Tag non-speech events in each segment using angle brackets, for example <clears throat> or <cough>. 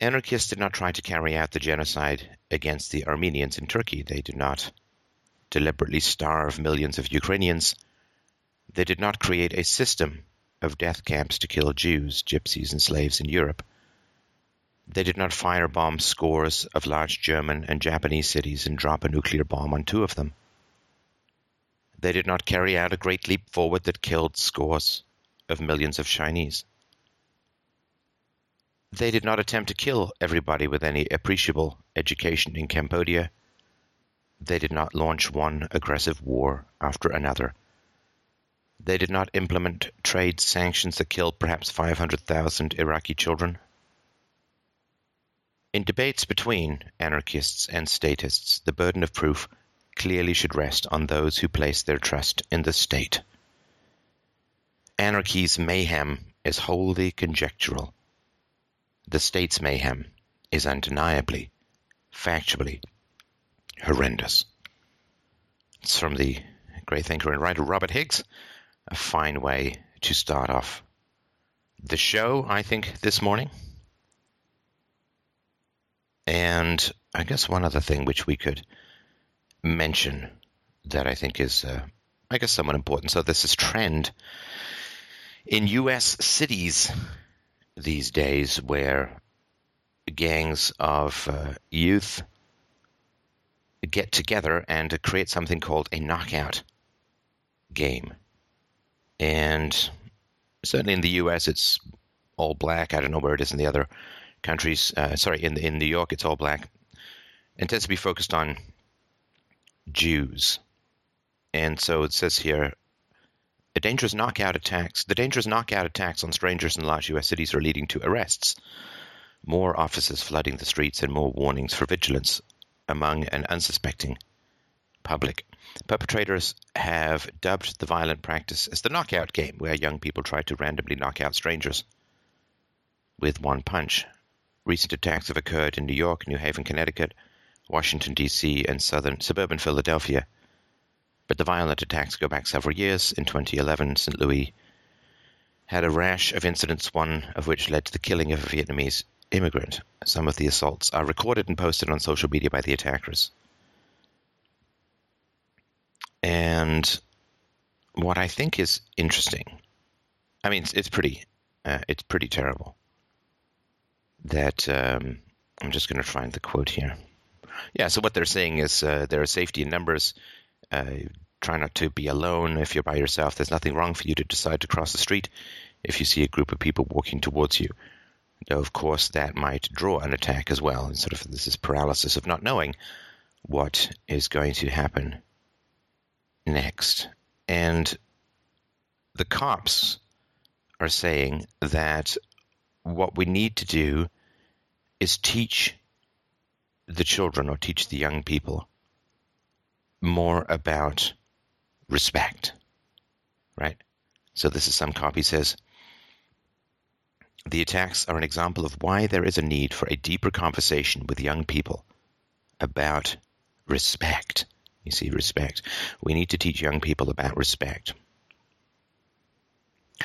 Anarchists did not try to carry out the genocide against the Armenians in Turkey. They did not deliberately starve millions of Ukrainians. They did not create a system of death camps to kill Jews, gypsies, and Slavs in Europe. They did not firebomb scores of large German and Japanese cities and drop a nuclear bomb on two of them. They did not carry out a great leap forward that killed scores of millions of Chinese. They did not attempt to kill everybody with any appreciable education in Cambodia. They did not launch one aggressive war after another. They did not implement trade sanctions that killed perhaps 500,000 Iraqi children. In debates between anarchists and statists, the burden of proof clearly should rest on those who place their trust in the state. Anarchy's mayhem is wholly conjectural. The state's mayhem is undeniably, factually horrendous. It's from the great thinker and writer Robert Higgs. A fine way to start off the show, I think, this morning. And I guess one other thing which we could mention that I think is, uh, I guess, somewhat important. So, this is trend in U.S. cities these days where gangs of uh, youth get together and create something called a knockout game. And certainly in the U.S., it's all black. I don't know where it is in the other countries. Uh, sorry, in in New York, it's all black. It tends to be focused on Jews, and so it says here. The dangerous knockout attacks. The dangerous knockout attacks on strangers in large U.S. cities are leading to arrests, more officers flooding the streets, and more warnings for vigilance among an unsuspecting public. Perpetrators have dubbed the violent practice as the knockout game, where young people try to randomly knock out strangers with one punch. Recent attacks have occurred in New York, New Haven, Connecticut, Washington, D.C., and southern suburban Philadelphia. But the violent attacks go back several years. In 2011, St. Louis had a rash of incidents, one of which led to the killing of a Vietnamese immigrant. Some of the assaults are recorded and posted on social media by the attackers. And what I think is interesting, I mean, it's, it's pretty, uh, it's pretty terrible. That um, I'm just going to find the quote here. Yeah, so what they're saying is uh, there are safety in numbers. Uh, try not to be alone if you're by yourself. There's nothing wrong for you to decide to cross the street if you see a group of people walking towards you. Though, of course, that might draw an attack as well. And sort of this is paralysis of not knowing what is going to happen next. And the cops are saying that what we need to do is teach the children or teach the young people more about respect, right? So this is some copy says the attacks are an example of why there is a need for a deeper conversation with young people about respect. You see, respect. We need to teach young people about respect.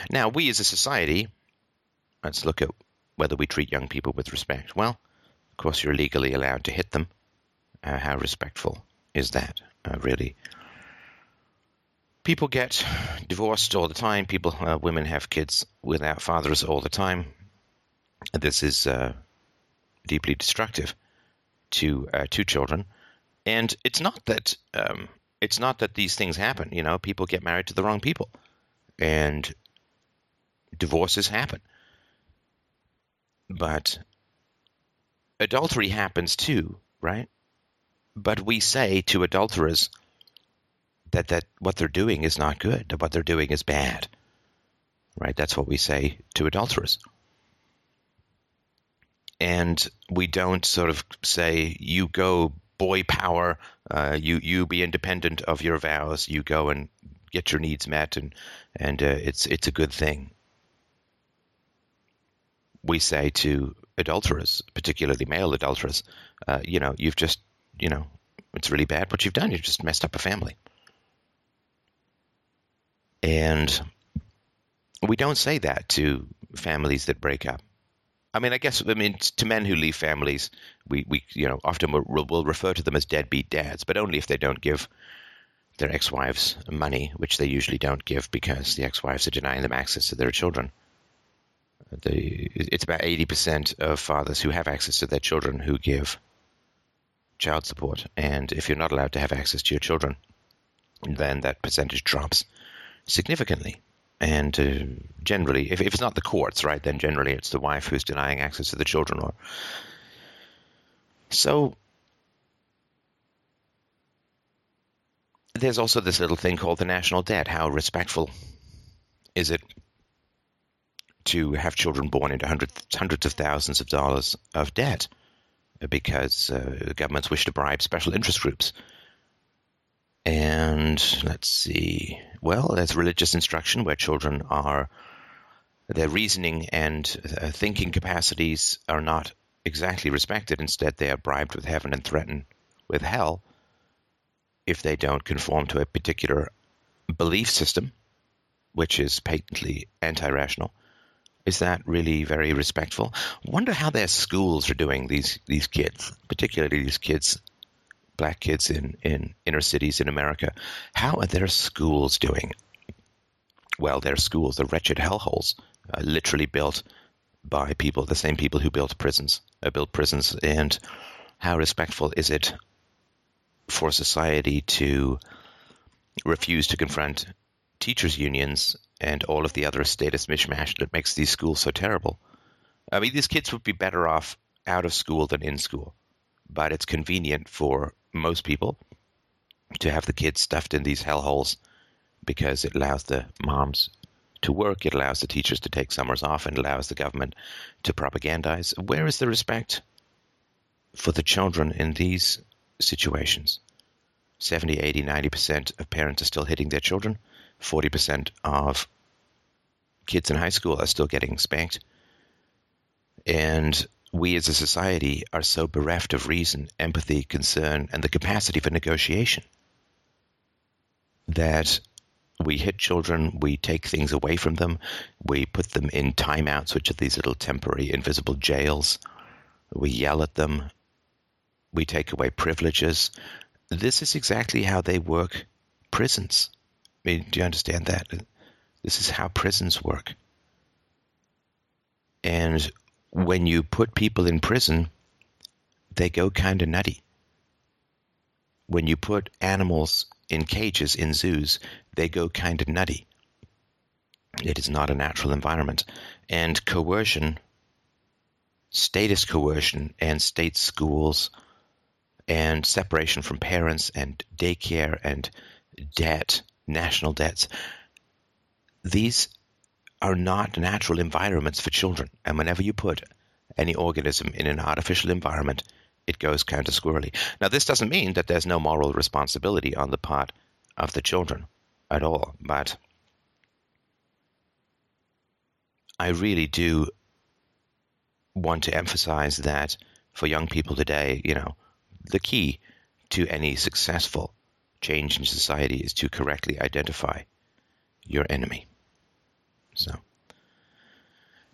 Now, we as a society, let's look at whether we treat young people with respect. Well, of course, you're legally allowed to hit them. Uh, how respectful is that, uh, really? People get divorced all the time. People, uh, women have kids without fathers all the time. This is uh, deeply destructive to uh, to children. And it's not that um, it's not that these things happen. You know, people get married to the wrong people, and divorces happen. But adultery happens too, right? But we say to adulterers that that what they're doing is not good, that what they're doing is bad. Right? That's what we say to adulterers. And we don't sort of say, you go boy power, uh, you you be independent of your vows, you go and get your needs met, and and uh, it's it's a good thing. We say to adulterers, particularly male adulterers, uh, you know, you've just you know, it's really bad what you've done. You've just messed up a family. And we don't say that to families that break up. I mean, I guess I mean to men who leave families, we, we you know often we'll, we'll refer to them as deadbeat dads, but only if they don't give their ex-wives money, which they usually don't give because the ex-wives are denying them access to their children. The, it's about 80% of fathers who have access to their children who give child support. And if you're not allowed to have access to your children, then that percentage drops significantly. And uh, generally, if, if it's not the courts, right, then generally it's the wife who's denying access to the children. Or so there's also this little thing called the national debt. How respectful is it to have children born into hundreds, hundreds of thousands of dollars of debt because uh, governments wish to bribe special interest groups? And let's see. Well, there's religious instruction where children are, their reasoning and uh, thinking capacities are not exactly respected. Instead, they are bribed with heaven and threatened with hell if they don't conform to a particular belief system, which is patently anti rational. Is that really very respectful? Wonder how their schools are doing these these kids, particularly these kids, black kids in in inner cities in America. How are their schools doing? Well, their schools are wretched hellholes, uh, literally built by people, the same people who built prisons, uh, built prisons. And how respectful is it for society to refuse to confront teachers' unions and all of the other statist mishmash that makes these schools so terrible. I mean, these kids would be better off out of school than in school, but it's convenient for most people to have the kids stuffed in these hellholes because it allows the moms to work, it allows the teachers to take summers off, and allows the government to propagandize. Where is the respect for the children in these situations? 70, 80, 90% of parents are still hitting their children. 40% of kids in high school are still getting spanked. And we as a society are so bereft of reason, empathy, concern, and the capacity for negotiation that we hit children, we take things away from them, we put them in timeouts, which are these little temporary invisible jails. We yell at them, we take away privileges. This is exactly how they work prisons. I mean, do you understand that? This is how prisons work. And when you put people in prison, they go kind of nutty. When you put animals in cages in zoos, they go kind of nutty. It is not a natural environment. And coercion, statist coercion, and state schools, and separation from parents, and daycare, and debt national debts. These are not natural environments for children. And whenever you put any organism in an artificial environment, it goes counter squirrely. Now, this doesn't mean that there's no moral responsibility on the part of the children at all, but I really do want to emphasize that for young people today, you know, the key to any successful change in society is to correctly identify your enemy. So,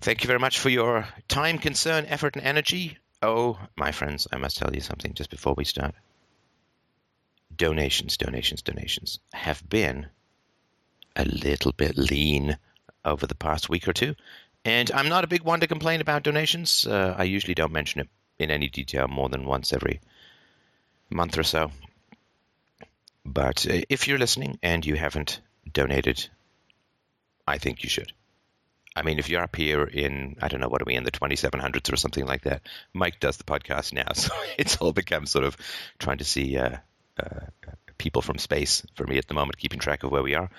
thank you very much for your time, concern, effort, and energy. Oh, my friends, I must tell you something just before we start. Donations, donations, donations have been a little bit lean over the past week or two. And I'm not a big one to complain about donations. Uh, I usually don't mention it in any detail more than once every month or so. But uh, if you're listening and you haven't donated, I think you should. I mean, if you're up here in, I don't know, what are we in the 2700s or something like that? Mike does the podcast now, <laughs> so it's all become sort of trying to see uh, uh, people from space for me at the moment, keeping track of where we are.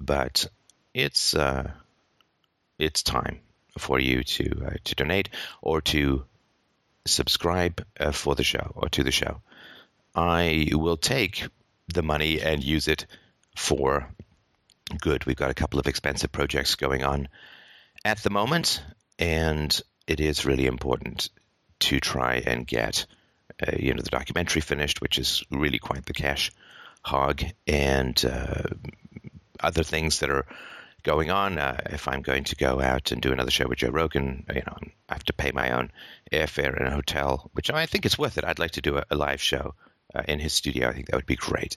But it's uh, it's time for you to uh, to donate or to subscribe uh, for the show or to the show. I will take the money and use it for good. We've got a couple of expensive projects going on at the moment, and it is really important to try and get uh, you know the documentary finished, which is really quite the cash hog, and uh, other things that are going on. Uh, if I'm going to go out and do another show with Joe Rogan, you know, I have to pay my own airfare and a hotel, which I think is worth it. I'd like to do a, a live show uh, in his studio. I think that would be great.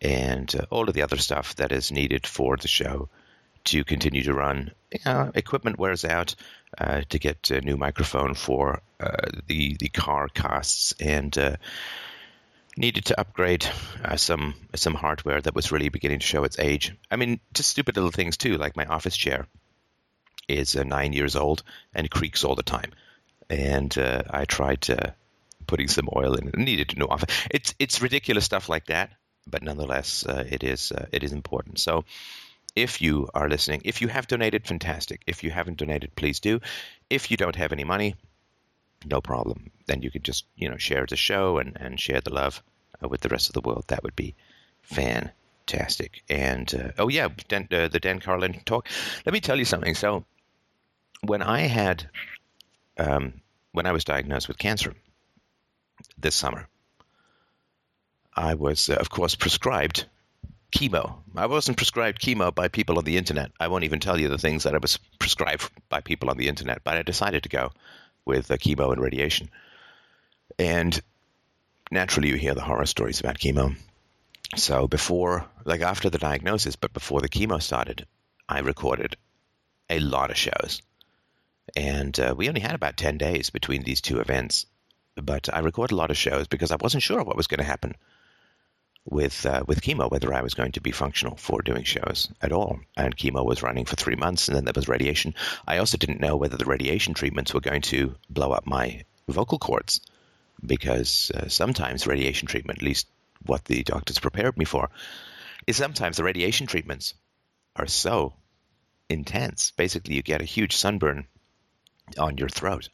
And uh, all of the other stuff that is needed for the show to continue to run. Know, equipment wears out. Uh, to get a new microphone for uh, the the car costs and uh, needed to upgrade uh, some some hardware that was really beginning to show its age. I mean, just stupid little things too, like my office chair is uh, nine years old and creaks all the time. And uh, I tried uh, putting some oil in it. it. Needed a new office. It's it's ridiculous stuff like that, but nonetheless, uh, it is uh, it is important. So. If you are listening, if you have donated, fantastic. If you haven't donated, please do. If you don't have any money, no problem. Then you could just you know share the show and, and share the love uh, with the rest of the world. That would be fantastic. And uh, oh yeah, Dan, uh, the Dan Carlin talk. Let me tell you something. So when I had um, when I was diagnosed with cancer this summer, I was uh, of course prescribed chemo. I wasn't prescribed chemo by people on the internet. I won't even tell you the things that I was prescribed by people on the internet, but I decided to go with uh, chemo and radiation. And naturally, you hear the horror stories about chemo. So before, like after the diagnosis, but before the chemo started, I recorded a lot of shows. And uh, we only had about 10 days between these two events. But I recorded a lot of shows because I wasn't sure what was going to happen with uh, with chemo, whether I was going to be functional for doing shows at all. And chemo was running for three months, and then there was radiation. I also didn't know whether the radiation treatments were going to blow up my vocal cords, because uh, sometimes radiation treatment, at least what the doctors prepared me for, is sometimes the radiation treatments are so intense. Basically, you get a huge sunburn on your throat,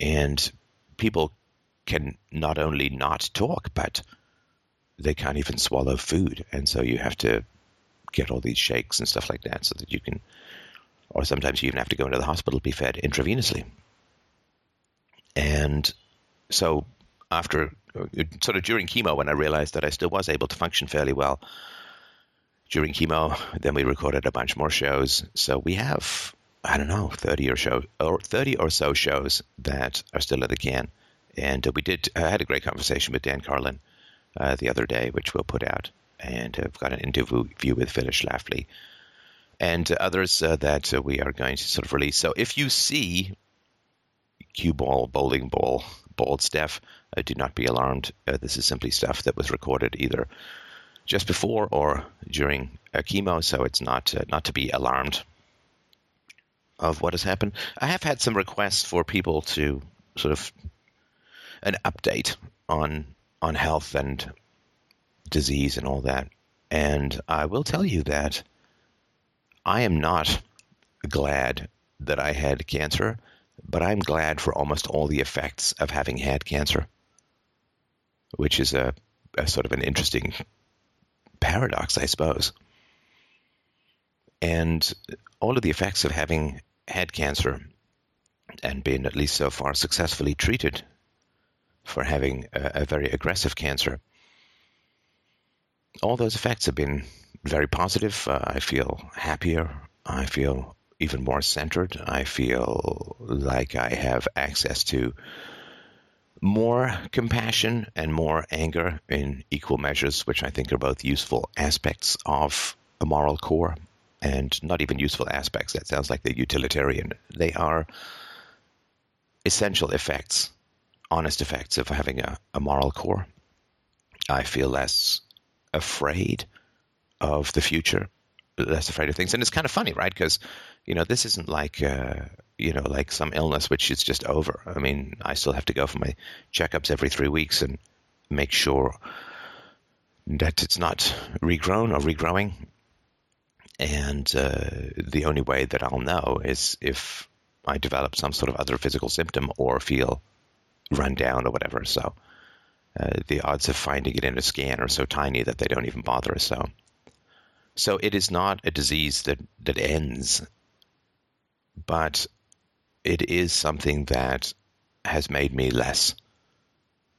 and people can not only not talk, but they can't even swallow food, and so you have to get all these shakes and stuff like that so that you can, or sometimes you even have to go into the hospital to be fed intravenously. And so after sort of during chemo, when I realized that I still was able to function fairly well during chemo, then we recorded a bunch more shows. So we have I don't know thirty or show or thirty or so shows that are still in the can. And we did. I had a great conversation with Dan Carlin uh, the other day, which we'll put out. And I've got an interview with Phyllis Schlafly and others uh, that uh, we are going to sort of release. So if you see cue ball, bowling ball, bald stuff, uh, do not be alarmed. Uh, this is simply stuff that was recorded either just before or during a chemo, so it's not uh, not to be alarmed of what has happened. I have had some requests for people to sort of an update on on health and disease and all that. And I will tell you that I am not glad that I had cancer, but I'm glad for almost all the effects of having had cancer, which is a, a sort of an interesting paradox, I suppose. And all of the effects of having had cancer and been at least so far successfully treated for having a, a very aggressive cancer. All those effects have been very positive. Uh, I feel happier. I feel even more centered. I feel like I have access to more compassion and more anger in equal measures, which I think are both useful aspects of a moral core and not even useful aspects. That sounds like they're utilitarian. They are essential effects honest effects of having a, a moral core. I feel less afraid of the future, less afraid of things. And it's kind of funny, right? Because, you know, this isn't like, uh, you know, like some illness which is just over. I mean, I still have to go for my checkups every three weeks and make sure that it's not regrown or regrowing. And uh, the only way that I'll know is if I develop some sort of other physical symptom or feel run down or whatever. So uh, the odds of finding it in a scan are so tiny that they don't even bother. So, so it is not a disease that that ends, but it is something that has made me less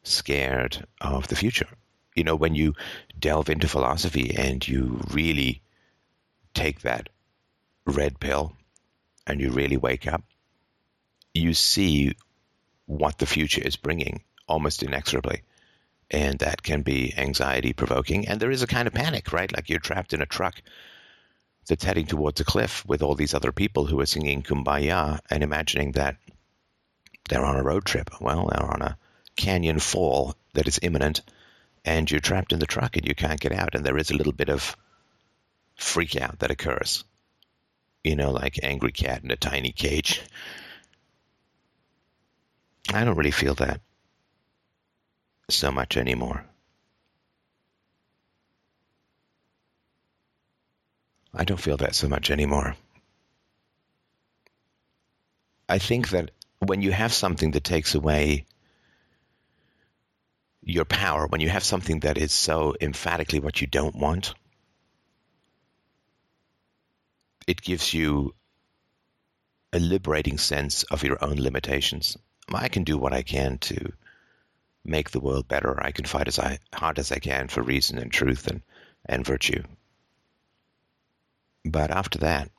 scared of the future. You know, when you delve into philosophy and you really take that red pill and you really wake up, you see what the future is bringing almost inexorably. And that can be anxiety provoking. And there is a kind of panic, right? Like you're trapped in a truck that's heading towards a cliff with all these other people who are singing Kumbaya and imagining that they're on a road trip. Well, they're on a canyon fall that is imminent, and you're trapped in the truck and you can't get out. And there is a little bit of freak out that occurs. You know, like angry cat in a tiny cage. I don't really feel that so much anymore. I don't feel that so much anymore. I think that when you have something that takes away your power, when you have something that is so emphatically what you don't want, it gives you a liberating sense of your own limitations. I can do what I can to make the world better. I can fight as I, hard as I can for reason and truth and, and virtue. But after that,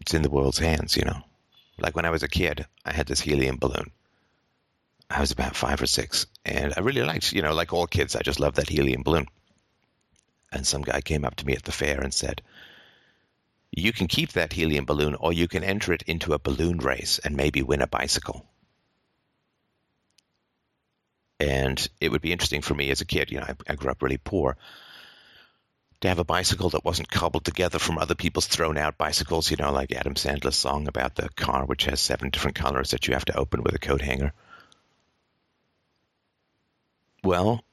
it's in the world's hands, you know. Like when I was a kid, I had this helium balloon. I was about five or six, and I really liked, you know, like all kids, I just loved that helium balloon. And some guy came up to me at the fair and said, You can keep that helium balloon, or you can enter it into a balloon race and maybe win a bicycle. And it would be interesting for me as a kid, you know, I, I grew up really poor to have a bicycle that wasn't cobbled together from other people's thrown out bicycles, you know, like Adam Sandler's song about the car which has seven different colors that you have to open with a coat hanger. Well,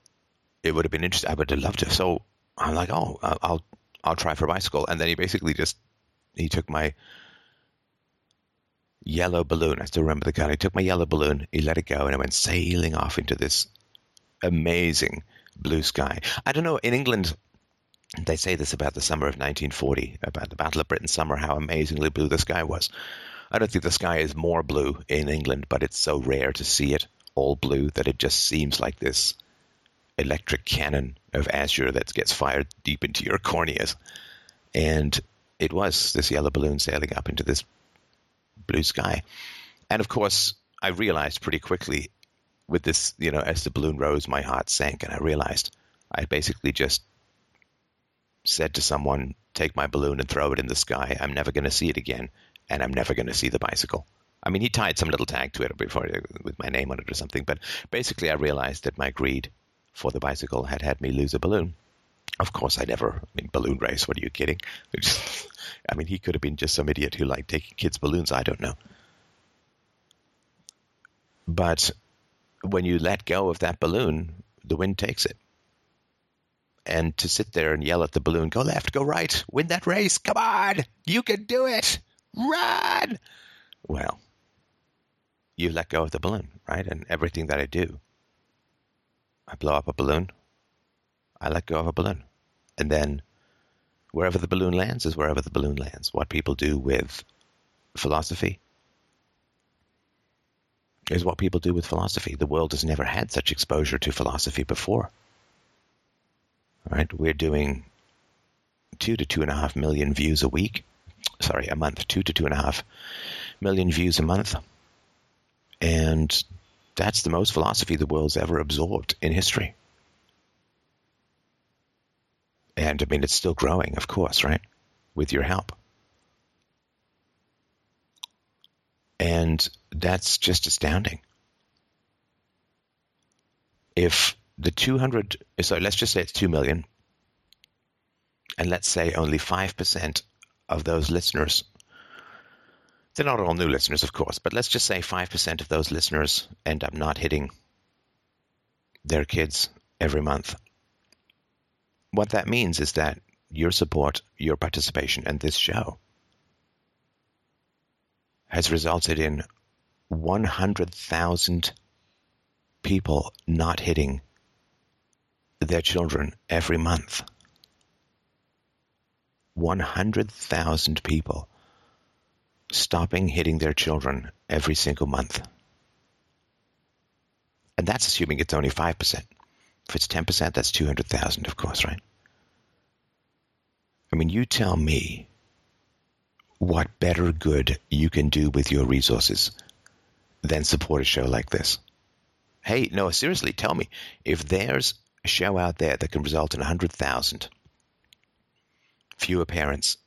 it would have been interesting. I would have loved to. So I'm like, oh, I'll I'll try for a bicycle. And then he basically just he took my yellow balloon. I still remember the guy. He took my yellow balloon, he let it go, and it went sailing off into this amazing blue sky. I don't know. In England, they say this about the summer of 1940, about the Battle of Britain summer, how amazingly blue the sky was. I don't think the sky is more blue in England, but it's so rare to see it all blue that it just seems like this electric cannon of azure that gets fired deep into your corneas. And it was this yellow balloon sailing up into this blue sky. And of course, I realized pretty quickly with this, you know, as the balloon rose, my heart sank, and I realized I basically just said to someone, Take my balloon and throw it in the sky. I'm never going to see it again, and I'm never going to see the bicycle. I mean, he tied some little tag to it before with my name on it or something, but basically, I realized that my greed for the bicycle had had me lose a balloon. Of course, I never, I mean, balloon race, what are you kidding? <laughs> I mean, he could have been just some idiot who liked taking kids' balloons. I don't know. But when you let go of that balloon, the wind takes it. And to sit there and yell at the balloon, go left, go right, win that race, come on, you can do it, run. Well, you let go of the balloon, right? And everything that I do, I blow up a balloon, I let go of a balloon. And then wherever the balloon lands is wherever the balloon lands. What people do with philosophy is what people do with philosophy. The world has never had such exposure to philosophy before. All right, we're doing two to two and a half million views a week. Sorry, a month. Two to two and a half million views a month. And that's the most philosophy the world's ever absorbed in history. And I mean, it's still growing, of course, right? With your help. And that's just astounding. If the 200, so let's just say it's 2 million, and let's say only 5% of those listeners, they're not all new listeners, of course, but let's just say 5% of those listeners end up not hitting their kids every month what that means is that your support, your participation in this show has resulted in 100,000 people not hitting their children every month. 100,000 people stopping hitting their children every single month. And that's assuming it's only 5%. If it's 10%, that's 200,000, of course, right? I mean, you tell me what better good you can do with your resources than support a show like this? Hey, no, seriously, tell me if there's a show out there that can result in 100,000 fewer parents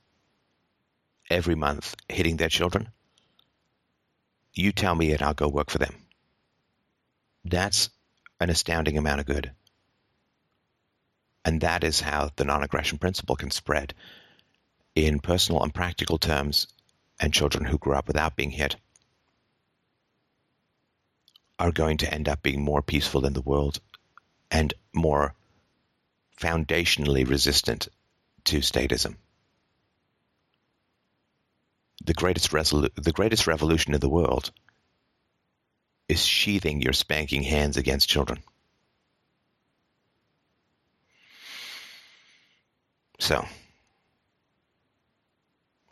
every month hitting their children, you tell me and I'll go work for them. That's an astounding amount of good. And that is how the non aggression principle can spread in personal and practical terms, and children who grew up without being hit are going to end up being more peaceful in the world and more foundationally resistant to statism. The greatest, resolu- the greatest revolution in the world is sheathing your spanking hands against children. So,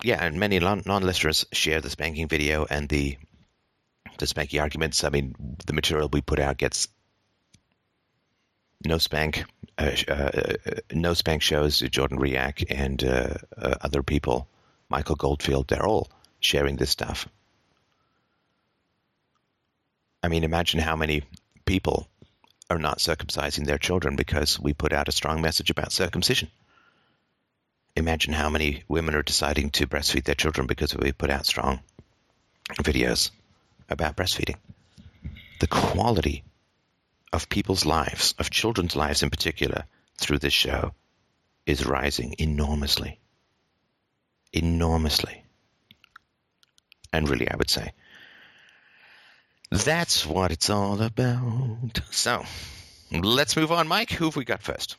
yeah, and many non-listeners share the spanking video and the the spanky arguments. I mean, the material we put out gets no spank, uh, uh, no spank shows. Jordan Riak and uh, uh, other people, Michael Goldfield, they're all sharing this stuff. I mean, imagine how many people are not circumcising their children because we put out a strong message about circumcision imagine how many women are deciding to breastfeed their children because we put out strong videos about breastfeeding. The quality of people's lives, of children's lives in particular, through this show is rising enormously. Enormously. And really, I would say, that's what it's all about. So, let's move on. Mike, who have we got first?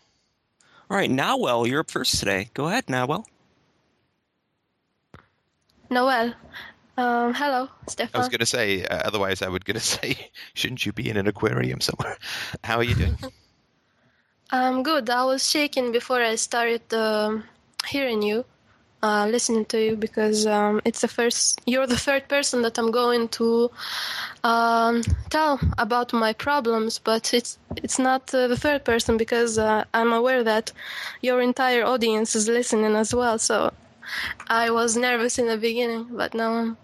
All right, Nawel, you're up first today. Go ahead, Nawel. Noel. Um, hello, Stefan. I was going to say, uh, otherwise, I would going <laughs> to say, shouldn't you be in an aquarium somewhere? <laughs> How are you doing? <laughs> I'm good. I was shaking before I started uh, hearing you uh, listening to you because um, it's the first. You're the third person that I'm going to um, tell about my problems, but it's it's not uh, the third person because uh, I'm aware that your entire audience is listening as well. So I was nervous in the beginning, but now I'm,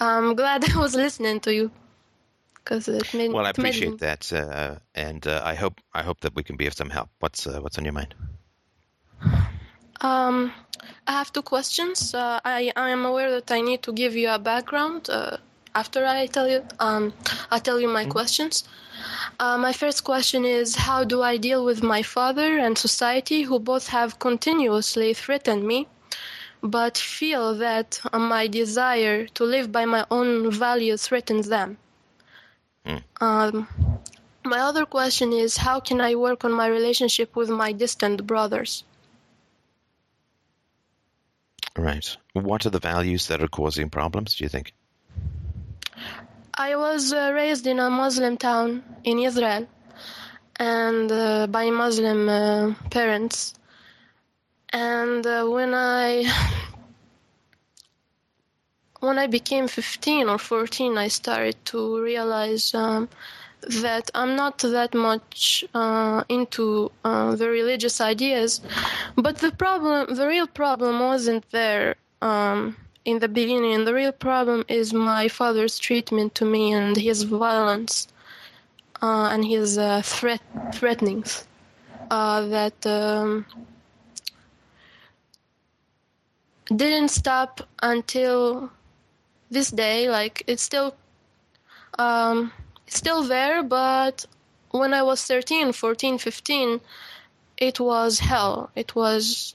I'm glad <laughs> I was listening to you because it made. Well, I appreciate that, uh, and uh, I hope I hope that we can be of some help. What's uh, what's on your mind? Um, I have two questions. Uh, I I am aware that I need to give you a background uh, after I tell you. Um, I tell you my mm-hmm. questions. Uh, my first question is How do I deal with my father and society, who both have continuously threatened me, but feel that my desire to live by my own values threatens them? Mm. Um, my other question is How can I work on my relationship with my distant brothers? Right. What are the values that are causing problems, do you think? I was uh, raised in a Muslim town in Israel and uh, by Muslim uh, parents. And uh, when I when I became 15 or 14, I started to realize um, that I'm not that much uh, into uh, the religious ideas, but the problem, the real problem, wasn't there um, in the beginning. The real problem is my father's treatment to me and his violence uh, and his uh, threat threatenings uh, that. Um, didn't stop until this day like it's still um, still there, but when I was 13, 14, 15, it was hell. It was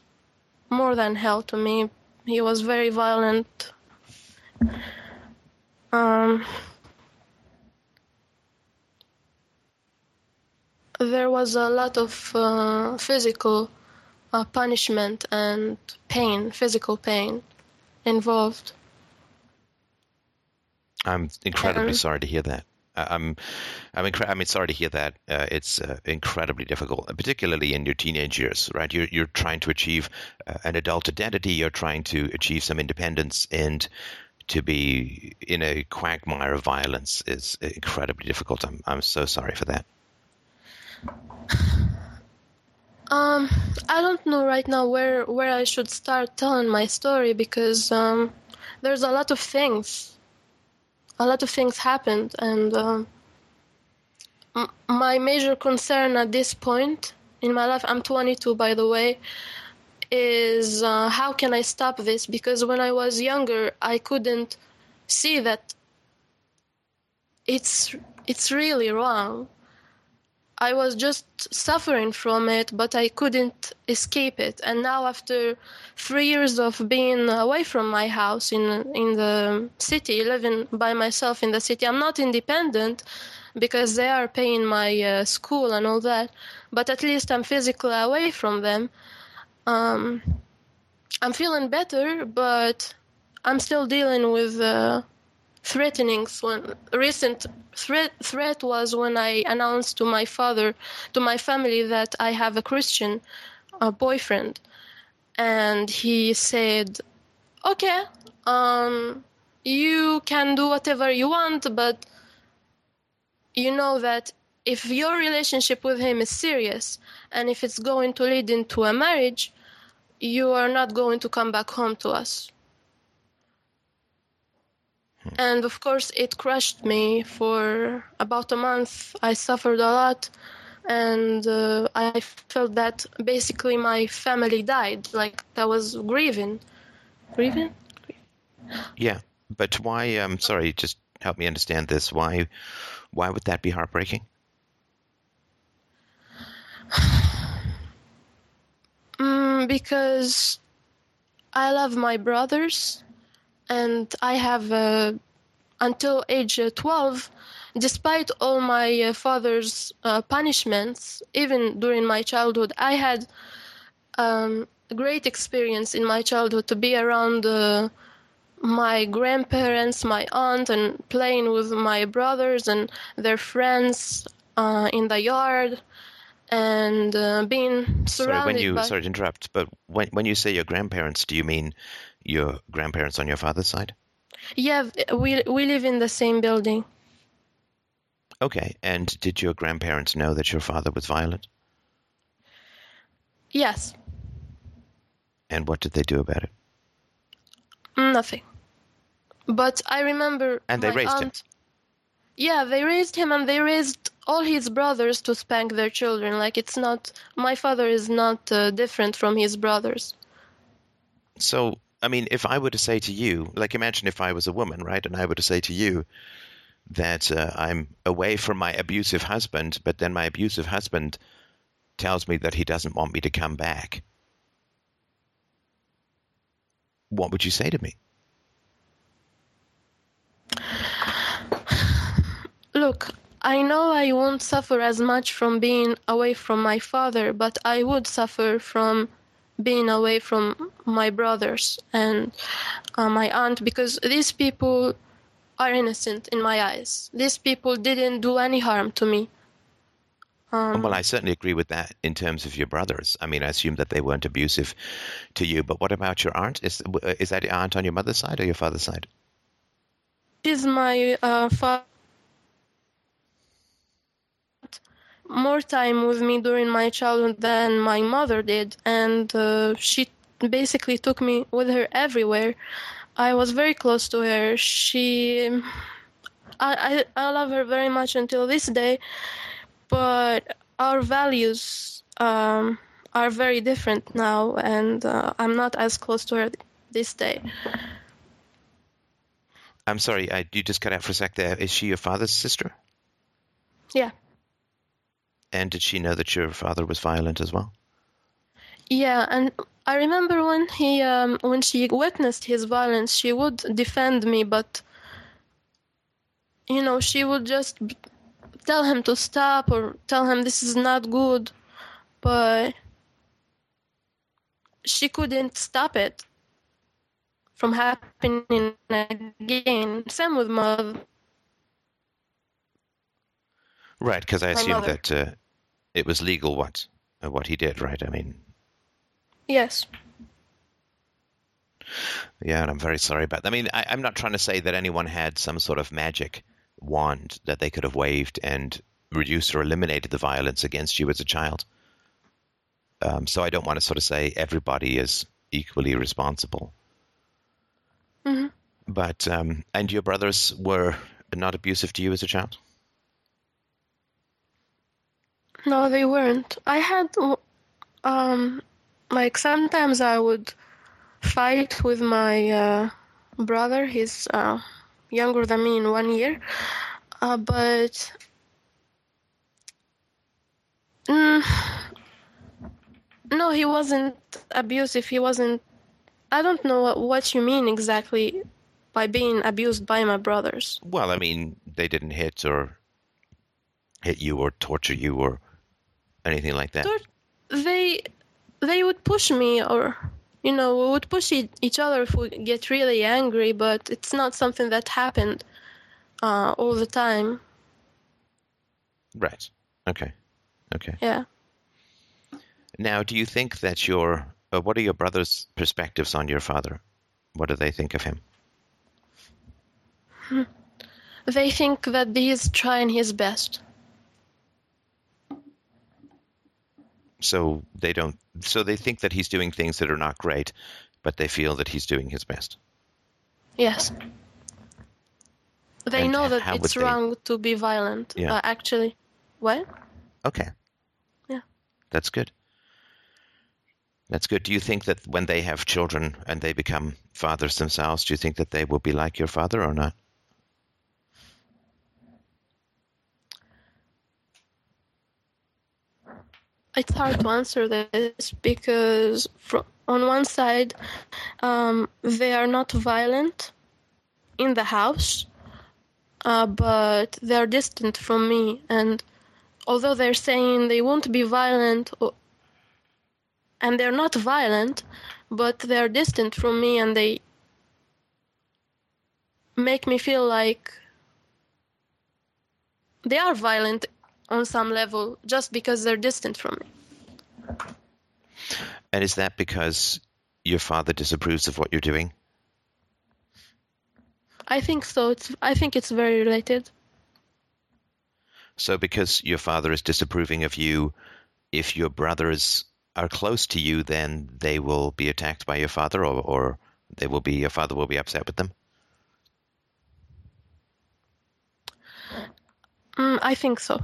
more than hell to me. He was very violent. Um, there was a lot of uh, physical uh, punishment and pain, physical pain involved. I'm incredibly sorry to hear that. I'm, I'm, incre- I mean, sorry to hear that. Uh, it's uh, incredibly difficult, particularly in your teenage years, right? You're, you're trying to achieve uh, an adult identity. You're trying to achieve some independence, and to be in a quagmire of violence is incredibly difficult. I'm, I'm so sorry for that. <sighs> Um, I don't know right now where where I should start telling my story because um, there's a lot of things. A lot of things happened, and um, m- my major concern at this point in my life, I'm 22 by the way, is uh, how can I stop this? Because when I was younger, I couldn't see that it's it's really wrong. I was just suffering from it, but I couldn't escape it. And now, after three years of being away from my house in in the city, living by myself in the city, I'm not independent because they are paying my uh, school and all that. But at least I'm physically away from them. Um, I'm feeling better, but I'm still dealing with uh, threatenings. When recent threat threat was when I announced to my father, to my family, that I have a Christian uh, boyfriend, and he said, "Okay, um, you can do whatever you want, but you know that." If your relationship with him is serious and if it's going to lead into a marriage, you are not going to come back home to us. And of course, it crushed me for about a month. I suffered a lot, and uh, I felt that basically my family died. Like I was grieving, grieving. Yeah, but why? Um, sorry, just help me understand this. Why? Why would that be heartbreaking? <sighs> Mm, because I love my brothers, and I have uh, until age uh, 12, despite all my uh, father's uh, punishments, even during my childhood, I had um, a great experience in my childhood to be around uh, my grandparents, my aunt, and playing with my brothers and their friends uh, in the yard and uh, being surrounded Sorry, when you by sorry to interrupt, but when when you say your grandparents, do you mean your grandparents on your father's side? yeah we we live in the same building Okay, and did your grandparents know that your father was violent? yes And what did they do about it? nothing but i remember And they raised him. yeah they raised him and they raised all his brothers to spank their children like it's not my father is not uh, different from his brothers So, I mean, if I were to say to you, like, imagine if I was a woman, right, and I were to say to you that uh, I'm away from my abusive husband, but then my abusive husband tells me that he doesn't want me to come back, what would you say to me? Look, I know I won't suffer as much from being away from my father, but I would suffer from being away from my brothers and uh, my aunt because these people are innocent in my eyes. These people didn't do any harm to me. Um, well, I certainly agree with that in terms of your brothers. I mean, I assume that they weren't abusive to you, but what about your aunt? Is is that your aunt on your mother's side or your father's side? she's my uh, father. More time with me during my childhood than my mother did, and uh, she basically took me with her everywhere. I was very close to her. She, I, I, I love her very much until this day, but our values um, are very different now, and uh, I'm not as close to her this day. I'm sorry, I, you just cut out for a sec there. Is she your father's sister? Yeah. And did she know that your father was violent as well? Yeah, and I remember when he um, when she witnessed his violence, she would defend me, but you know, she would just tell him to stop or tell him this is not good, but she couldn't stop it from happening again. Same with my Right, because I assume that uh, it was legal what uh, what he did, right? I mean, yes. yeah, and I'm very sorry about that. I mean, I, I'm not trying to say that anyone had some sort of magic wand that they could have waved and reduced or eliminated the violence against you as a child. Um, so I don't want to sort of say everybody is equally responsible. hmm But um, and your brothers were not abusive to you as a child. No, they weren't. I had, um, like sometimes I would fight with my uh, brother. He's uh, younger than me in one year, uh, but mm, no, he wasn't abusive. He wasn't. I don't know what, what you mean exactly by being abused by my brothers. Well, I mean, they didn't hit or hit you or torture you or anything like that. They they would push me or you know we would push e- each other if we get really angry but it's not something that happened uh, all the time Right. Okay. Okay. yeah Now, do you think that your uh, what are your brothers' perspectives on your father? What do they think of him? they think that he's trying his best So they don't. So they think that he's doing things that are not great, but they feel that he's doing his best. yes they And know that it's they- wrong to be violent Yeah. uh, actually what Okay. Yeah. That's good. That's good. Do you think that when they have children and they become fathers themselves, do you think that they will be like your father or not? It's hard to answer this because fro- on one side um, they are not violent in the house uh, but they're distant from me. And although they're saying they won't be violent and they're not violent but they're distant from me and they make me feel like they are violent on some level just because they're distant from me. And is that because your father disapproves of what you're doing? I think so. It's I think it's very related. So because your father is disapproving of you, if your brothers are close to you, then they will be attacked by your father, or, or they will be your father will be upset with them. Mm, I think so.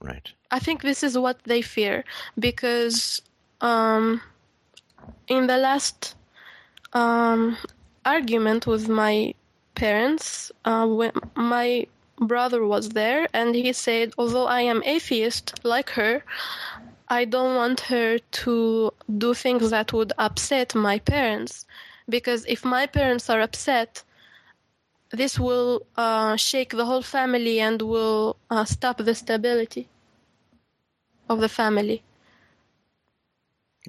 Right. I think this is what they fear because um, in the last um, argument with my parents, uh, when my brother was there, and he said, although I am atheist like her, I don't want her to do things that would upset my parents because if my parents are upset, this will uh, shake the whole family and will uh, stop the stability of the family.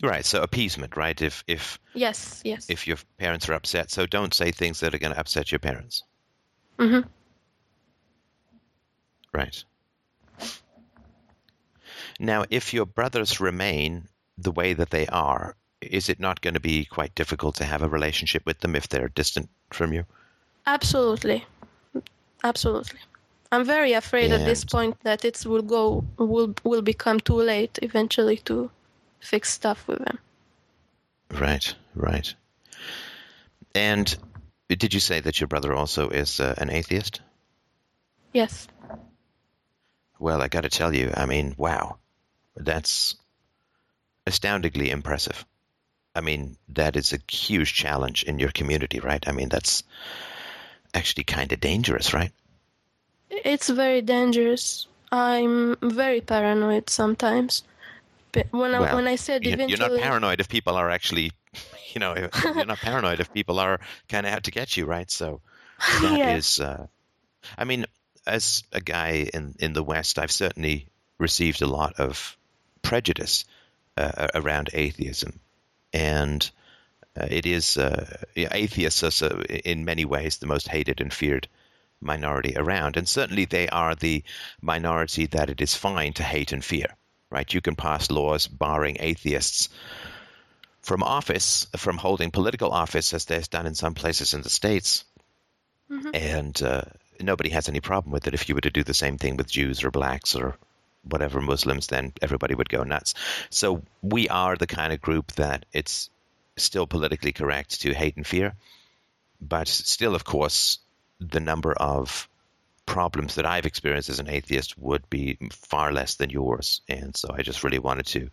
Right. So appeasement, right? If if Yes, yes. if your parents are upset, so don't say things that are going to upset your parents. Mm-hmm. Right. Now, if your brothers remain the way that they are, is it not going to be quite difficult to have a relationship with them if they're distant from you? Absolutely, absolutely. I'm very afraid at this point that it will go will will become too late eventually to fix stuff with them. Right, right. And did you say that your brother also is uh, an atheist? Yes. Well, I got to tell you, I mean, wow, that's astoundingly impressive. I mean, that is a huge challenge in your community, right? I mean, that's actually kind of dangerous, right? It's very dangerous. I'm very paranoid sometimes. But when I Well, when I said You're eventually, you're not paranoid if people are actually, <laughs> you know, you're not paranoid if people are kind of out to get you, right? So <laughs> that is, Yeah. uh, I mean, as a guy in in the West, I've certainly received a lot of prejudice uh, around atheism, and it is uh, atheists are so, in many ways the most hated and feared minority around, and certainly they are the minority that it is fine to hate and fear. Right? You can pass laws barring atheists from office, from holding political office, as there's done in some places in the states, Mhm. and uh, nobody has any problem with it if you were to do the same thing with Jews or blacks or whatever Muslims, then everybody would go nuts. So we are the kind of group that it's still politically correct to hate and fear, but still, of course, the number of problems that I've experienced as an atheist would be far less than yours. And so I just really wanted to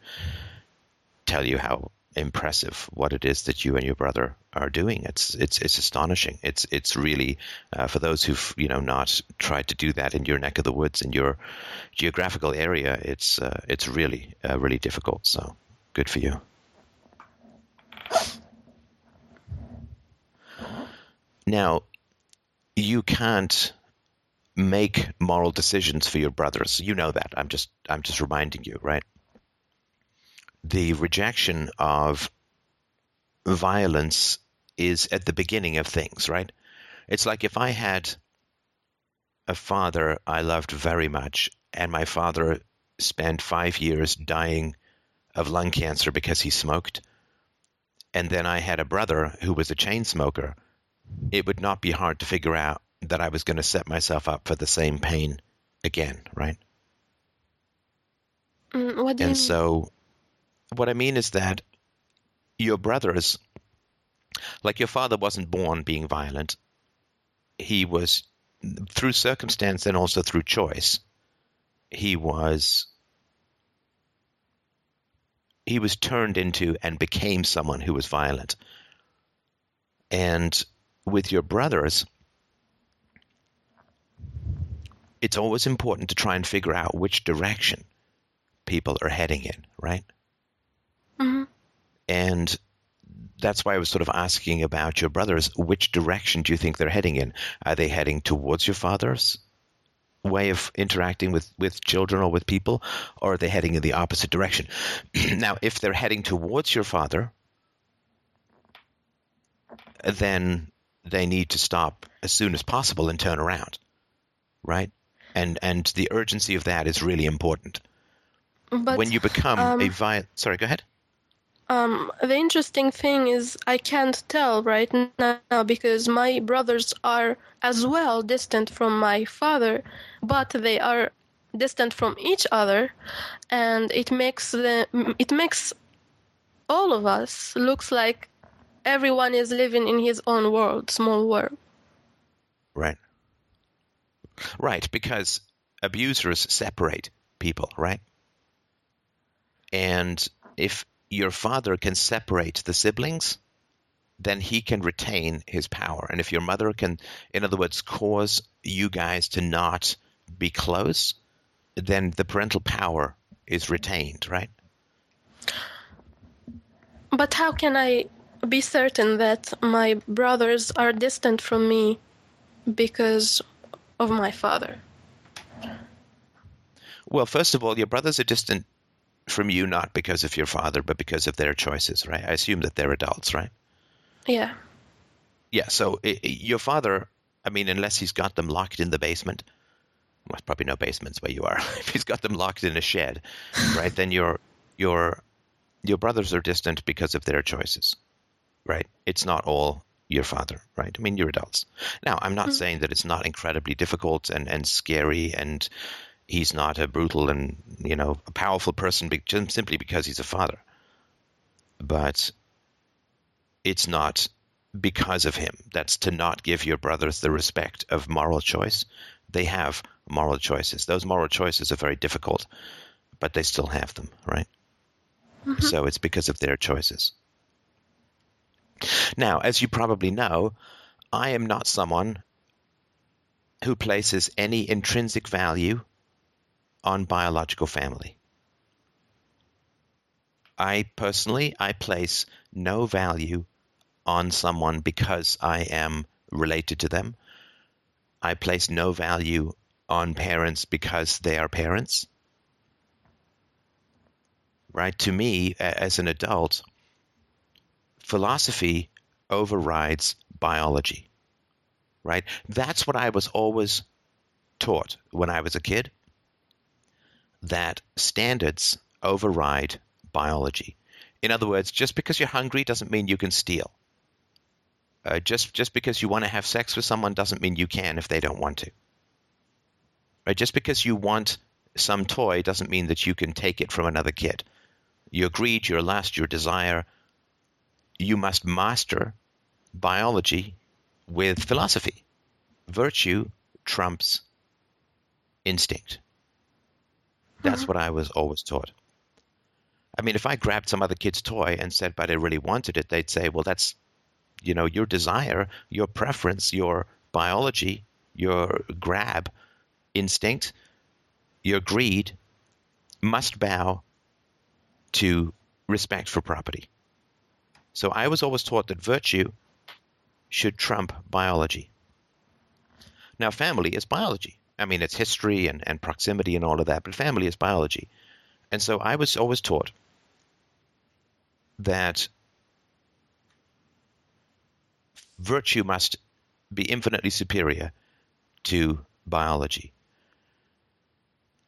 tell you how impressive what it is that you and your brother are doing. It's it's it's astonishing. It's it's really uh, for those who've you know not tried to do that in your neck of the woods in your geographical area. It's uh, it's really uh, really difficult. So good for you. Now, you can't make moral decisions for your brothers. You know that. I'm just I'm just reminding you, right? The rejection of violence is at the beginning of things, right? It's like if I had a father I loved very much and my father spent 5 years dying of lung cancer because he smoked and then I had a brother who was a chain smoker, it would not be hard to figure out that I was going to set myself up for the same pain again, right? Mm, what do you And so, what I mean is that your brothers, like your father, wasn't born being violent. He was, through circumstance and also through choice, he was. He was turned into and became someone who was violent. And with your brothers, it's always important to try and figure out which direction people are heading in, right? Mhm. And that's why I was sort of asking about your brothers. Which direction do you think they're heading in? Are they heading towards your father's way of interacting with, with children or with people, or are they heading in the opposite direction? <clears throat> now, if they're heading towards your father, then they need to stop as soon as possible and turn around, right? And and the urgency of that is really important. But when you become um, a violent, sorry, go ahead. Um, the interesting thing is I can't tell right now because my brothers are as well distant from my father, but they are distant from each other, and it makes the it makes all of us looks like everyone is living in his own world, small world. Right. Right, because abusers separate people, right? And if your father can separate the siblings, then he can retain his power. And if your mother can, in other words, cause you guys to not be close, then the parental power is retained, right? But how can I be certain that my brothers are distant from me because of my father? Well, first of all, your brothers are distant from you not because of your father, but because of their choices, right? I assume that they're adults, right? Yeah. Yeah, so i i- your father, I mean, unless he's got them locked in the basement, well, there's probably no basements where you are. <laughs> if he's got them locked in a shed, right, then your your your brothers are distant because of their choices, right? It's not all your father, right? I mean, you're adults. Now, I'm not mm-hmm. saying that it's not incredibly difficult and and scary, and he's not a brutal and you know a powerful person be- simply because he's a father, but it's not because of him. That's to not give your brothers the respect of moral choice. They have moral choices. Those moral choices are very difficult, but they still have them, right? Mm-hmm. So it's because of their choices. Now, as you probably know, I am not someone who places any intrinsic value on biological family. I personally, I place no value on someone because I am related to them. I place no value on parents because they are parents. Right? To me, as an adult, philosophy overrides biology. Right? That's what I was always taught when I was a kid that standards override biology. In other words, just because you're hungry doesn't mean you can steal. Uh, just just because you want to have sex with someone doesn't mean you can if they don't want to. Right? Just because you want some toy doesn't mean that you can take it from another kid. Your greed, your lust, your desire, you must master biology with philosophy. Virtue trumps instinct. That's Mhm. what I was always taught. I mean, if I grabbed some other kid's toy and said, but I really wanted it, they'd say, well, that's, you know, your desire, your preference, your biology, your grab instinct, your greed must bow to respect for property. So I was always taught that virtue should trump biology. Now, family is biology. I mean, it's history and, and proximity and all of that, but family is biology. And so I was always taught that virtue must be infinitely superior to biology.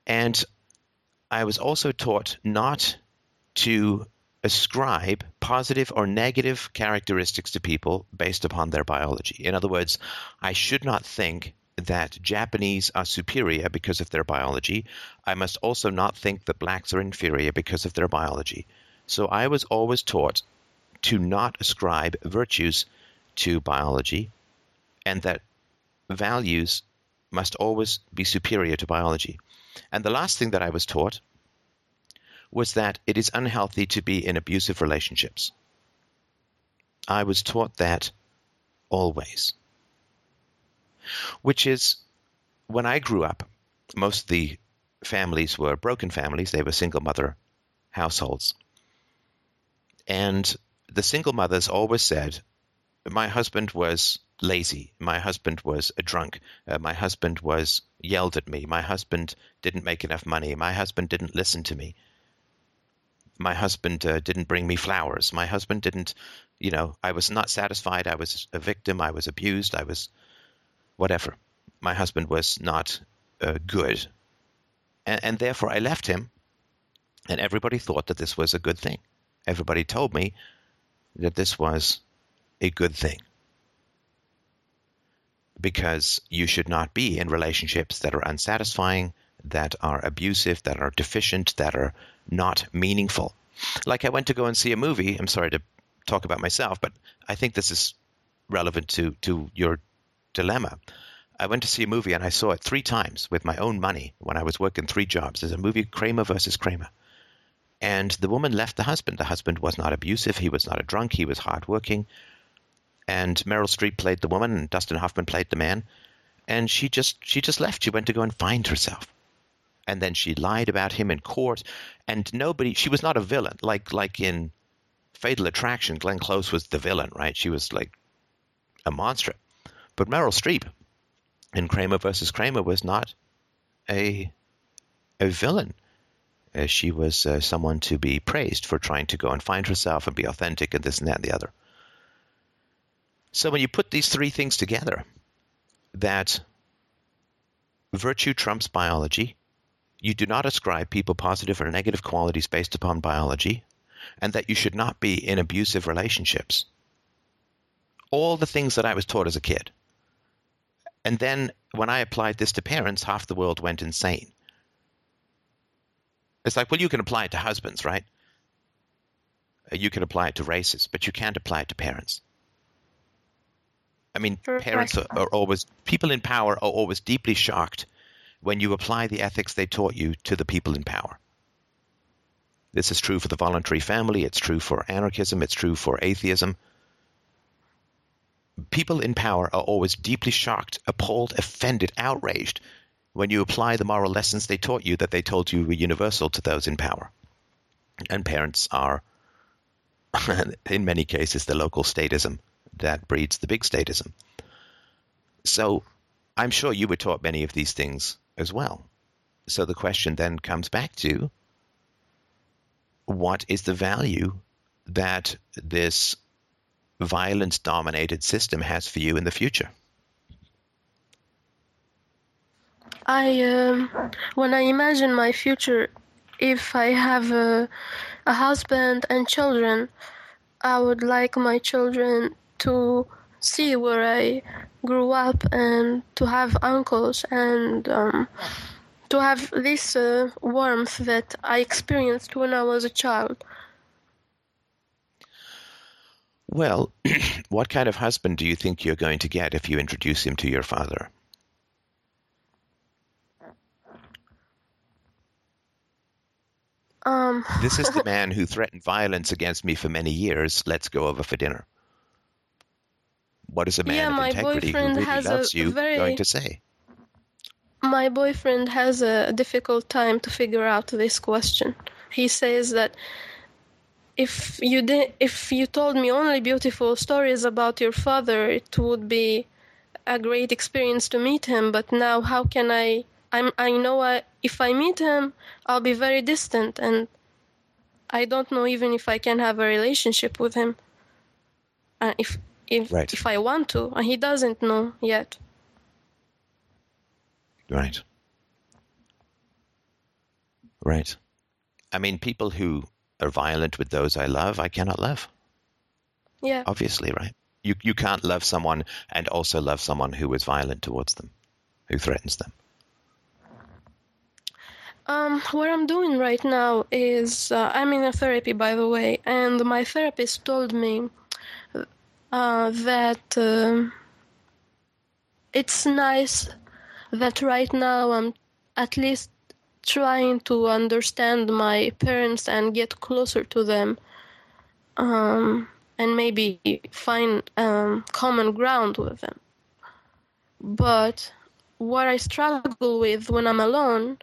And I was also taught not to ascribe positive or negative characteristics to people based upon their biology. In other words, I should not think that Japanese are superior because of their biology. I must also not think that blacks are inferior because of their biology. So I was always taught to not ascribe virtues to biology and that values must always be superior to biology. And the last thing that I was taught was that it is unhealthy to be in abusive relationships. I was taught that always. Which is, when I grew up, most of the families were broken families, they were single mother households. And the single mothers always said, My husband was lazy. My husband was a drunk. Uh, my husband was yelled at me. My husband didn't make enough money. My husband didn't listen to me. My husband uh, didn't bring me flowers. My husband didn't, you know, I was not satisfied. I was a victim. I was abused. I was whatever. My husband was not uh, good. And, and therefore I left him. And everybody thought that this was a good thing. Everybody told me that this was a good thing because you should not be in relationships that are unsatisfying, that are abusive, that are deficient, that are not meaningful. Like I went to go and see a movie. I'm sorry to talk about myself, but I think this is relevant to, to your dilemma. I went to see a movie and I saw it three times with my own money when I was working three jobs. There's a movie, Kramer versus Kramer. And the woman left the husband. The husband was not abusive. He was not a drunk. He was hardworking and Meryl Streep played the woman, and Dustin Hoffman played the man. And she just she just left. She went to go and find herself, and then she lied about him in court. And nobody. She was not a villain like like in Fatal Attraction. Glenn Close was the villain, right? She was like a monster. But Meryl Streep in Kramer versus Kramer was not a a villain. Uh, she was uh, someone to be praised for trying to go and find herself and be authentic and this and that and the other. So when you put these three things together, that virtue trumps biology, you do not ascribe people positive or negative qualities based upon biology, and that you should not be in abusive relationships. All the things that I was taught as a kid. And then when I applied this to parents, half the world went insane. It's like, well, you can apply it to husbands, right? Uh, you can apply it to races, but you can't apply it to parents. I mean, parents are, are always, people in power are always deeply shocked when you apply the ethics they taught you to the people in power. This is true for the voluntary family, it's true for anarchism, it's true for atheism. People in power are always deeply shocked, appalled, offended, outraged when you apply the moral lessons they taught you that they told you were universal to those in power. And parents are, <laughs> in many cases, the local statism that breeds the big statism. So I'm sure you were taught many of these things as well. So the question then comes back to what is the value that this violence dominated system has for you in the future? I um, when I imagine my future, if I have a, a husband and children, I would like my children to see where I grew up and to have uncles and um, to have this uh, warmth that I experienced when I was a child. Well, <clears throat> what kind of husband do you think you're going to get if you introduce him to your father? Um, This is the <laughs> man who threatened violence against me for many years. Let's go over for dinner. What is a man Yeah, of my integrity who really has loves you very- going to say? my boyfriend has a difficult time to figure out this question. He says that if you did, if you told me only beautiful stories about your father, it would be a great experience to meet him. But now, how can I? I'm, I know I, if I meet him, I'll be very distant, and I don't know even if I can have a relationship with him. Uh, if if Right. if I want to, and he doesn't know yet. Right. Right. I mean, people who are violent with those I love, I cannot love. Yeah. Obviously, right? You you can't love someone and also love someone who is violent towards them, who threatens them. Um, what I'm doing right now is uh, I'm in a therapy, by the way, and my therapist told me uh, that um it's nice that right now I'm at least trying to understand my parents and get closer to them, um, and maybe find um, common ground with them. But what I struggle with when I'm alone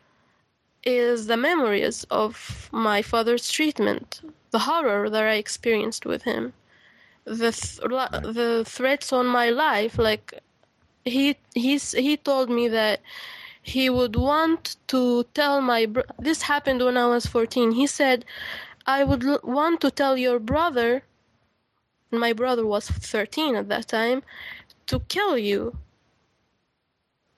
is the memories of my father's treatment, the horror that I experienced with him, the th- the threats on my life. Like he he's he told me that he would want to tell my bro- this happened when I was 14. He said I would l- want to tell your brother my brother was 13 at that time to kill you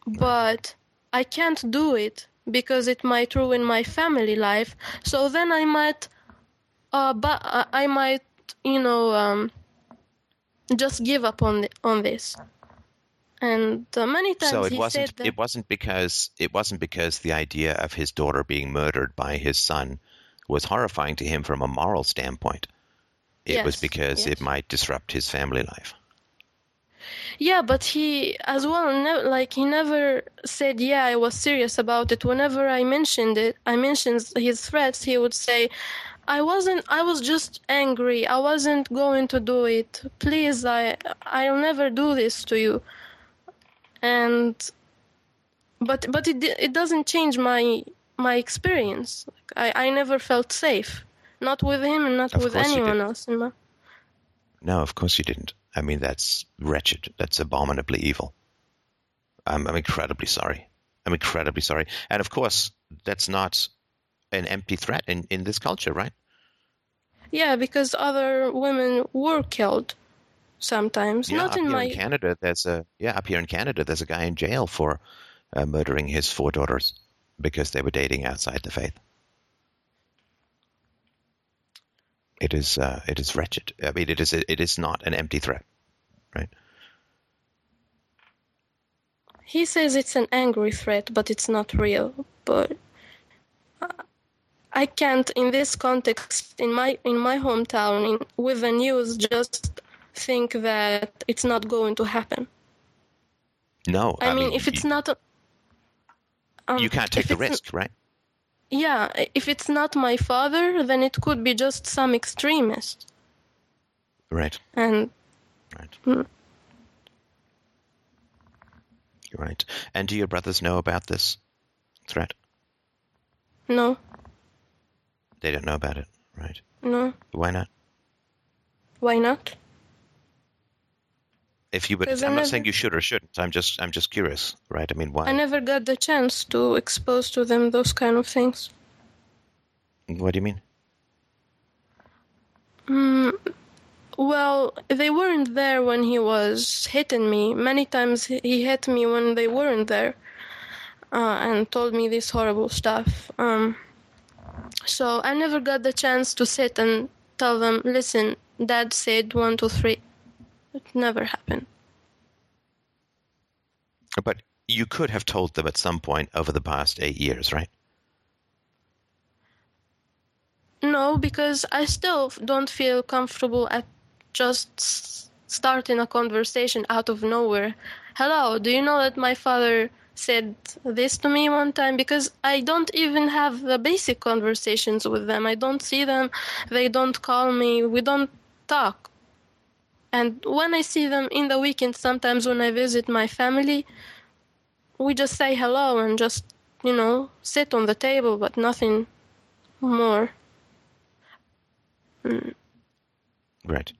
but I can't do it because it might ruin my family life. So then I might, uh, but uh, I might, you know, um, just give up on the, on this. And uh, many times so it he wasn't said that, it wasn't because it wasn't because the idea of his daughter being murdered by his son was horrifying to him from a moral standpoint. It was because yes. it might disrupt his family life. yeah, but he as well, ne- like he never said, yeah, I was serious about it. Whenever I mentioned it, I mentioned his threats, he would say, I wasn't. I was just angry. I wasn't going to do it. Please, I. I'll never do this to you. And, but but it it doesn't change my my experience. Like, I I never felt safe, not with him and not Of with anyone else. In my, No, of course you didn't. I mean, that's wretched. That's abominably evil. I'm, I'm incredibly sorry. I'm incredibly sorry. And of course, that's not an empty threat in, in this culture, right? yeah, because other women were killed sometimes. Yeah, not up in here my. in Canada, there's a yeah, up here in Canada, there's a guy in jail for uh, murdering his four daughters because they were dating outside the faith. It is uh, it is wretched. I mean, it is it is not an empty threat, right? He says it's an angry threat, but it's not real. But uh, I can't, in this context, in my in my hometown, in, with the news, just think that it's not going to happen. No, I, mean, if it's not, um, you can't take the risk, right? Yeah, if it's not my father, then it could be just some extremist, Right, and right. Mm. Right. And do your brothers know about this threat? no, They don't know about it, right? no, Why not? why not? If you would, I'm not saying you should or shouldn't. I'm just, I'm just curious, right? I mean, why? I never got the chance to expose to them those kind of things. What do you mean? Mm, well, they weren't there when he was hitting me. Many times he he hit me when they weren't there, uh, and told me this horrible stuff. Um, so I never got the chance to sit and tell them, "Listen, Dad said one, two, three. It never happened. But you could have told them at some point over the past eight years, right? No, because I still don't feel comfortable at just starting a conversation out of nowhere. Hello, do you know that my father said this to me one time? Because I don't even have the basic conversations with them. I don't see them, they don't call me, we don't talk. And when I see them in the weekend, sometimes when I visit my family, we just say hello and just, you know, sit on the table, but nothing more. Mm. Right.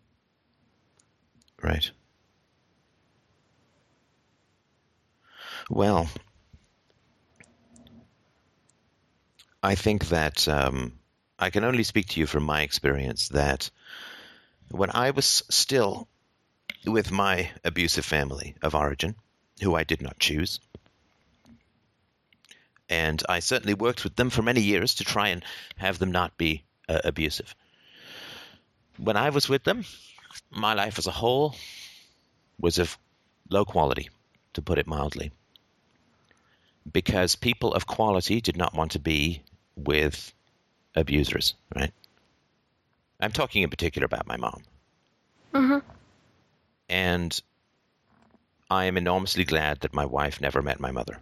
Right. Well, I think that um, I can only speak to you from my experience that when I was still with my abusive family of origin, who I did not choose, and I certainly worked with them for many years to try and have them not be uh, abusive. When I was with them, my life as a whole was of low quality, to put it mildly, because people of quality did not want to be with abusers, right? I'm talking in particular about my mom. Mhm. And I am enormously glad that my wife never met my mother.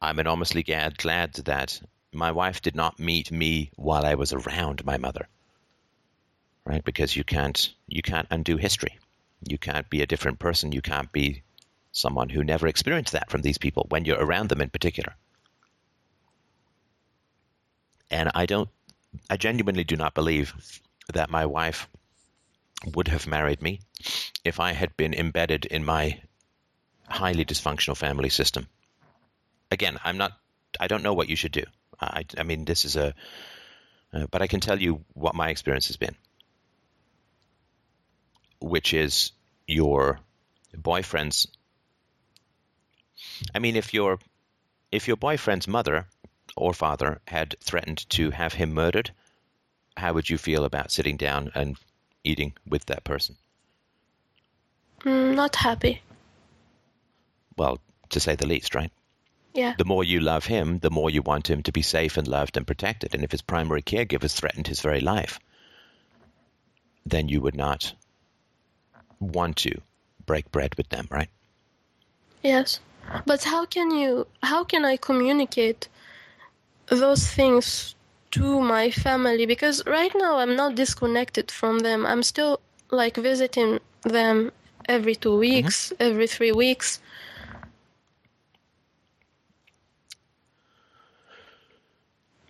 I'm enormously glad, glad that my wife did not meet me while I was around my mother. Right? Because you can't you can't undo history. You can't be a different person. You can't be someone who never experienced that from these people when you're around them in particular. And I don't I genuinely do not believe that my wife would have married me if I had been embedded in my highly dysfunctional family system. Again, I'm not. I don't know what you should do. I, I mean, this is a. Uh, but I can tell you what my experience has been, which is your boyfriend's. I mean, if your if your boyfriend's mother or father had threatened to have him murdered, how would you feel about sitting down and eating with that person? Mm, not happy. Well, to say the least, right? Yeah. The more you love him, the more you want him to be safe and loved and protected. And if his primary caregivers threatened his very life, then you would not want to break bread with them, right? Yes. But how can you how can I communicate those things to my family because right now I'm not disconnected from them. I'm still like visiting them every 2 weeks, every 3 weeks.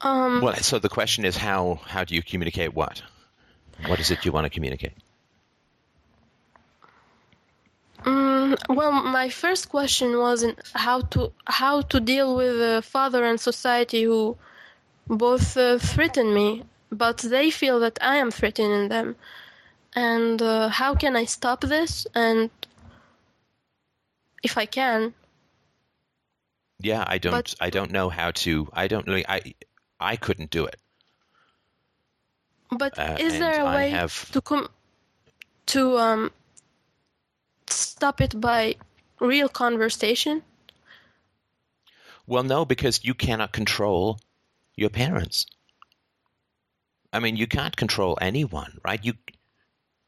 Um Well, so the question is how how do you communicate what? What is it you want to communicate? Mm, well, my first question wasn't how to how to deal with a father and society who both uh, threaten me, but they feel that I am threatening them, and uh, how can I stop this? And if I can, Yeah, I don't But- I don't know how to I don't really I I couldn't do it. but Uh, is there a way have- to come to um stop it by real conversation? Well, no, because you cannot control your parents. I mean, you can't control anyone, right? You,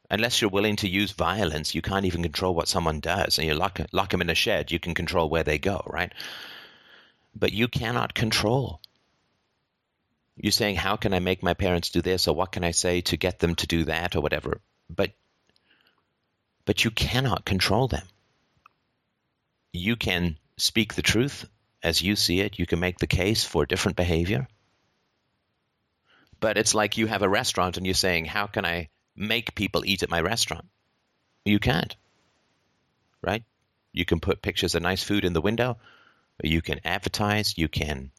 unless you're willing to use violence, you can't even control what someone does. And you lock lock them in a shed, you can control where they go, right? But you cannot control. You're saying, how can I make my parents do this, or what can I say to get them to do that, or whatever? But, but you cannot control them. You can speak the truth as you see it. You can make the case for different behavior. But it's like you have a restaurant and you're saying, How can I make people eat at my restaurant? You can't. Right? You can put pictures of nice food in the window, you can advertise, you can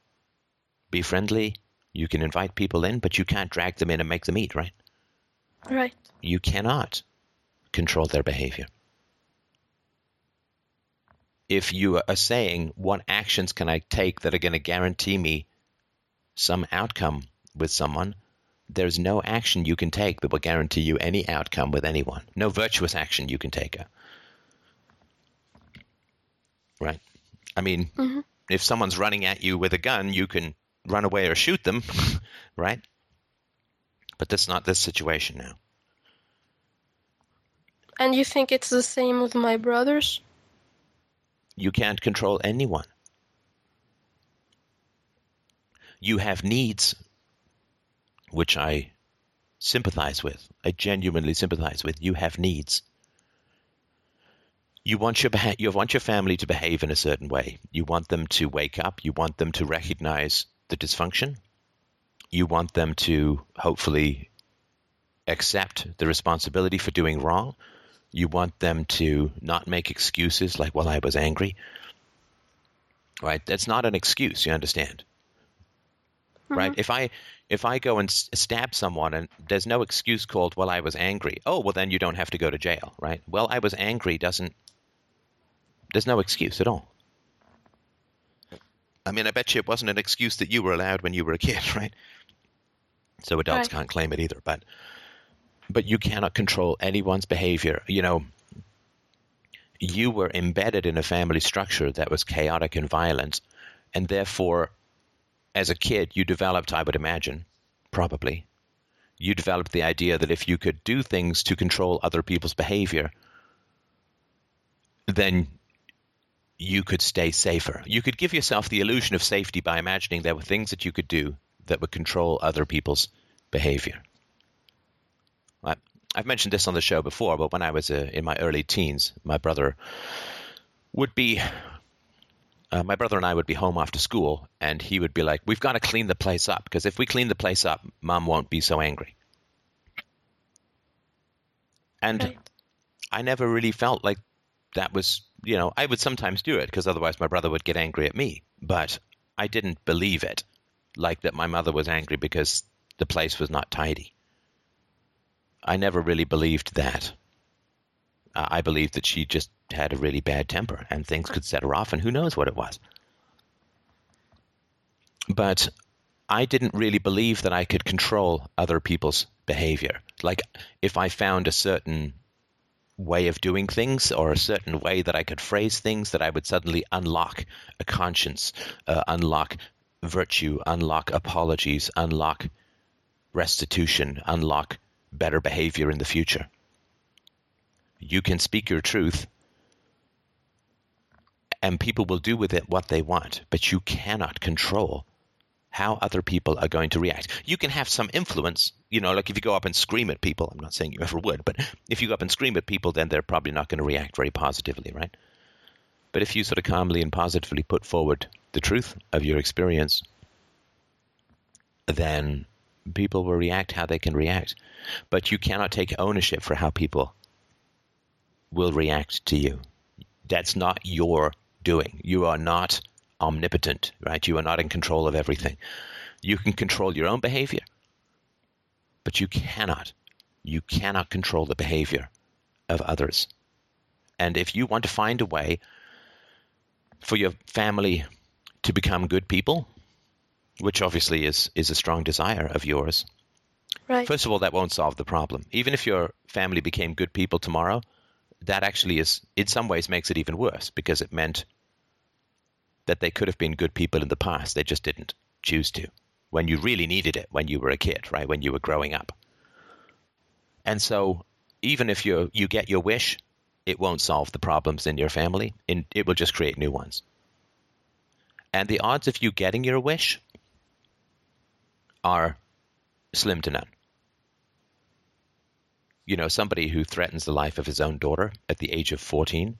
be friendly, you can invite people in, but you can't drag them in and make them eat, right? Right. You cannot control their behavior. If you are saying, what actions can I take that are going to guarantee me some outcome with someone, there's no action you can take that will guarantee you any outcome with anyone. No virtuous action you can take. Right? I mean, Mhm. if someone's running at you with a gun, you can run away or shoot them, <laughs> right? But that's not this situation now. And you think it's the same with my brothers? You can't control anyone. You have needs, which I sympathize with. I genuinely sympathize with. You have needs. You want your you want your family to behave in a certain way. You want them to wake up. You want them to recognize the dysfunction. You want them to hopefully accept the responsibility for doing wrong. You want them to not make excuses like, well, I was angry. Right? That's not an excuse, you understand? Mm-hmm. Right? If I if I go and s- stab someone and there's no excuse called, well, I was angry. Oh, well, then you don't have to go to jail, right? Well, I was angry doesn't, there's no excuse at all. I mean, I bet you it wasn't an excuse that you were allowed when you were a kid, <laughs> right? So adults Right. can't claim it either. But but you cannot control anyone's behavior. You know, you were embedded in a family structure that was chaotic and violent, and therefore, as a kid, you developed, I would imagine, probably, you developed the idea that if you could do things to control other people's behavior, then you could stay safer. You could give yourself the illusion of safety by imagining there were things that you could do that would control other people's behavior. I've mentioned this on the show before, but when I was uh, in my early teens, my brother would be, uh, my brother and I would be home after school, and he would be like, "We've got to clean the place up because if we clean the place up, Mom won't be so angry." And Right. I never really felt like that was, you know, I would sometimes do it because otherwise my brother would get angry at me. But I didn't believe it, like that my mother was angry because the place was not tidy. I never really believed that. I believed that she just had a really bad temper and things could set her off, and who knows what it was. But I didn't really believe that I could control other people's behavior. Like, if I found a certain way of doing things or a certain way that I could phrase things, that I would suddenly unlock a conscience, uh, unlock virtue, unlock apologies, unlock restitution, unlock better behavior in the future. You can speak your truth, and people will do with it what they want, but you cannot control how other people are going to react. You can have some influence, you know, like if you go up and scream at people, I'm not saying you ever would, but if you go up and scream at people, then they're probably not going to react very positively, right? But if you sort of calmly and positively put forward the truth of your experience, then people will react how they can react. But you cannot take ownership for how people will react to you. That's not your doing. You are not omnipotent, right? You are not in control of everything. You can control your own behavior, but you cannot. You cannot control the behavior of others. And if you want to find a way for your family to become good people, which obviously is, is a strong desire of yours, Right. First of all, that won't solve the problem. Even if your family became good people tomorrow, that actually is, in some ways, makes it even worse because it meant that they could have been good people in the past. They just didn't choose to when you really needed it when you were a kid, right? When you were growing up. And so, even if you you get your wish, it won't solve the problems in your family. In, it will just create new ones. And the odds of you getting your wish are slim to none. You know, somebody who threatens the life of his own daughter at the age of 14,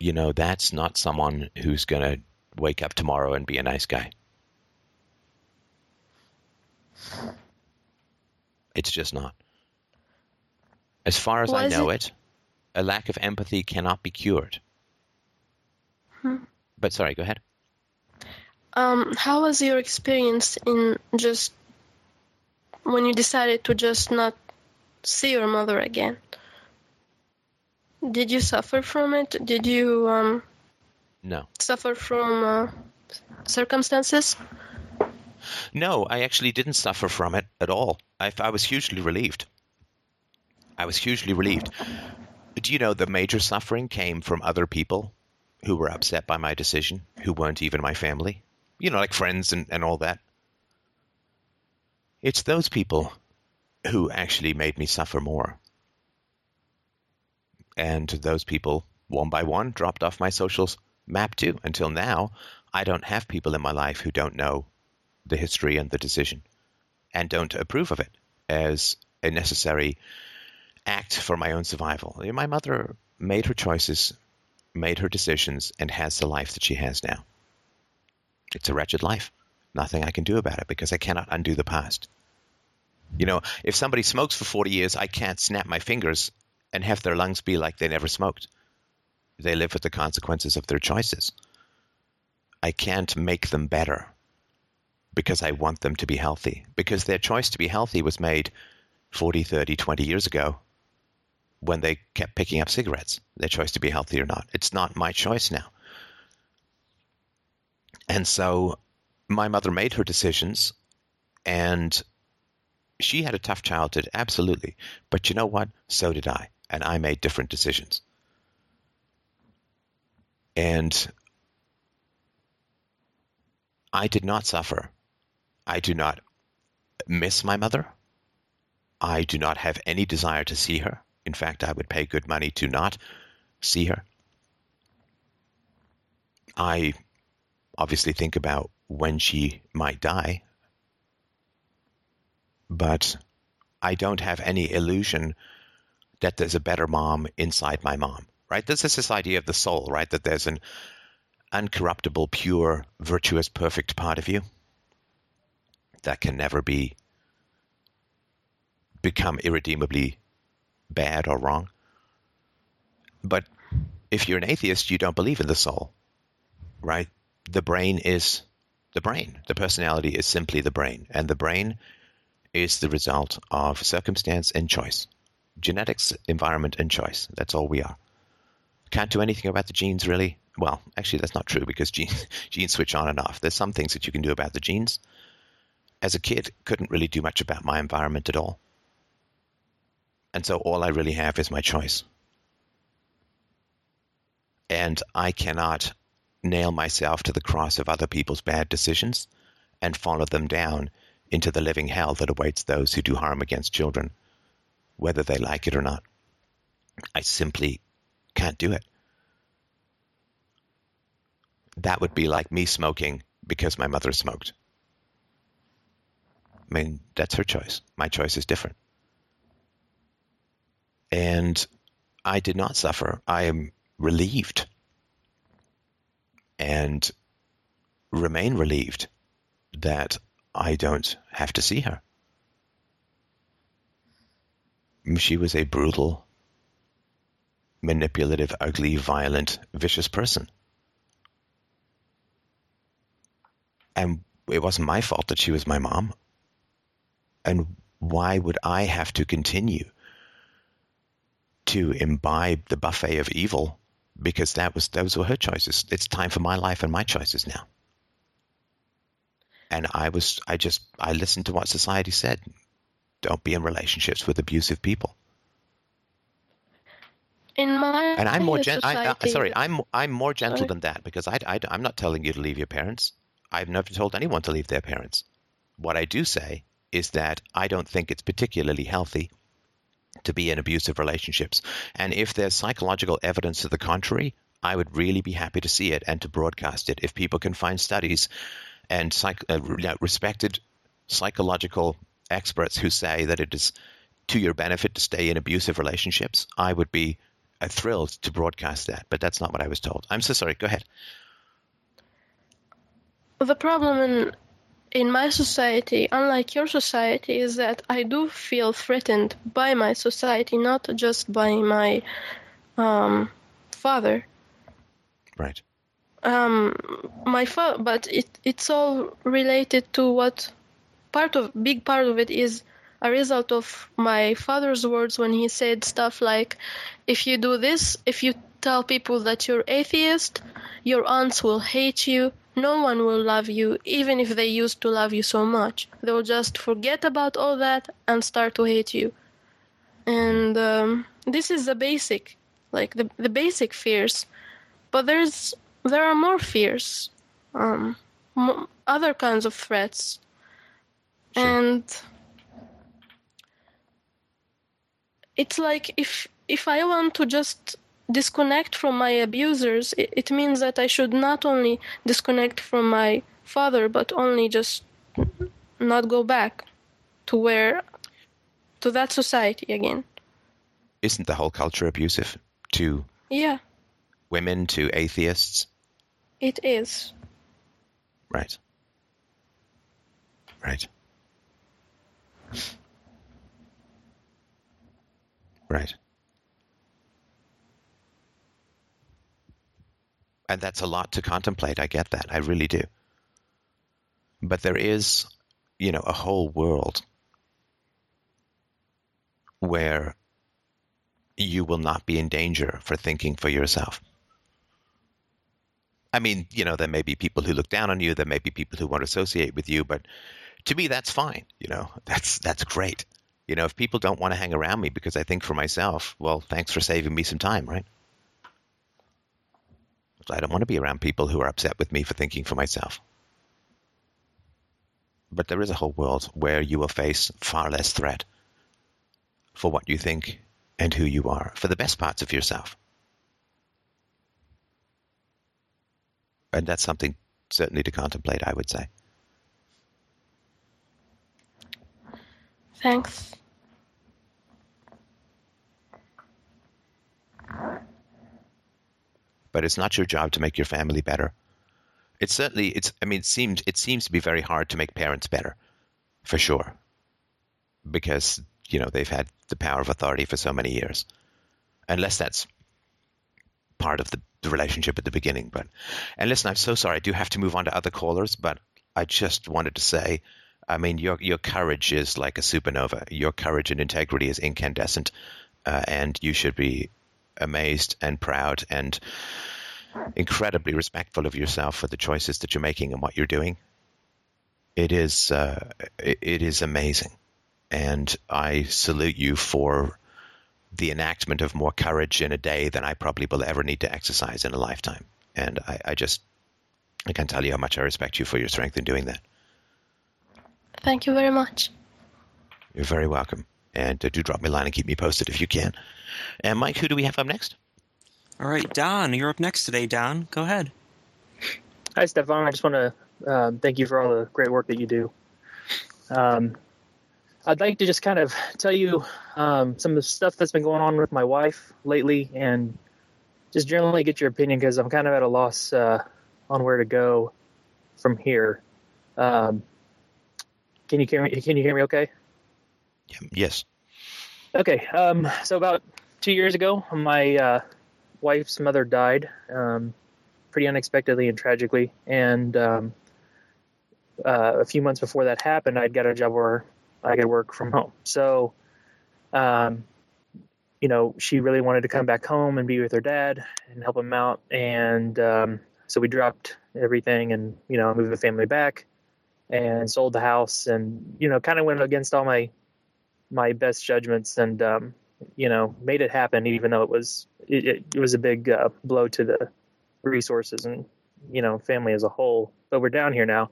you know, that's not someone who's going to wake up tomorrow and be a nice guy. It's just not. As far as I know it- it, a lack of empathy cannot be cured. Hmm. But sorry, go ahead. Um, how was your experience in just when you decided to just not see your mother again? Did you suffer from it? Did you um, No. suffer from uh, circumstances? No, I actually didn't suffer from it at all. I, I was hugely relieved. I was hugely relieved. Do you know the major suffering came from other people who were upset by my decision, who weren't even my family, you know, like friends and, and all that. It's those people who actually made me suffer more. And those people, one by one, dropped off my socials map too. Until now, I don't have people in my life who don't know the history and the decision and don't approve of it as a necessary act for my own survival. My mother made her choices, made her decisions, and has the life that she has now. It's a wretched life. Nothing I can do about it because I cannot undo the past. You know, if somebody smokes for 40 years, I can't snap my fingers and have their lungs be like they never smoked. They live with the consequences of their choices. I can't make them better because I want them to be healthy, because their choice to be healthy was made 40, 30, 20 years ago when they kept picking up cigarettes, their choice to be healthy or not. It's not my choice now. And so my mother made her decisions and she had a tough childhood, absolutely. But you know what? So did I. And I made different decisions. And I did not suffer. I do not miss my mother. I do not have any desire to see her. In fact, I would pay good money to not see her. I obviously think about when she might die, but I don't have any illusion that there's a better mom inside my mom, right? There's this idea of the soul, right? That there's an uncorruptible, pure, virtuous, perfect part of you that can never be become irredeemably bad or wrong. But if you're an atheist, you don't believe in the soul, right? The brain is the brain. The personality is simply the brain, and the brain is the result of circumstance and choice. Genetics, environment, and choice. That's all we are. Can't do anything about the genes, really. Well, actually, that's not true because genes, <laughs> genes switch on and off. There's some things that you can do about the genes. As a kid, couldn't really do much about my environment at all. And so all I really have is my choice. And I cannot nail myself to the cross of other people's bad decisions and follow them down into the living hell that awaits those who do harm against children, whether they like it or not. I simply can't do it. That would be like me smoking because my mother smoked. I mean, that's her choice. My choice is different. And I did not suffer. I am relieved and remain relieved that I don't have to see her. She was a brutal, manipulative, ugly, violent, vicious person. And it wasn't my fault that she was my mom. And why would I have to continue to imbibe the buffet of evil because that was those were her choices. It's time for my life and my choices now. And I was I just I listened to what society said. Don't be in relationships with abusive people. In my And I'm more gen- I, sorry, I'm I'm more gentle Sorry? than that because I, I I'm not telling you to leave your parents. I've never told anyone to leave their parents. What I do say is that I don't think it's particularly healthy to be in abusive relationships. And if there's psychological evidence to the contrary, I would really be happy to see it and to broadcast it. If people can find studies and psych- uh, respected psychological experts who say that it is to your benefit to stay in abusive relationships, I would be uh, thrilled to broadcast that. But that's not what I was told. I'm so sorry. Go ahead. The problem in in my society, unlike your society, is that I do feel threatened by my society, not just by my um, father. Right. Um, my fa- but it it's all related to what part of big part of it is a result of my father's words when he said stuff like, "If you do this, if you tell people that you're atheist, your aunts will hate you." No one will love you, even if they used to love you so much. They'll just forget about all that and start to hate you. And um, this is the basic, like the, the basic fears but there's there are more fears, um, mo- other kinds of threats, Sure. and it's like if if I want to just disconnect from my abusers, it, it means that I should not only disconnect from my father, but only just not go back to where to that society again. Isn't the whole culture abusive to Yeah, women, to atheists? it is. Right. Right. Right. And that's a lot to contemplate. I get that. I really do. But there is, you know, a whole world where you will not be in danger for thinking for yourself. I mean, you know, there may be people who look down on you, there may be people who won't associate with you, but to me that's fine, you know. <laughs> That's that's great. You know, if people don't want to hang around me because I think for myself, well, thanks for saving me some time, right? I don't want to be around people who are upset with me for thinking for myself. But there is a whole world where you will face far less threat for what you think and who you are, for the best parts of yourself. And that's something certainly to contemplate, I would say. Thanks. But it's not your job to make your family better. It's certainly it's I mean it seems it seems to be very hard to make parents better, for sure. Because, you know, they've had the power of authority for so many years. Unless that's part of the, the relationship at the beginning. But and listen, I'm so sorry, I do have to move on to other callers, but I just wanted to say I mean, your your courage is like a supernova. Your courage and integrity is incandescent, uh, and you should be amazed and proud and incredibly respectful of yourself for the choices that you're making and what you're doing. It is uh, it, it is amazing, and I salute you for the enactment of more courage in a day than I probably will ever need to exercise in a lifetime. And I, I just I can't tell you how much I respect you for your strength in doing that. Thank you very much. You're very welcome. And uh, do drop me a line and keep me posted if you can. And Mike, who do we have up next? All right, Don, you're up next today. Don, go ahead. Hi, Stefan. I just want to um, thank you for all the great work that you do. Um, I'd like to just kind of tell you um, some of the stuff that's been going on with my wife lately and just generally get your opinion because I'm kind of at a loss uh, on where to go from here. Um, can you hear me? Can you hear me? Okay. Yes. Okay. Um, so about two years ago, my uh, wife's mother died, um, pretty unexpectedly and tragically. And um, uh, a few months before that happened, I'd got a job where I could work from home. So, um, you know, she really wanted to come back home and be with her dad and help him out. And um, so we dropped everything and you know moved the family back and sold the house and you know kind of went against all my my best judgments and um, you know made it happen even though it was it, it was a big uh, blow to the resources and you know family as a whole but we're down here now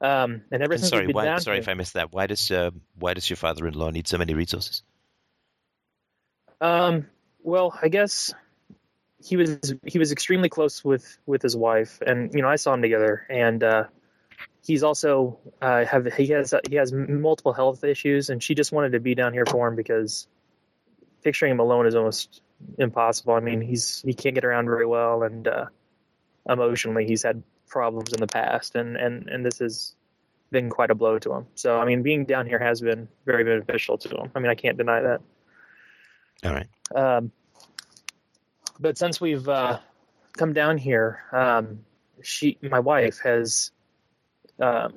um, and ever since sorry, we've been why, down sorry here, if I missed that. Why does uh, why does your father-in-law need so many resources? Um, well, I guess he was he was extremely close with with his wife, and you know I saw them together, and uh, he's also uh, have he has he has multiple health issues, and she just wanted to be down here for him because picturing him alone is almost impossible. I mean, he's he can't get around very well, and uh, emotionally he's had problems in the past, and and and this has been quite a blow to him. So I mean, being down here has been very beneficial to him. I mean, I can't deny that. All right. Um, but since we've uh, come down here, um, she, my wife, has um,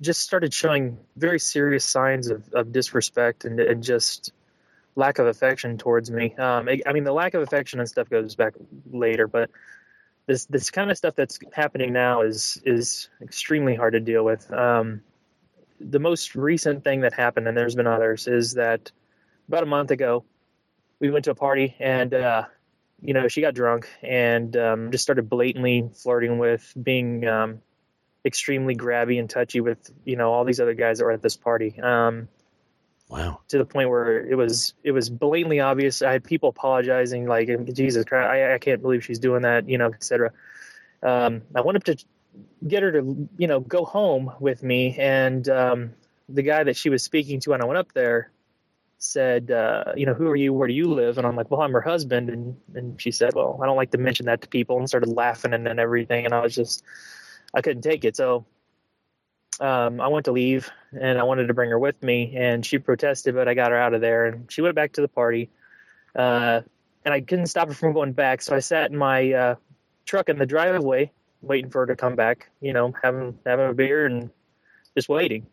just started showing very serious signs of, of disrespect and, and just lack of affection towards me. Um, I, mean, the lack of affection and stuff goes back later, but this this kind of stuff that's happening now is is extremely hard to deal with. Um, the most recent thing that happened, and there's been others, is that about a month ago we went to a party and uh, you know, she got drunk and um, just started blatantly flirting with, being um, extremely grabby and touchy with, you know, all these other guys that were at this party. Um, Wow. to the point where it was it was blatantly obvious. I had people apologizing, like Jesus Christ, I, I can't believe she's doing that, you know, etc. Um, I went up to get her to you know go home with me, and um, the guy that she was speaking to when I went up there said, uh, you know, who are you? Where do you live? And I'm like, well, I'm her husband, and and she said, well, I don't like to mention that to people, and started laughing and, and everything, and I was just I couldn't take it, so um, I went to leave and I wanted to bring her with me, and she protested, but I got her out of there, and she went back to the party. Uh, and I couldn't stop her from going back, so I sat in my uh, truck in the driveway, waiting for her to come back. You know, having having a beer and just waiting.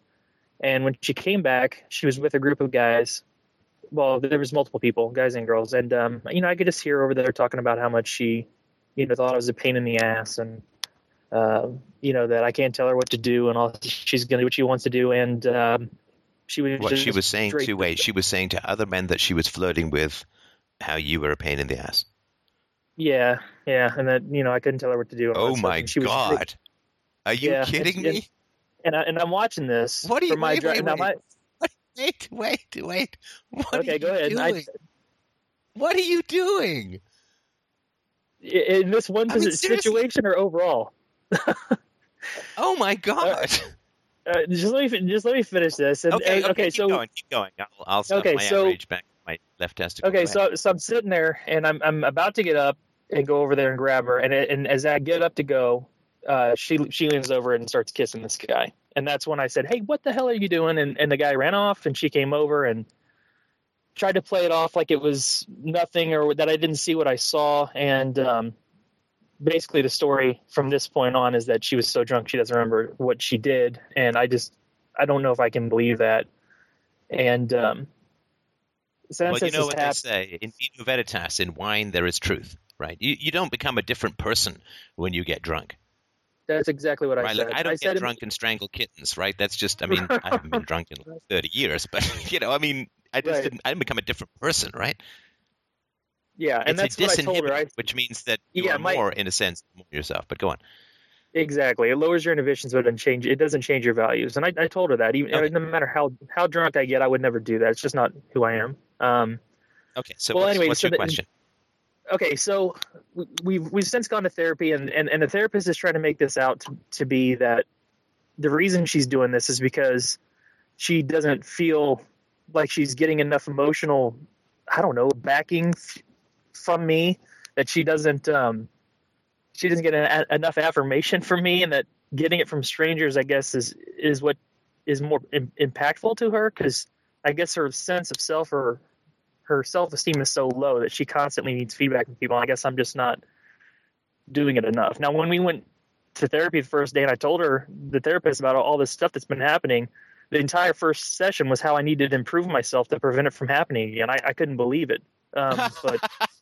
And when she came back, she was with a group of guys. Well, there was multiple people, guys and girls, and um, you know, I could just hear over there talking about how much she, you know, thought I was a pain in the ass, and um, you know that I can't tell her what to do, and all she's gonna do what she wants to do, and um, she was What she was saying straight- to she was saying to other men that she was flirting with how you were a pain in the ass. Yeah, yeah, and that you know I couldn't tell her what to do. Oh my and was- god. Are you Yeah, kidding it's- me? And I, and I'm watching this. What are you- wait, dri- wait, wait. Wait, wait, wait. What okay, go ahead. I. What are you doing? in this one I mean, situation or overall? <laughs> Oh my god. Uh, just let me just let me finish this. And, okay, and- okay, keep so going, keep going. I'll, I'll stuff Okay, my so- outrage back my left testicle. okay, so so I'm sitting there and I'm I'm about to get up and go over there and grab her, and and as I get up to go, uh, she she leans over and starts kissing this guy, and that's when I said, "Hey, what the hell are you doing?" And and the guy ran off, and she came over and tried to play it off like it was nothing or that I didn't see what I saw, and um, basically the story from this point on is that she was so drunk she doesn't remember what she did, and I just I don't know if I can believe that, and um, well, you know what happened- they say in vino veritas, in wine there is truth, right? You you don't become a different person when you get drunk, That's exactly what I right? said. Look, I don't said get drunk and strangle kittens, right? That's just, I mean, I haven't been <laughs> drunk in like thirty years, but <laughs> you know, I mean, I just Right. didn't, I didn't become a different person, right? Yeah, and it's that's a what I told her. I, which means that you Yeah, are my- more, in a sense, more yourself. But go on. exactly. It lowers your inhibitions, but it doesn't change. It doesn't change your values. And I, I told her that. Even Okay. no matter how how drunk I get, I would never do that. It's just not who I am. Um, Okay, so Well, what's, anyway, what's so your the- question? okay, so we- we've we've since gone to therapy, and, and and the therapist is trying to make this out to, to be that the reason she's doing this is because she doesn't feel like she's getting enough emotional, I don't know, backing from me that she doesn't um she doesn't get a, enough affirmation from me, and that getting it from strangers, I guess, is is what is more Im- impactful to her because I guess her sense of self or her self esteem is so low that she constantly needs feedback from people. I guess I'm just not doing it enough. Now, when we went to therapy the first day and I told her the therapist about all this stuff that's been happening, the entire first session was how I needed to improve myself to prevent it from happening again. I, I couldn't believe it. Um, but <laughs>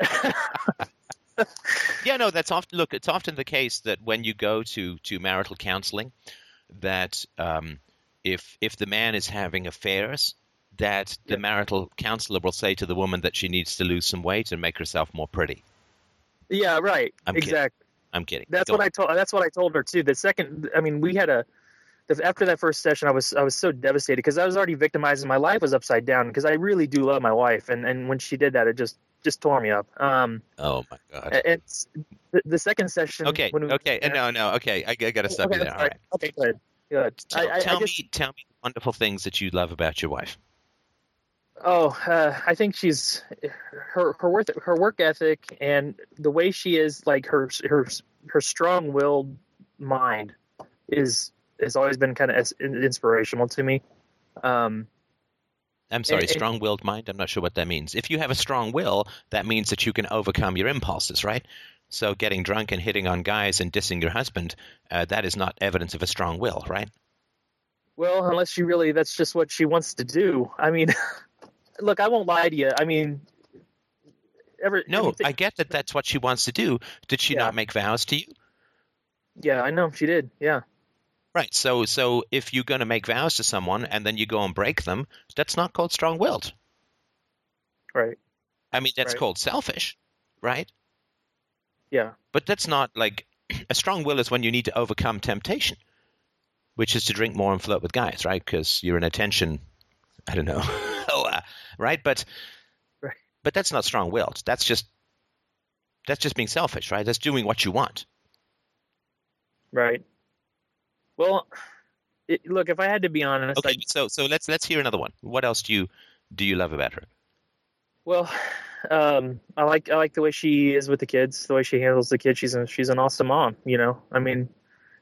<laughs> Yeah, no, that's often look. It's often the case that when you go to to marital counseling, that um, if if the man is having affairs, that the marital counselor will say to the woman that she needs to lose some weight and make herself more pretty. yeah, right. I'm kidding. exactly. I'm kidding. That's Go what on. I told. That's what I told her too. The second, I mean, we had a. After that first session, I was I was so devastated because I was already victimized and my life was upside down because I really do love my wife and and when she did that, it just just tore me up. Um, Oh my god. it's the, the second session. Okay. when we- Okay. No. No. Okay. I, I got to stop okay, you there. All right. Okay, good. Good. Tell, I, I, tell I just, me. Tell me wonderful things that you love about your wife. Oh, uh, I think she's her her work her work ethic and the way she is like her her her strong willed mind is has always been kind of inspirational to me. Um, I'm sorry, and- strong-willed mind. I'm not sure what that means. If you have a strong will, that means that you can overcome your impulses, right? So getting drunk and hitting on guys and dissing your husband, uh, that is not evidence of a strong will, right? well, unless she really that's just what she wants to do. I mean, <laughs> look, I won't lie to you. I mean, ever No, everything- I get that that's what she wants to do. Did she Yeah. not make vows to you? yeah, I know she did. Yeah. Right. So so if you're going to make vows to someone and then you go and break them, that's not called strong-willed. Right. I mean, that's Right. called selfish. right? Yeah. But that's not like <clears throat> a strong will is when you need to overcome temptation, which is to drink more and flirt with guys, right? Because you're in attention, I don't know, <laughs> oh, uh, right? But right. but that's not strong willed. That's just that's just being selfish, right? That's doing what you want. Right. Well, it, look, if I had to be honest, okay. I, so so let's let's hear another one. What else do you do you love about her? Well, um, I like I like the way she is with the kids, the way she handles the kids. She's a, she's an awesome mom. You know, I mean,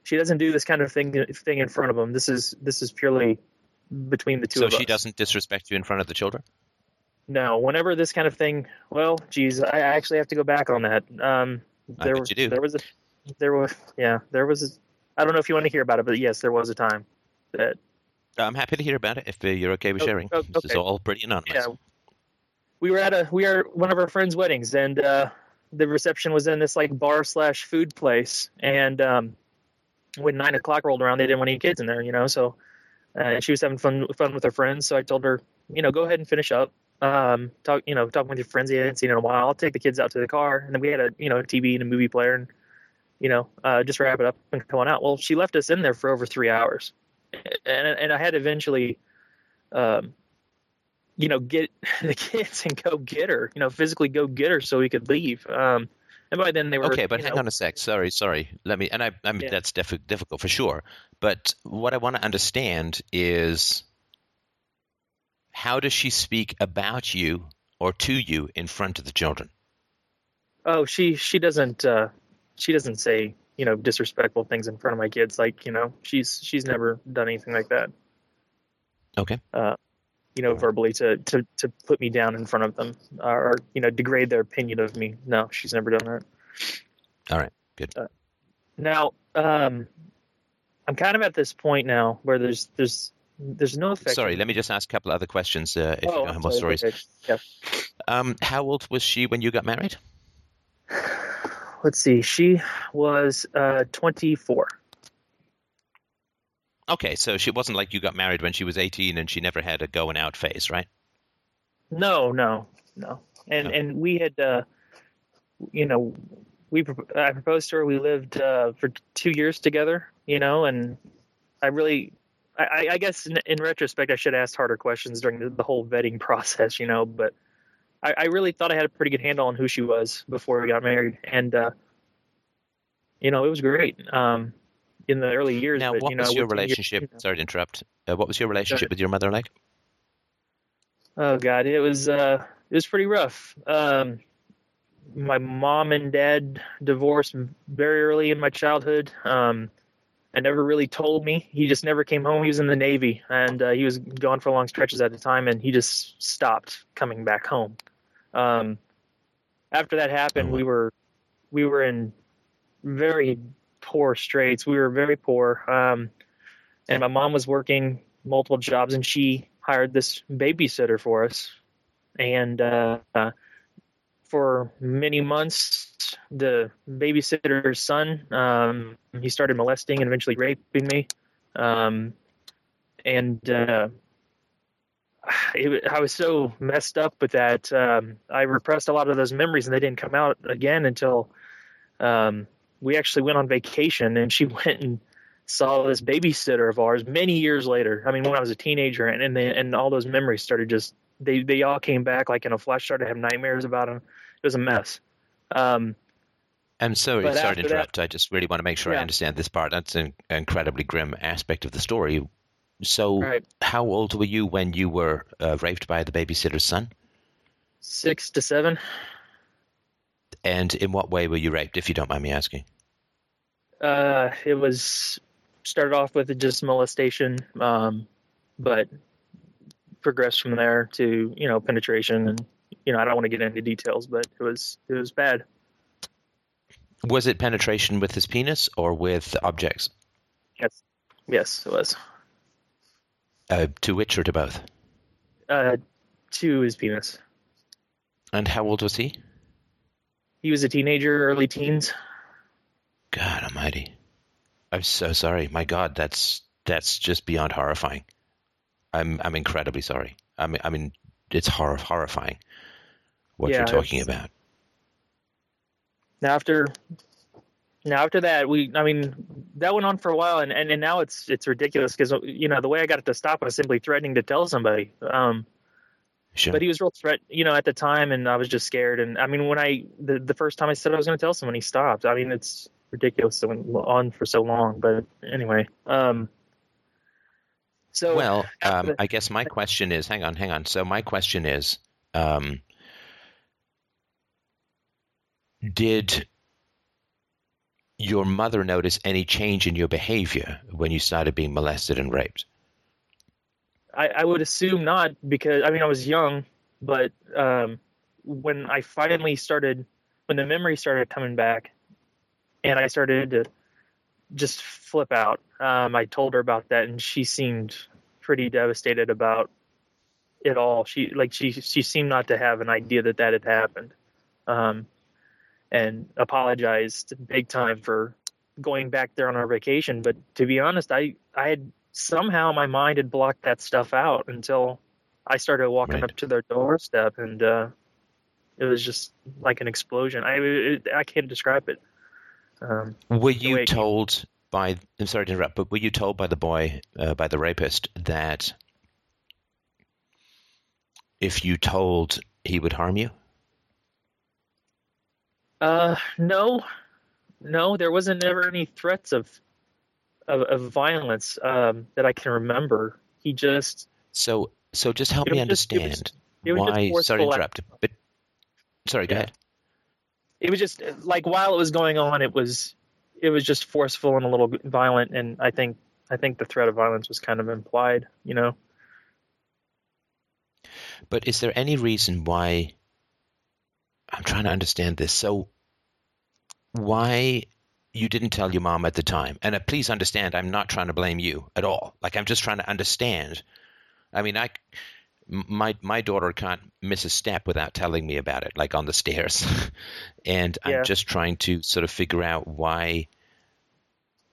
she doesn't do this kind of thing thing in front of them. This is this is purely between the two so of us. So she doesn't disrespect you in front of the children. No, whenever this kind of thing, well, geez, I actually have to go back on that. Um, there, I bet you do. There was a, there was, yeah, there was. I don't know if you want to hear about it, but yes, there was a time that. I'm happy to hear about it if uh, you're okay with Oh, sharing. oh, This is all pretty anonymous. Yeah, we were at a we are one of our friends' weddings, and uh, the reception was in this like bar slash food place. And um, when nine o'clock rolled around, they didn't want any kids in there, you know. So uh, she was having fun fun with her friends. So I told her, you know, go ahead and finish up. Um, talk, you know, talking with your friends you hadn't seen in a while. I'll take the kids out to the car, and then we had a you know a TV and a movie player, and you know, uh, just wrap it up and come on out. Well, she left us in there for over three hours, and and I had to eventually. Um, you know, get <laughs> the kids and go get her, you know, physically go get her so we could leave. Um, and by then they were Okay, but hang know, on a sec. Sorry, sorry. Let me. And I, I mean, Yeah. that's diff- difficult for sure. But what I want to understand is how does she speak about you or to you in front of the children? Oh, she she doesn't uh, she doesn't say you know disrespectful things in front of my kids. Like you know, she's she's never done anything like that. Okay. Uh, you know, verbally to to to put me down in front of them or you know degrade their opinion of me. No, she's never done that. All right. Good. Now, um, I'm kind of at this point now where there's there's there's no effect. Sorry, let me just ask a couple other questions uh, if you oh, don't have more sorry. stories. Okay. Um, how old was she when you got married? Let's see. She was uh, 24. Okay, so she wasn't like you got married when she was 18 and she never had a going out phase, right? No, no, no. And No. and we had, uh, you know, we I proposed to her. We lived uh, for two years together. You know, and I really, I, I- guess in, in retrospect, I should have asked harder questions during the, the whole vetting <laughs> process. You know, but I, I really thought I had a pretty good handle on who she was before we got married, and uh, you know, it was great. Um, in the early years, Now, but, what you know, was your within years- relationship? you know. Sorry to interrupt. Uh, what was your relationship with your mother like? Oh God, it was uh, it was pretty rough. Um, my mom and dad divorced very early in my childhood. Um, and never really told me. He just never came home. He was in the Navy, and uh, he was gone for long stretches at a time, and he just stopped coming back home. Um, after that happened, we were we were in very poor straits. We were very poor, um, and my mom was working multiple jobs, and she hired this babysitter for us. And uh, uh, for many months, the babysitter's son um, he started molesting and eventually raping me. Um, and uh, <sighs> it, I was so messed up with that. Um, I repressed a lot of those memories, and they didn't come out again until um, we actually went on vacation, and she <laughs> went and saw this babysitter of ours many years later. I mean, when I was a teenager, and and, they, and all those memories started just they they all came back like in a flash. Started to have nightmares about him. It was a mess. Um, I'm sorry, sorry to that- interrupt. I just really want to make sure I understand this part. That's an incredibly grim aspect of the story. So, right, how old were you when you were uh, raped by the babysitter's son? six to seven. And in what way were you raped, if you don't mind me asking? Uh, it was started off with just molestation, um, but progressed from there to you know penetration, and you know I don't want to get into details, but it was it was bad. Was it penetration with his penis or with objects? Yes, yes, it was. Uh, to which or to both? Uh, to his penis. And how old was he? He was a teenager, early teens. God Almighty! I'm so sorry. My God, that's that's just beyond horrifying. I'm I'm incredibly sorry. I mean, I mean, it's horror horrifying what Yeah, you're talking about. now after now after that we i mean that went on for a while and and, and now it's it's ridiculous because you know the way i got it to stop was simply threatening to tell somebody um Sure. but he was real threat you know at the time and i was just scared and i mean when i the, the first time i said i was going to tell someone he stopped i mean it's ridiculous it went on for so long but anyway um so well, um, the- I guess my question is, hang on, hang on. So my question is, um, did your mother notice any change in your behavior when you started being molested and raped? I, I would assume not because I mean I was young, but um, when I finally started, when the memory started coming back, and I started to just flip out, um, I told her about that, and she seemed pretty devastated about it all. She like she she seemed not to have an idea that that had happened, um, and apologized big time for going back there on our vacation. But to be honest, I I had somehow my mind had blocked that stuff out until I started walking Right. up to their doorstep, and uh, it was just like an explosion. I it, I can't describe it. Um, Were you it came- told by? I'm sorry to interrupt, but were you told by the boy, uh, by the rapist, that if you told, he would harm you? Uh, no, no, there wasn't ever any threats of of, of violence um, that I can remember. He just So, so just help me was just- it was- understand it just why. Sorry to interrupt, but sorry, go Yeah. ahead. it was just like while it was going on, it was it was just forceful and a little violent, and I think I think the threat of violence was kind of implied. You know, But is there any reason why? I'm trying to understand this. So, why you didn't tell your mom at the time? And uh, please understand, I'm not trying to blame you at all. Like I'm just trying to understand. I mean, I my my daughter can't miss a step without telling me about it, like on the stairs, <laughs> and Yeah. I'm just trying to sort of figure out why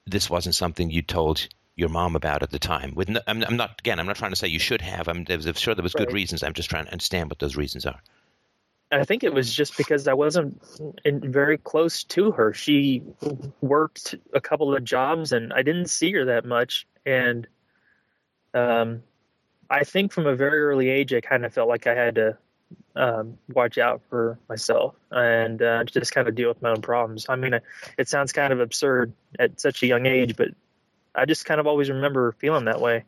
this wasn't something you told your mom about at the time. With no, I'm, I'm not again. I'm not trying to say you should have. I'm, I'm sure there was good reasons. I'm just trying to understand what those reasons are. I think it was just because I wasn't in, very close to her. She worked a couple of jobs, and I didn't see her that much. And um, I think from a very early age, I kind of felt like I had to um, watch out for myself and uh, just kind of deal with my own problems. I mean, it sounds kind of absurd at such a young age, but I just kind of always remember feeling that way.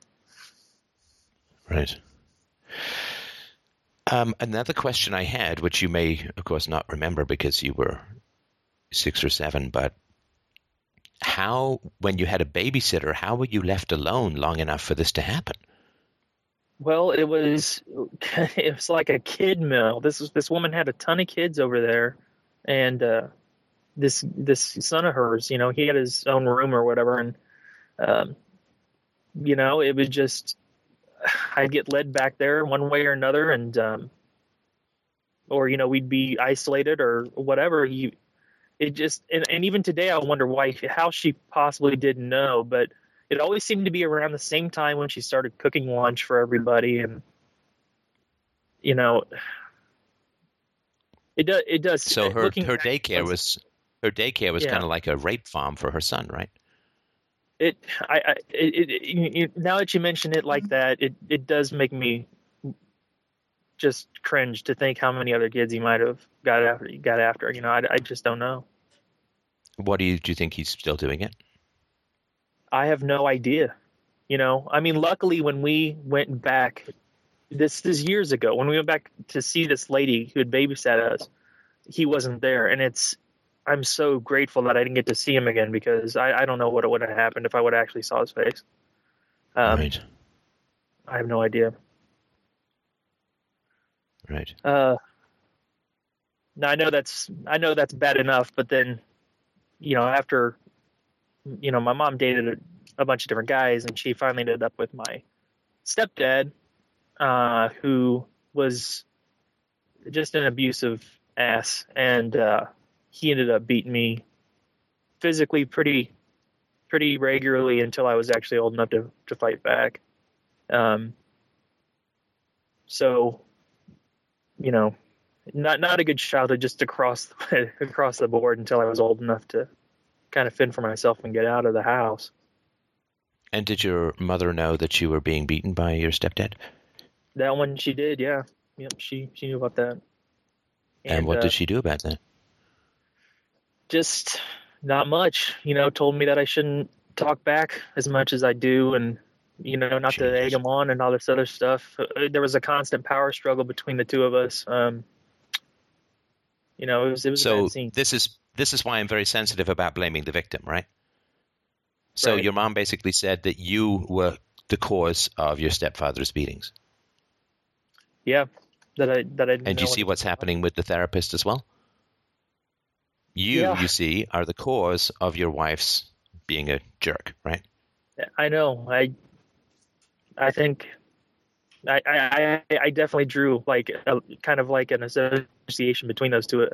Right. Um, another question I had, which you may, of course, not remember because you were six or seven, but how, when you had a babysitter, how were you left alone long enough for this to happen? Well, it was <laughs> it was like a kid mill. This was this woman had a ton of kids over there, and uh, this this son of hers, you know, he had his own room or whatever, and um, you know, it was just <laughs> I'd get led back there one way or another, and um, or you know, we'd be isolated or whatever. You, it just and, and even today, I wonder why how she possibly didn't know, but it always seemed to be around the same time when she started cooking lunch for everybody and you know it does it does So her, her daycare was her daycare was Yeah. kind of like a rape farm for her son, right? It i, I it, it, you- you- now that you mention it like mm-hmm. that it it does make me just cringe to think how many other kids he might have got after got after you know i, I just don't know What do you do? You think he's still doing it? I have no idea. You know, I mean, luckily when we went back, this this years ago, when we went back to see this lady who had babysat us, he wasn't there, and it's. I'm so grateful that I didn't get to see him again because I, I don't know what would have happened if I would have actually saw his face. Um, right, I have no idea. right. Uh, now I know that's I know that's bad enough, but then, you know, after, you know, my mom dated a, a bunch of different guys, and she finally ended up with my stepdad, uh, who was just an abusive ass, and uh, he ended up beating me physically pretty pretty regularly until I was actually old enough to to fight back. Um, so, you know, not not a good childhood just across <laughs> across the board until I was old enough to kind of fend for myself and get out of the house. And did your mother know that you were being beaten by your stepdad? That one she did, yeah. Yep, she she knew about that. And, what uh, did she do about that? Just not much. You know, told me that I shouldn't talk back as much as I do, and you know, not to egg him on and all this other stuff. Uh, There was a constant power struggle between the two of us. Um, you know, it was it was a So this is this is why I'm very sensitive about blaming the victim, right? So Right. your mom basically said that you were the cause of your stepfather's beatings. Yeah, that I that I didn't And you see what's happening with the therapist as well? You, Yeah. you see, are the cause of your wife's being a jerk, right? I know. I I think I I I- definitely drew like a, kind of like an association between those two uh,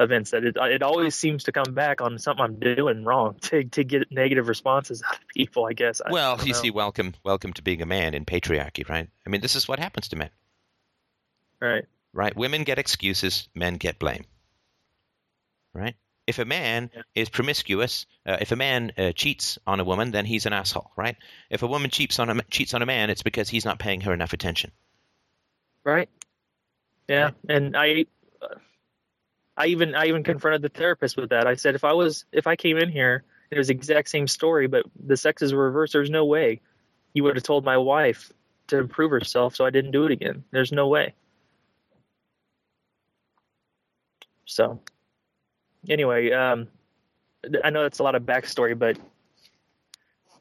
events. That it it always seems to come back on something I'm doing wrong <laughs> to to get negative responses out of people. I guess. I Well, you know. see, welcome, welcome to being a man in patriarchy, right? I mean, this is what happens to men, right? right? Women get excuses, men get blame, right? If a man is promiscuous, uh, if a man uh, cheats on a woman, then he's an asshole, right? If a woman cheats on a cheats on a man, it's because he's not paying her enough attention. Right. Yeah, and I, uh, I even I even confronted the therapist with that. I said if I was if I came in here, it was the exact same story, but the sexes were reversed. There's no way you would have told my wife to improve herself, so I didn't do it again. There's no way. So, anyway, um, I know that's a lot of backstory, but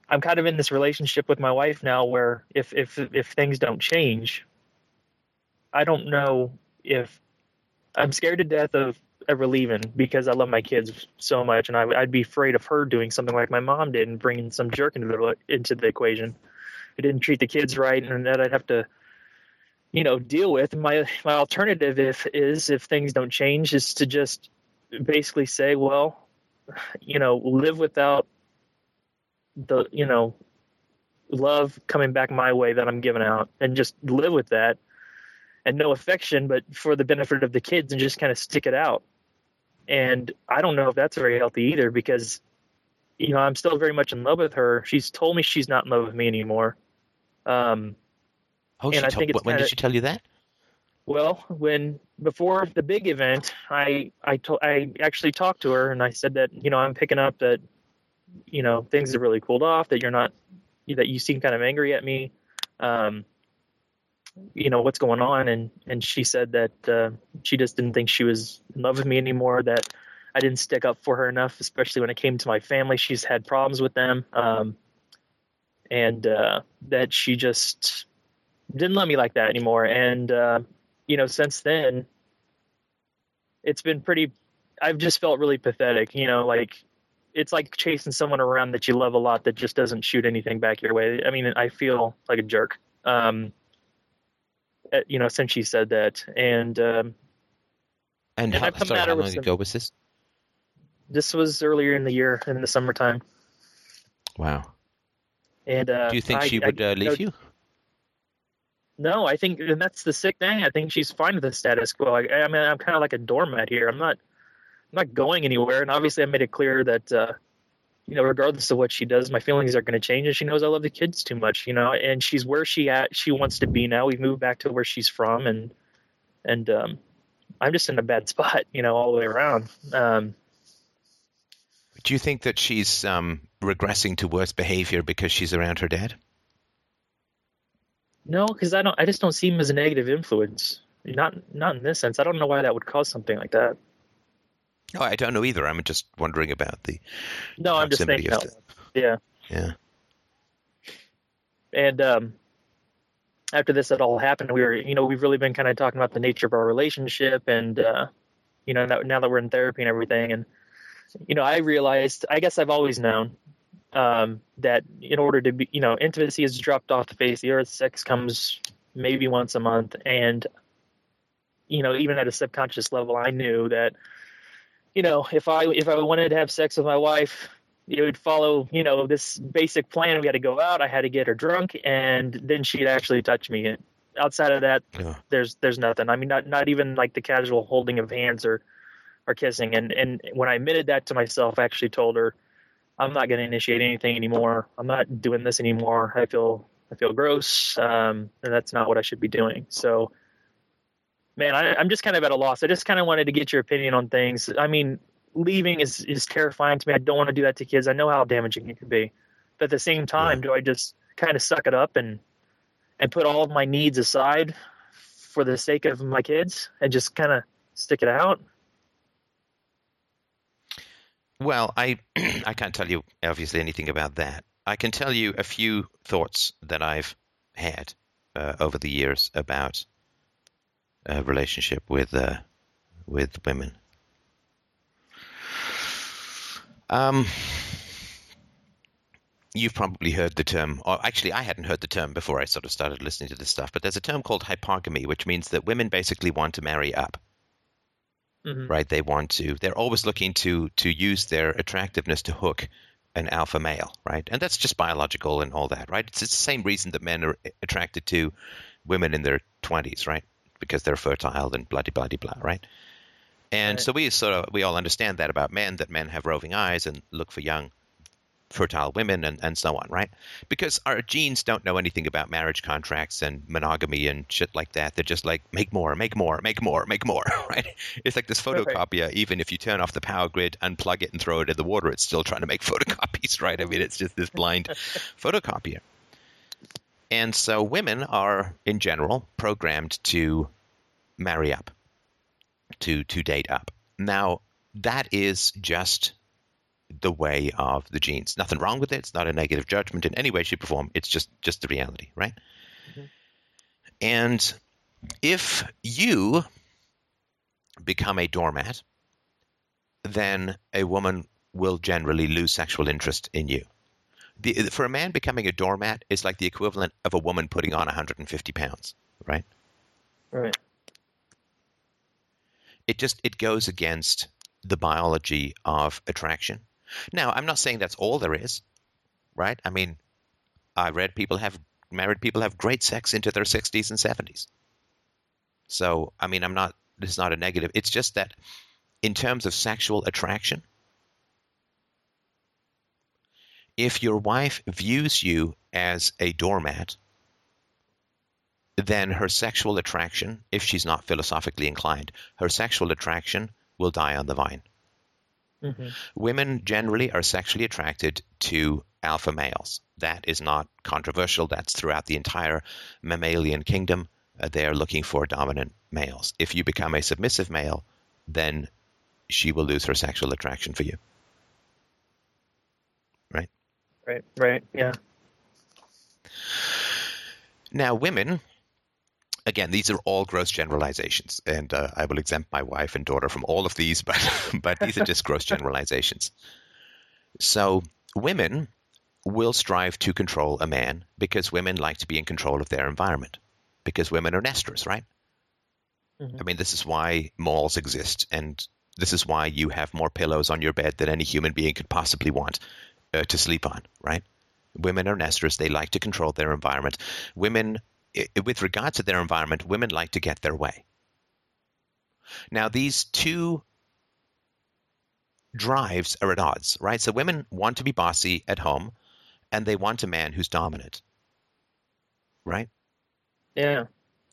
I'm kind of in this relationship with my wife now, where if if if things don't change, I don't know if I'm scared to death of ever leaving because I love my kids so much, and I, I'd be afraid of her doing something like my mom did and bringing some jerk into the into the equation. I didn't treat the kids right, and that I'd have to, you know, deal with. My my alternative if is if things don't change is to just basically say, well, you know, live without the you know love coming back my way that I'm giving out, and just live with that and no affection, but for the benefit of the kids and just kind of stick it out. And I don't know if that's very healthy either because, you know, I'm still very much in love with her. She's told me she's not in love with me anymore. Um, Oh, And I told, think it's when kinda- did she tell you that? well, when before the big event, I I told I actually talked to her and I said that you know I'm picking up that you know things have really cooled off that you're not that you seem kind of angry at me. Um, you know what's going on and and she said that uh, she just didn't think she was in love with me anymore that i didn't stick up for her enough especially when it came to my family she's had problems with them um, and uh, that she just didn't love me like that anymore and uh, you know since then it's been pretty i've just felt really pathetic you know like it's like chasing someone around that you love a lot that just doesn't shoot anything back your way i mean i feel like a jerk um, uh, you know, since she said that. And um, And And how, sorry, how long ago was this? this was earlier in the year, in the summertime. Wow. And uh, Do you think I- she I- would uh, you know, leave you? No, I think, and that's the sick thing. I think she's fine with the status quo. I, I mean, I'm kind of like a doormat here. I'm not, I'm not going anywhere. And obviously, I made it clear that, uh, you know, regardless of what she does, my feelings are going to change. And she knows I love the kids too much, you know. And she's where she at. She wants to be now. We've moved back to where she's from, and and um, I'm just in a bad spot, you know, all the way around. Um, Do you think that she's um, regressing to worse behavior because she's around her dad? No, because I don't. I just don't see him as a negative influence. Not not in this sense. I don't know why that would cause something like that. No, I don't know either. I'm just wondering about the No, I'm just thinking. Yeah, yeah. and um, after this had all happened, we were, you know, we've really been kind of talking about the nature of our relationship, and uh, you know, now, now that we're in therapy and everything, and you know, I realized, I guess I've always known um, that in order to be, you know, intimacy has dropped off the face of the earth. Sex comes maybe once a month, and you know, even at a subconscious level, I knew that, you know, if I if I wanted to have sex with my wife, it would follow, you know, this basic plan. We had to go out. I had to get her drunk, and then she'd actually touch me. outside of that, Yeah. there's there's nothing. I mean, not not even like the casual holding of hands or or kissing. And and when I admitted that to myself, I actually told her, I'm not going to initiate anything anymore. I'm not doing this anymore. I feel I feel gross, um, and that's not what I should be doing. So, man, I, I'm just kind of at a loss. I just kind of wanted to get your opinion on things. I mean, leaving is is terrifying to me. I don't want to do that to kids. I know how damaging it can be, but at the same time, do I just kind of suck it up and and put all of my needs aside for the sake of my kids and just kind of stick it out? Well, I <clears throat> I can't tell you obviously anything about that. I can tell you a few thoughts that I've had uh, over the years about a relationship with uh, with women. Um, you've probably heard the term, or actually, I hadn't heard the term before I sort of started listening to this stuff. But there's a term called hypergamy, which means that women basically want to marry up Mhm. right? They want to. They're always looking to to use their attractiveness to hook an alpha male, right? And that's just biological and all that, right? It's, it's the same reason that men are attracted to women in their twenties, right? Because they're fertile and bloody bloody blah, right? And Right. so we sort of we all understand that about men that men have roving eyes and look for young fertile women and, and so on, right? Because our genes don't know anything about marriage contracts and monogamy and shit like that. They're just like make more, make more, make more, make more, <laughs> right? It's like this photocopier. Uh, even if you turn off the power grid, unplug it, and throw it in the water, it's still trying to make <laughs> photocopies, right? I mean, it's just this blind <laughs> photocopier. And so women are, in general, programmed to marry up, to to date up. Now that is just the way of the genes. Nothing wrong with it. It's not a negative judgment in any way, shape, or form. It's just just the reality, right? Mhm. And if you become a doormat, then a woman will generally lose sexual interest in you. The, for a man, becoming a doormat is like the equivalent of a woman putting on 150 pounds, right? Right. it just it goes against the biology of attraction. Now, I'm not saying that's all there is, right? I mean, I read people have married people have great sex into their 60s and 70s. So, I mean, I'm not is not a negative. It's just that in terms of sexual attraction, if your wife views you as a doormat, then her sexual attraction, if she's not philosophically inclined, her sexual attraction will die on the vine. Hmm Women generally are sexually attracted to alpha males. That is not controversial. That's throughout the entire mammalian kingdom. Uh, they're looking for dominant males. If you become a submissive male, then she will lose her sexual attraction for you. Right? Right. Right. Yeah. Now, women, again, these are all gross generalizations, and uh, I will exempt my wife and daughter from all of these, <laughs> but but these are just gross generalizations. So, women will strive to control a man because women like to be in control of their environment, because women are nesters, right? Mhm. I mean, this is why malls exist, and this is why you have more pillows on your bed than any human being could possibly want uh, to sleep on, right? Women are nesters. They like to control their environment. Women, i- with regard to their environment, women like to get their way. Now, these two drives are at odds, right? So women want to be bossy at home, and they want a man who's dominant, right? Yeah.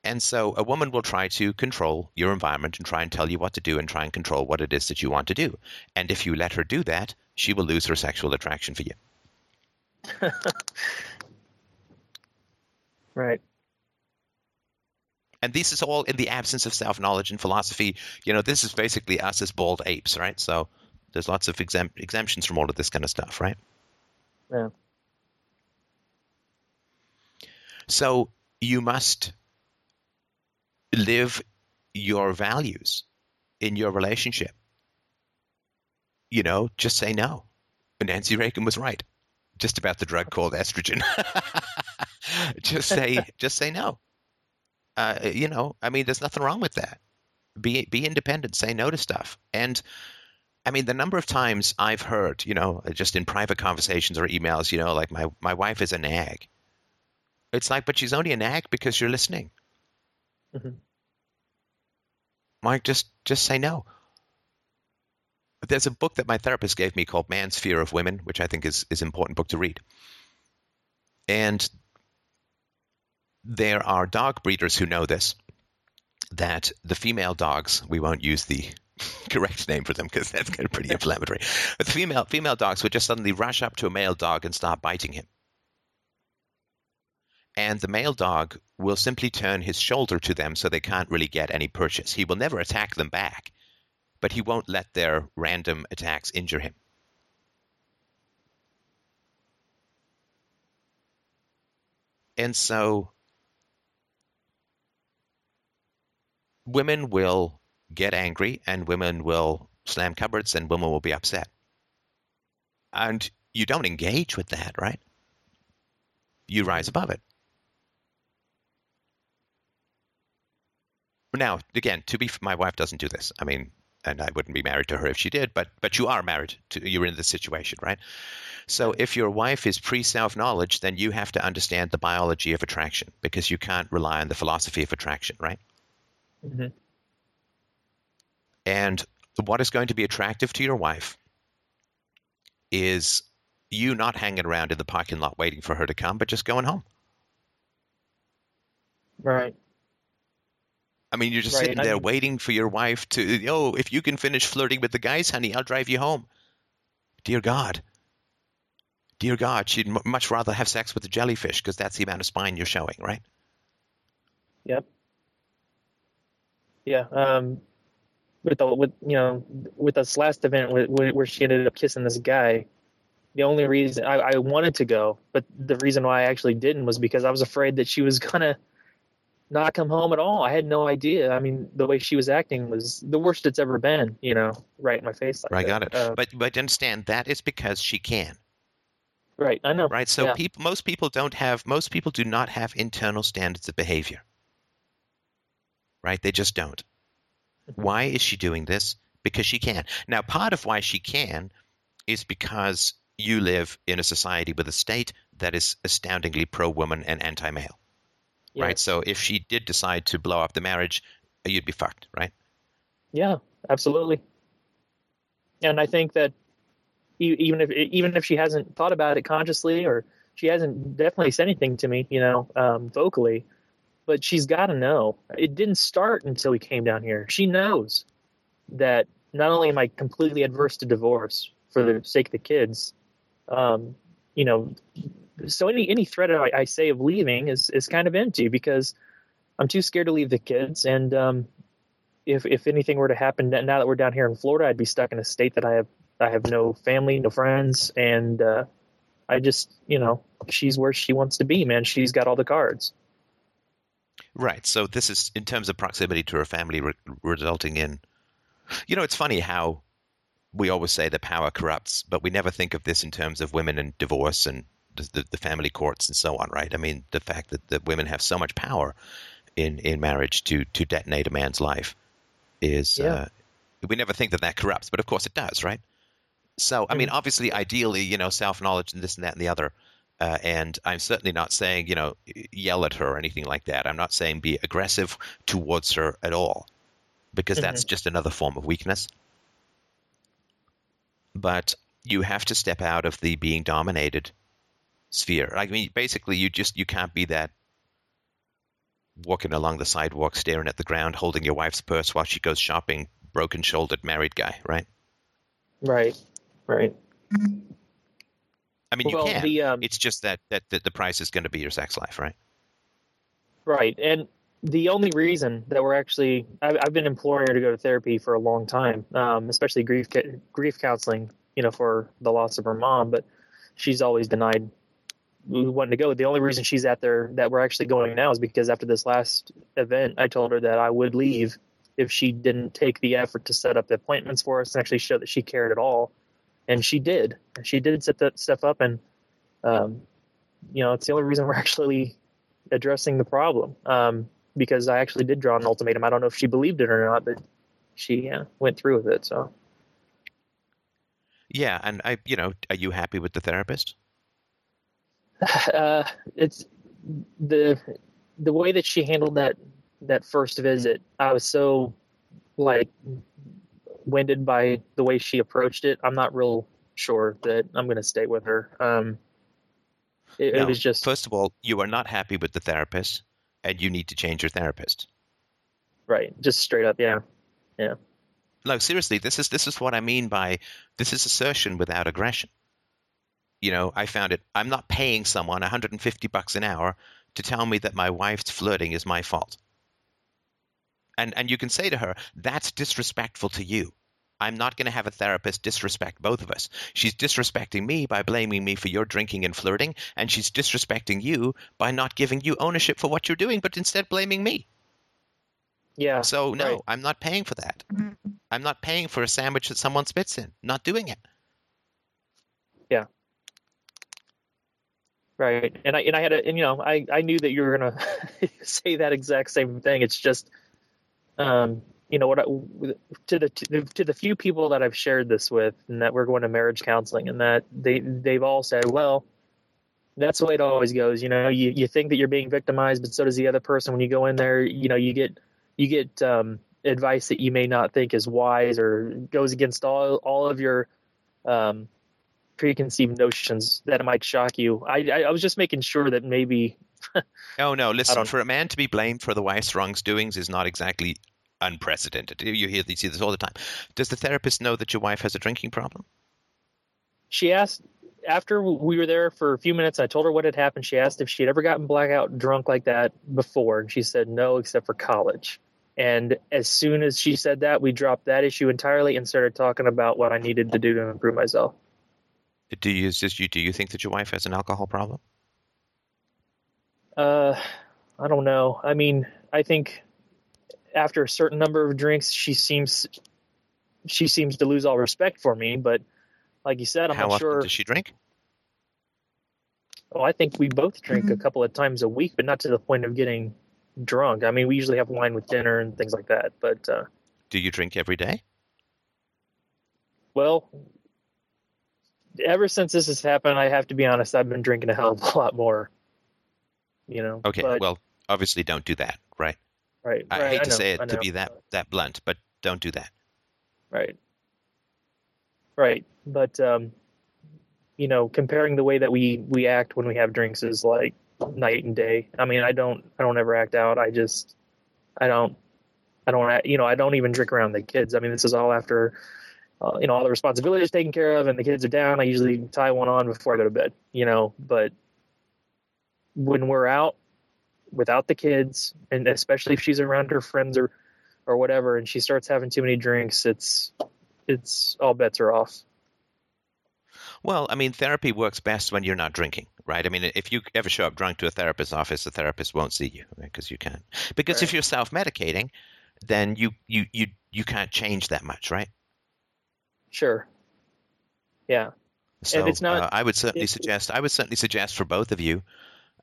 And so a woman will try to control your environment and try and tell you what to do and try and control what it is that you want to do. And if you let her do that, she will lose her sexual attraction for you. <laughs> Right. And this is all in the absence of self knowledge and philosophy. You know, this is basically us as bald apes, right? So there's lots of exempt, exemptions from all of this kind of stuff, right? Yeah. So you must live your values in your relationship. You know, just say no. Nancy Reagan was right. Just about the drug called estrogen. <laughs> just say just say no. Uh, you know, I mean, there's nothing wrong with that. Be be independent. Say no to stuff. And I mean, the number of times I've heard, you know, just in private conversations or emails, you know, like my my wife is a nag. It's like, but she's only a nag because you're listening. Mhm. Mike, just just say no. There's a book that my therapist gave me called Man's Fear of Women, which I think is is an important book to read. And there are dog breeders who know this that the female dogs, we won't use the <laughs> correct name for them because that's kind of pretty <laughs> inflammatory. But the female female dogs would just suddenly rush up to a male dog and start biting him. And the male dog will simply turn his shoulder to them so they can't really get any purchase. He will never attack them back, but he won't let their random attacks injure him. And so women will get angry and women will slam cupboards and women will be upset. And you don't engage with that, right? You rise above it. Now, again, to be my wife doesn't do this. I mean, and I wouldn't be married to her if she did, but but you are married to you're in this situation, right? So if your wife is pre self knowledge, then you have to understand the biology of attraction because you can't rely on the philosophy of attraction, right? Hmm And what is going to be attractive to your wife is you not hanging around in the parking lot waiting for her to come, but just going home. Right. I mean, you're just Right, sitting I there mean- waiting for your wife to, oh, if you can finish flirting with the guys, honey, I'll drive you home. Dear God. Dear God, she'd m- much rather have sex with the jellyfish because that's the amount of spine you're showing, right? Yep. Yeah. Um, with the with you know with this last event where, where she ended up kissing this guy, the only reason I, I wanted to go, but the reason why I actually didn't was because I was afraid that she was gonna not come home at all. I had no idea. I mean, the way she was acting was the worst it's ever been. You know, right in my face. Like I that. got it. Uh, but but understand that is because she can, right. I know. right? So Yeah. people, most people don't have, most people do not have internal standards of behavior, right? They just don't. Why is she doing this? Because she can. Now, part of why she can is because you live in a society with a state that is astoundingly pro woman and anti male, Yeah. right? So if she did decide to blow up the marriage, you'd be fucked, right? Yeah, absolutely. And I think that even if even if she hasn't thought about it consciously, or she hasn't definitely said anything to me, you know, um, vocally, but she's got to know. It didn't start until we came down here. She knows that not only am I completely adverse to divorce for the sake of the kids, um, you know, so any any threat I, I say of leaving is is kind of empty because I'm too scared to leave the kids, and um, if if anything were to happen now that we're down here in Florida, I'd be stuck in a state that I have I have no family, no friends, and uh, I just you know she's where she wants to be, man. She's got all the cards. Right. So this is in terms of proximity to her family, re- resulting in, you know, it's funny how we always say the power corrupts, but we never think of this in terms of women and divorce and the, the, family courts and so on, right? I mean, the fact that, that women have so much power in, in marriage to to detonate a man's life is Yeah. uh, we never think that that corrupts, but of course it does, right? So, I mean, obviously, ideally, you know, self knowledge and this and that and the other. Uh, and I'm certainly not saying, you know, yell at her or anything like that. I'm not saying be aggressive towards her at all, because that's just another form of weakness. But you have to step out of the being dominated sphere. I mean, basically, you just you can't be that walking along the sidewalk, staring at the ground, holding your wife's purse while she goes shopping, broken-shouldered married guy, right? Right, right. I mean, you well, can. the um, It's just that, that that the price is going to be your sex life, right? Right. And the only reason that we're actually, I've, I've been imploring her to go to therapy for a long time, um, especially grief grief counseling, you know, for the loss of her mom. But she's always denied wanting to go. The only reason she's at there that we're actually going now is because after this last event, I told her that I would leave if she didn't take the effort to set up the appointments for us and actually show that she cared at all. And she did. She did set that stuff up, and um, you know, it's the only reason <laughs> we're actually addressing the problem um, because I actually did draw an ultimatum. I don't know if she believed it or not, but she yeah, went through with it. So Yeah, and I, you know, are you happy with the therapist? <sighs> uh, it's the the way that she handled that that first visit, I was so like winded by the way she approached it. I'm not real sure that I'm going to stay with her. Um, it, No, it was just First of all, you are not happy with the therapist, and you need to change your therapist. right, just straight up, yeah, yeah, No, seriously, this is this is what I mean by this is assertion without aggression. You know, I found it. I'm not paying someone 150 bucks an hour to tell me that my wife's flirting is my fault. And and you can say to her, that's disrespectful to you. I'm not going to have a therapist disrespect both of us. She's disrespecting me by blaming me for your drinking and flirting, and she's disrespecting you by not giving you ownership for what you're doing, but instead blaming me. yeah. So no, Right. I'm not paying for that. Mm-hmm. I'm not paying for a sandwich that someone spits in. Not doing it. Yeah. Right. And I and I had a and you know, I I knew that you were going <laughs> to say that exact same thing. It's just um you know what I, to the to the few people that I've shared this with and that we're going to marriage counseling and that they they've all said, well, that's the way it always goes, you know, you you think that you're being victimized but so does the other person. When you go in there, you know, you get you get um advice that you may not think is wise or goes against all all of your um preconceived notions that might shock you. I, I, I was just making sure that maybe <laughs> Oh no, listen, for a man to be blamed for the wife's wrongdoings is not exactly unprecedented. You hear you see this all the time. Does the therapist know that your wife has a drinking problem? she asked after we were there for a few minutes. I told her what had happened. She asked if she had ever gotten blackout drunk like that before, and she said no, except for college. And as soon as she said that, we dropped that issue entirely and started talking about what I needed to do to improve myself. Do you this you do you think that your wife has an alcohol problem? Uh, I don't know. I mean, I think after a certain number of drinks, she seems she seems to lose all respect for me. But like you said, I'm How not often sure. does she drink? Oh, I think we both drink a couple of times a week, but not to the point of getting drunk. I mean, we usually have wine with dinner and things like that. But uh, Do you drink every day? well, ever since this has happened, I have to be honest. I've been drinking a hell of a lot more. You know. Okay, But- well, obviously don't do that, right? Right. I right, hate to know, say it to be that that blunt, but don't do that. Right. Right. But um you know, comparing the way that we we act when we have drinks is like night and day. I mean, I don't I don't ever act out. I just I don't I don't you know, I don't even drink around the kids. I mean, this is all after uh, you know, all the responsibilities taken care of and the kids are down. I usually tie one on before I go to bed, you know, but when we're out without the kids and especially if she's around her friends or or whatever and she starts having too many drinks, it's it's all bets are off. Well, I mean, therapy works best when you're not drinking, right? I mean, if you ever show up drunk to a therapist's office, the therapist won't see you because you can't. Because if you're self-medicating, then you you you you can't change that much, right? Sure. Yeah. So it's not- uh, I would certainly if- suggest I would certainly suggest for both of you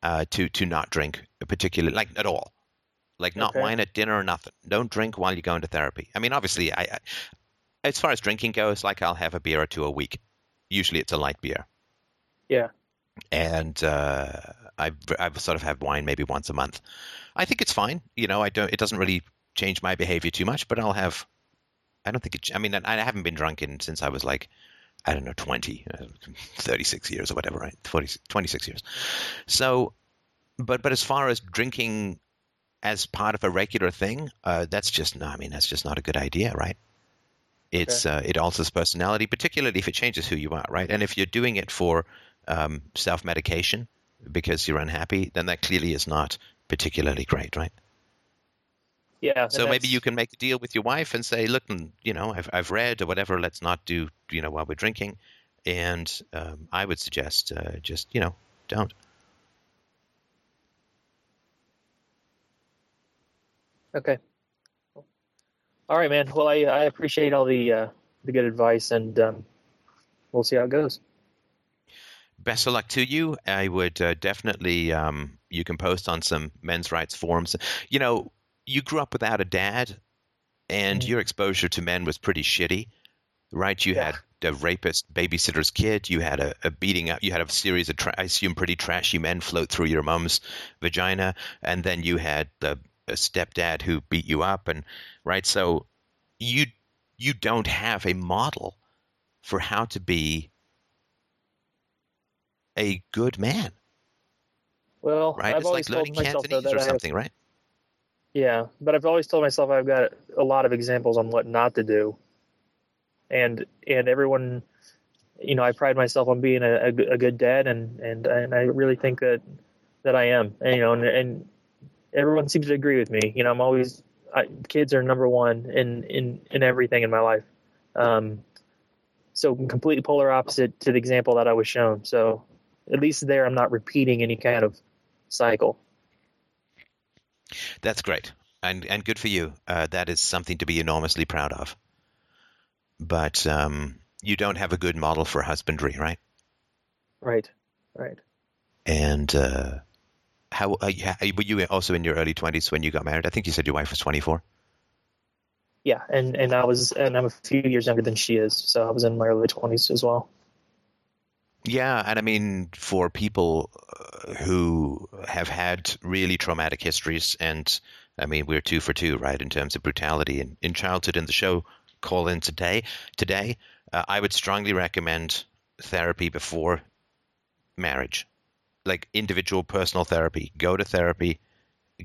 uh, to to not drink, particularly like at all, like not Okay. wine at dinner or nothing. Don't drink while you go into therapy. I mean, obviously, I, I as far as drinking goes, like I'll have a beer or two a week. Usually, it's a light beer. Yeah. and uh, I've I've sort of had wine maybe once a month. I think it's fine. You know, I don't. It doesn't really change my behavior too much, but I'll have. I don't think it. I mean, I haven't been drunk in since I was like, I don't know, 20, uh, 36 years or whatever, right? 40, 26 years. So, but but as far as drinking as part of a regular thing, uh, that's just no. I mean, that's just not a good idea, right? It's uh, it alters personality, particularly if it changes who you are, right? And if you're doing it for um, self medication because you're unhappy, then that clearly is not particularly great, right? Yeah. So maybe you can make a deal with your wife and say, "Look, mm, you know, I've I've read or whatever. Let's not do, you know, while we're drinking." And um, I would suggest uh, just, you know, don't. Okay. All right, man. Well, I I appreciate all the uh, the good advice, and um, we'll see how it goes. Best of luck to you. I would uh, definitely. Um, you can post on some men's rights forums. You know, you grew up without a dad, and Mhm. your exposure to men was pretty shitty, right? You Yeah. had a rapist babysitter's kid. You had a, a beating up. You had a series of, tra- I assume, pretty trashy men float through your mom's vagina, and then you had the a stepdad who beat you up and right so you you don't have a model for how to be a good man Well, right I've it's always like learning told myself though, cantonese or I have, something right yeah, but I've always told myself I've got a lot of examples on what not to do, and and everyone, you know, I pride myself on being a good dad, and and and I really think that that I am, and, you know, and, and everyone seems to agree with me. You know, I'm always I, kids are number one in in in everything in my life. Um, so completely polar opposite to the example that I was shown. So at least there, I'm not repeating any kind of cycle. That's great, and and good for you. Uh, that is something to be enormously proud of. But um, you don't have a good model for husbandry, right? Right, right. And uh, how uh, were you also in your early twenties when you got married? I think you said your wife was twenty four. Yeah, and and I was and I'm a few years younger than she is, so I was in my early twenties as well. Yeah, and I mean, for people uh, who have had really traumatic histories, and I mean, we're two for two, right, in terms of brutality in, in childhood. In the show, call in today. Today, uh, I would strongly recommend therapy before marriage, like individual personal therapy. Go to therapy,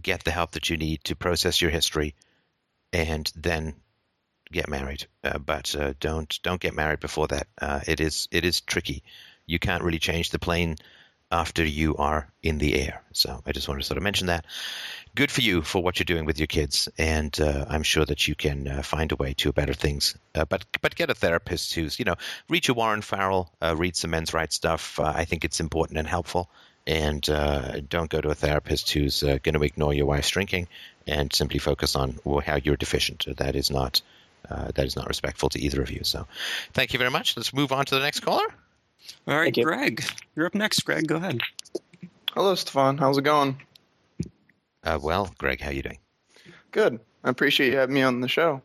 get the help that you need to process your history, and then get married. Uh, but uh, don't don't get married before that. Uh, it is it is tricky you can't really change the plane after you are in the air. So I just wanted to sort of mention that. Good for you for what you're doing with your kids, and uh, I'm sure that you can uh, find a way to better things. Uh, but but get a therapist who's you know read your Warren Farrell, uh, read some men's rights stuff. Uh, I think it's important and helpful. And uh, don't go to a therapist who's going to ignore your wife's drinking and simply focus on how you're deficient. That is not that is not respectful to either of you. So, thank you very much. Let's move on to the next caller. All right, you. Greg, you're up next. Greg, go ahead. Hello, Stefan. How's it going? Uh, well, Greg, how you doing? Good. I appreciate you having me on the show.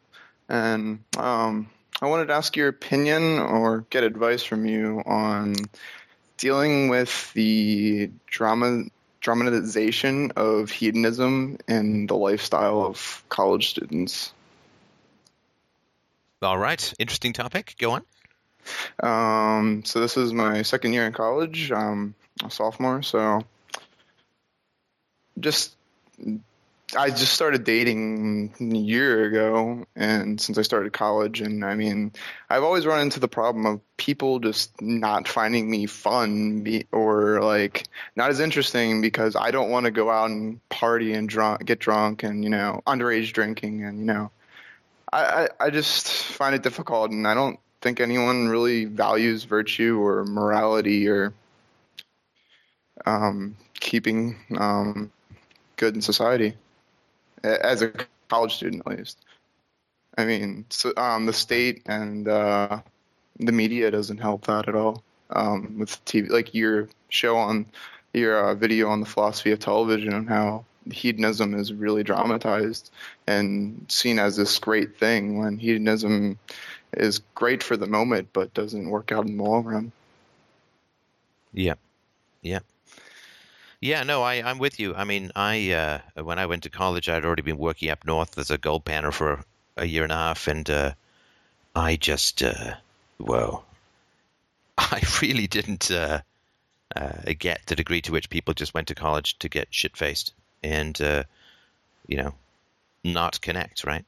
And um, I wanted to ask your opinion or get advice from you on dealing with the drama dramatization of hedonism in the lifestyle of college students. All right, interesting topic. Go on. Um, so this is my second year in college, um, a sophomore. So just I just started dating a year ago, and since I started college, and I mean, I've always run into the problem of people just not finding me fun be, or like not as interesting because I don't want to go out and party and drunk, get drunk, and you know, underage drinking, and you know, I, I, I just find it difficult, and I don't think anyone really values virtue or morality or um, keeping um, good in society as a college student at least. I mean, so, um, the state and uh, the media doesn't help that at all. Um, with TV, like your show on your uh, video on the philosophy of television and how hedonism is really dramatized and seen as this great thing when hedonism is great for the moment but doesn't work out in the long run. Yeah, yeah, yeah. No, I I'm with you. I mean, I uh, when I went to college, I'd already been working up north as a gold panner for a year and a half, and uh, I just uh, whoa, <laughs> I really didn't uh, uh, get the degree to which people just went to college to get shit faced and uh, you know not connect, right?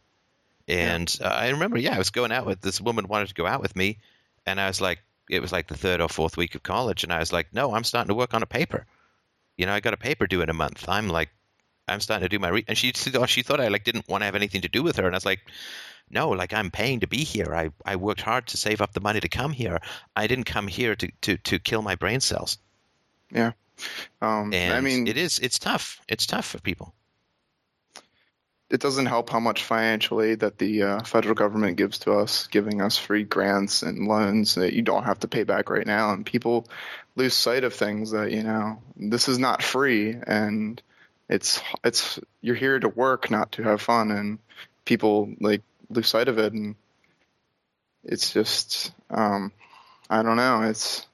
And uh, I remember, yeah, I was going out with this woman wanted to go out with me, and I was like, it was like the third or fourth week of college, and I was like, no, I'm starting to work on a paper. You know, I got a paper due in a month. I'm like, I'm starting to do my re-. and she thought she thought I like didn't want to have anything to do with her, and I was like, no, like I'm paying to be here. I I worked hard to save up the money to come here. I didn't come here to to to kill my brain cells. Yeah. Um, And I mean, it is it's tough. It's tough for people. It doesn't help how much financial aid that the uh, federal government gives to us, giving us free grants and loans that you don't have to pay back right now. And people lose sight of things that you know this is not free, and it's it's you're here to work, not to have fun, and people like lose sight of it, and it's just um, I don't know, it's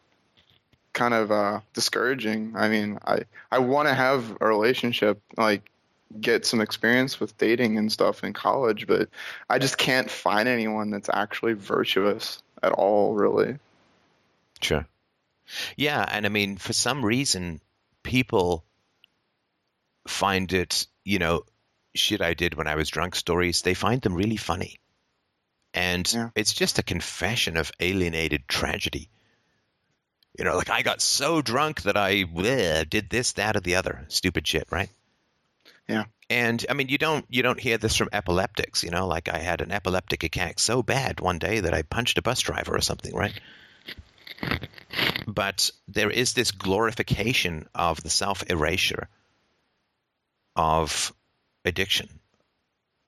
kind of uh, discouraging. I mean, I I want to have a relationship like get some experience with dating and stuff in college, but I just can't find anyone that's actually virtuous at all, really. Sure. Yeah, and I mean, for some reason, people find it, you know, shit I did when I was drunk stories, they find them really funny. And Yeah. it's just a confession of alienated tragedy. You know, like I got so drunk that I bleh, did this, that, or the other stupid shit, right? Yeah. And I mean, you don't you don't hear this from epileptics, you know. Like I had an epileptic attack so bad one day that I punched a bus driver or something, right? But there is this glorification of the self erasure of addiction,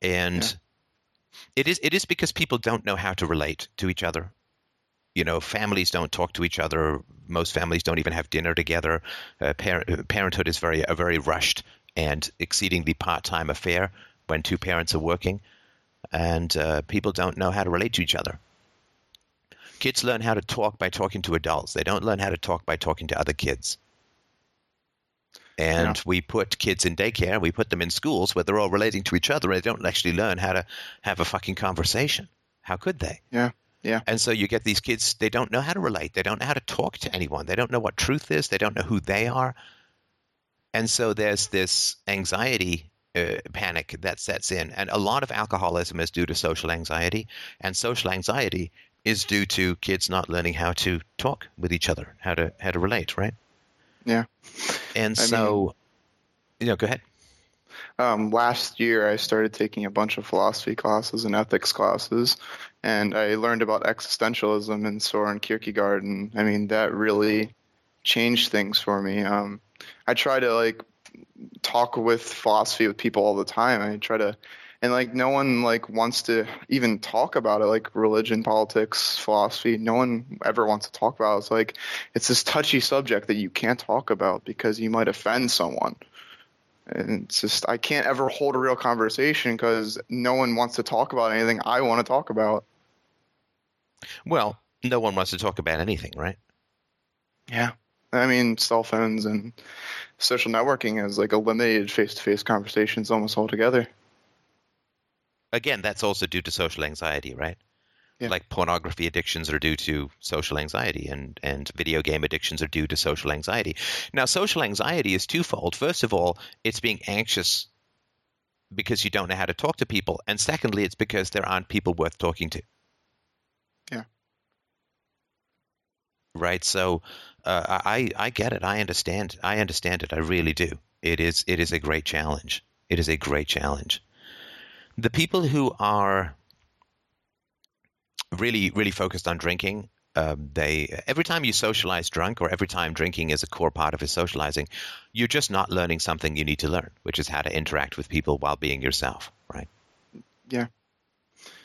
and Yeah. it is it is because people don't know how to relate to each other. You know, families don't talk to each other. Most families don't even have dinner together. Uh, parent, parenthood is very a very rushed and exceedingly part-time affair when two parents are working, and uh, people don't know how to relate to each other. Kids learn how to talk by talking to adults. They don't learn how to talk by talking to other kids. And Yeah. we put kids in daycare, we put them in schools where they're all relating to each other and they don't actually learn how to have a fucking conversation. How could they? Yeah. Yeah. And so you get these kids, they don't know how to relate. They don't know how to talk to anyone. They don't know what truth is. They don't know who they are. And so there's this anxiety uh, panic that sets in. And a lot of alcoholism is due to social anxiety. And social anxiety is due to kids not learning how to talk with each other, how to how to relate, right? Yeah. And I so, you know, go ahead. Um, last year, I started taking a bunch of philosophy classes and ethics classes, and I learned about existentialism and Soren Kierkegaard, and I mean that really changed things for me. Um, I try to like talk with philosophy with people all the time. I try to, and like no one like wants to even talk about it, like religion, politics, philosophy. No one ever wants to talk about it. It's like it's this touchy subject that you can't talk about because you might offend someone. And it's just I can't ever hold a real conversation because no one wants to talk about anything I want to talk about. Well, no one wants to talk about anything, right? Yeah. I mean, cell phones and social networking has like eliminated face-to-face conversations almost altogether. Again, that's also due to social anxiety, right? Yeah. Like pornography addictions are due to social anxiety, and, and video game addictions are due to social anxiety. Now, social anxiety is twofold. First of all, it's being anxious because you don't know how to talk to people. And secondly, it's because there aren't people worth talking to. Right. So uh, I I get it. I understand. I understand it. I really do. It is it is a great challenge. It is a great challenge. The people who are really really focused on drinking, um, they every time you socialize drunk or every time drinking is a core part of his socializing, you're just not learning something you need to learn, which is how to interact with people while being yourself. Right. Yeah.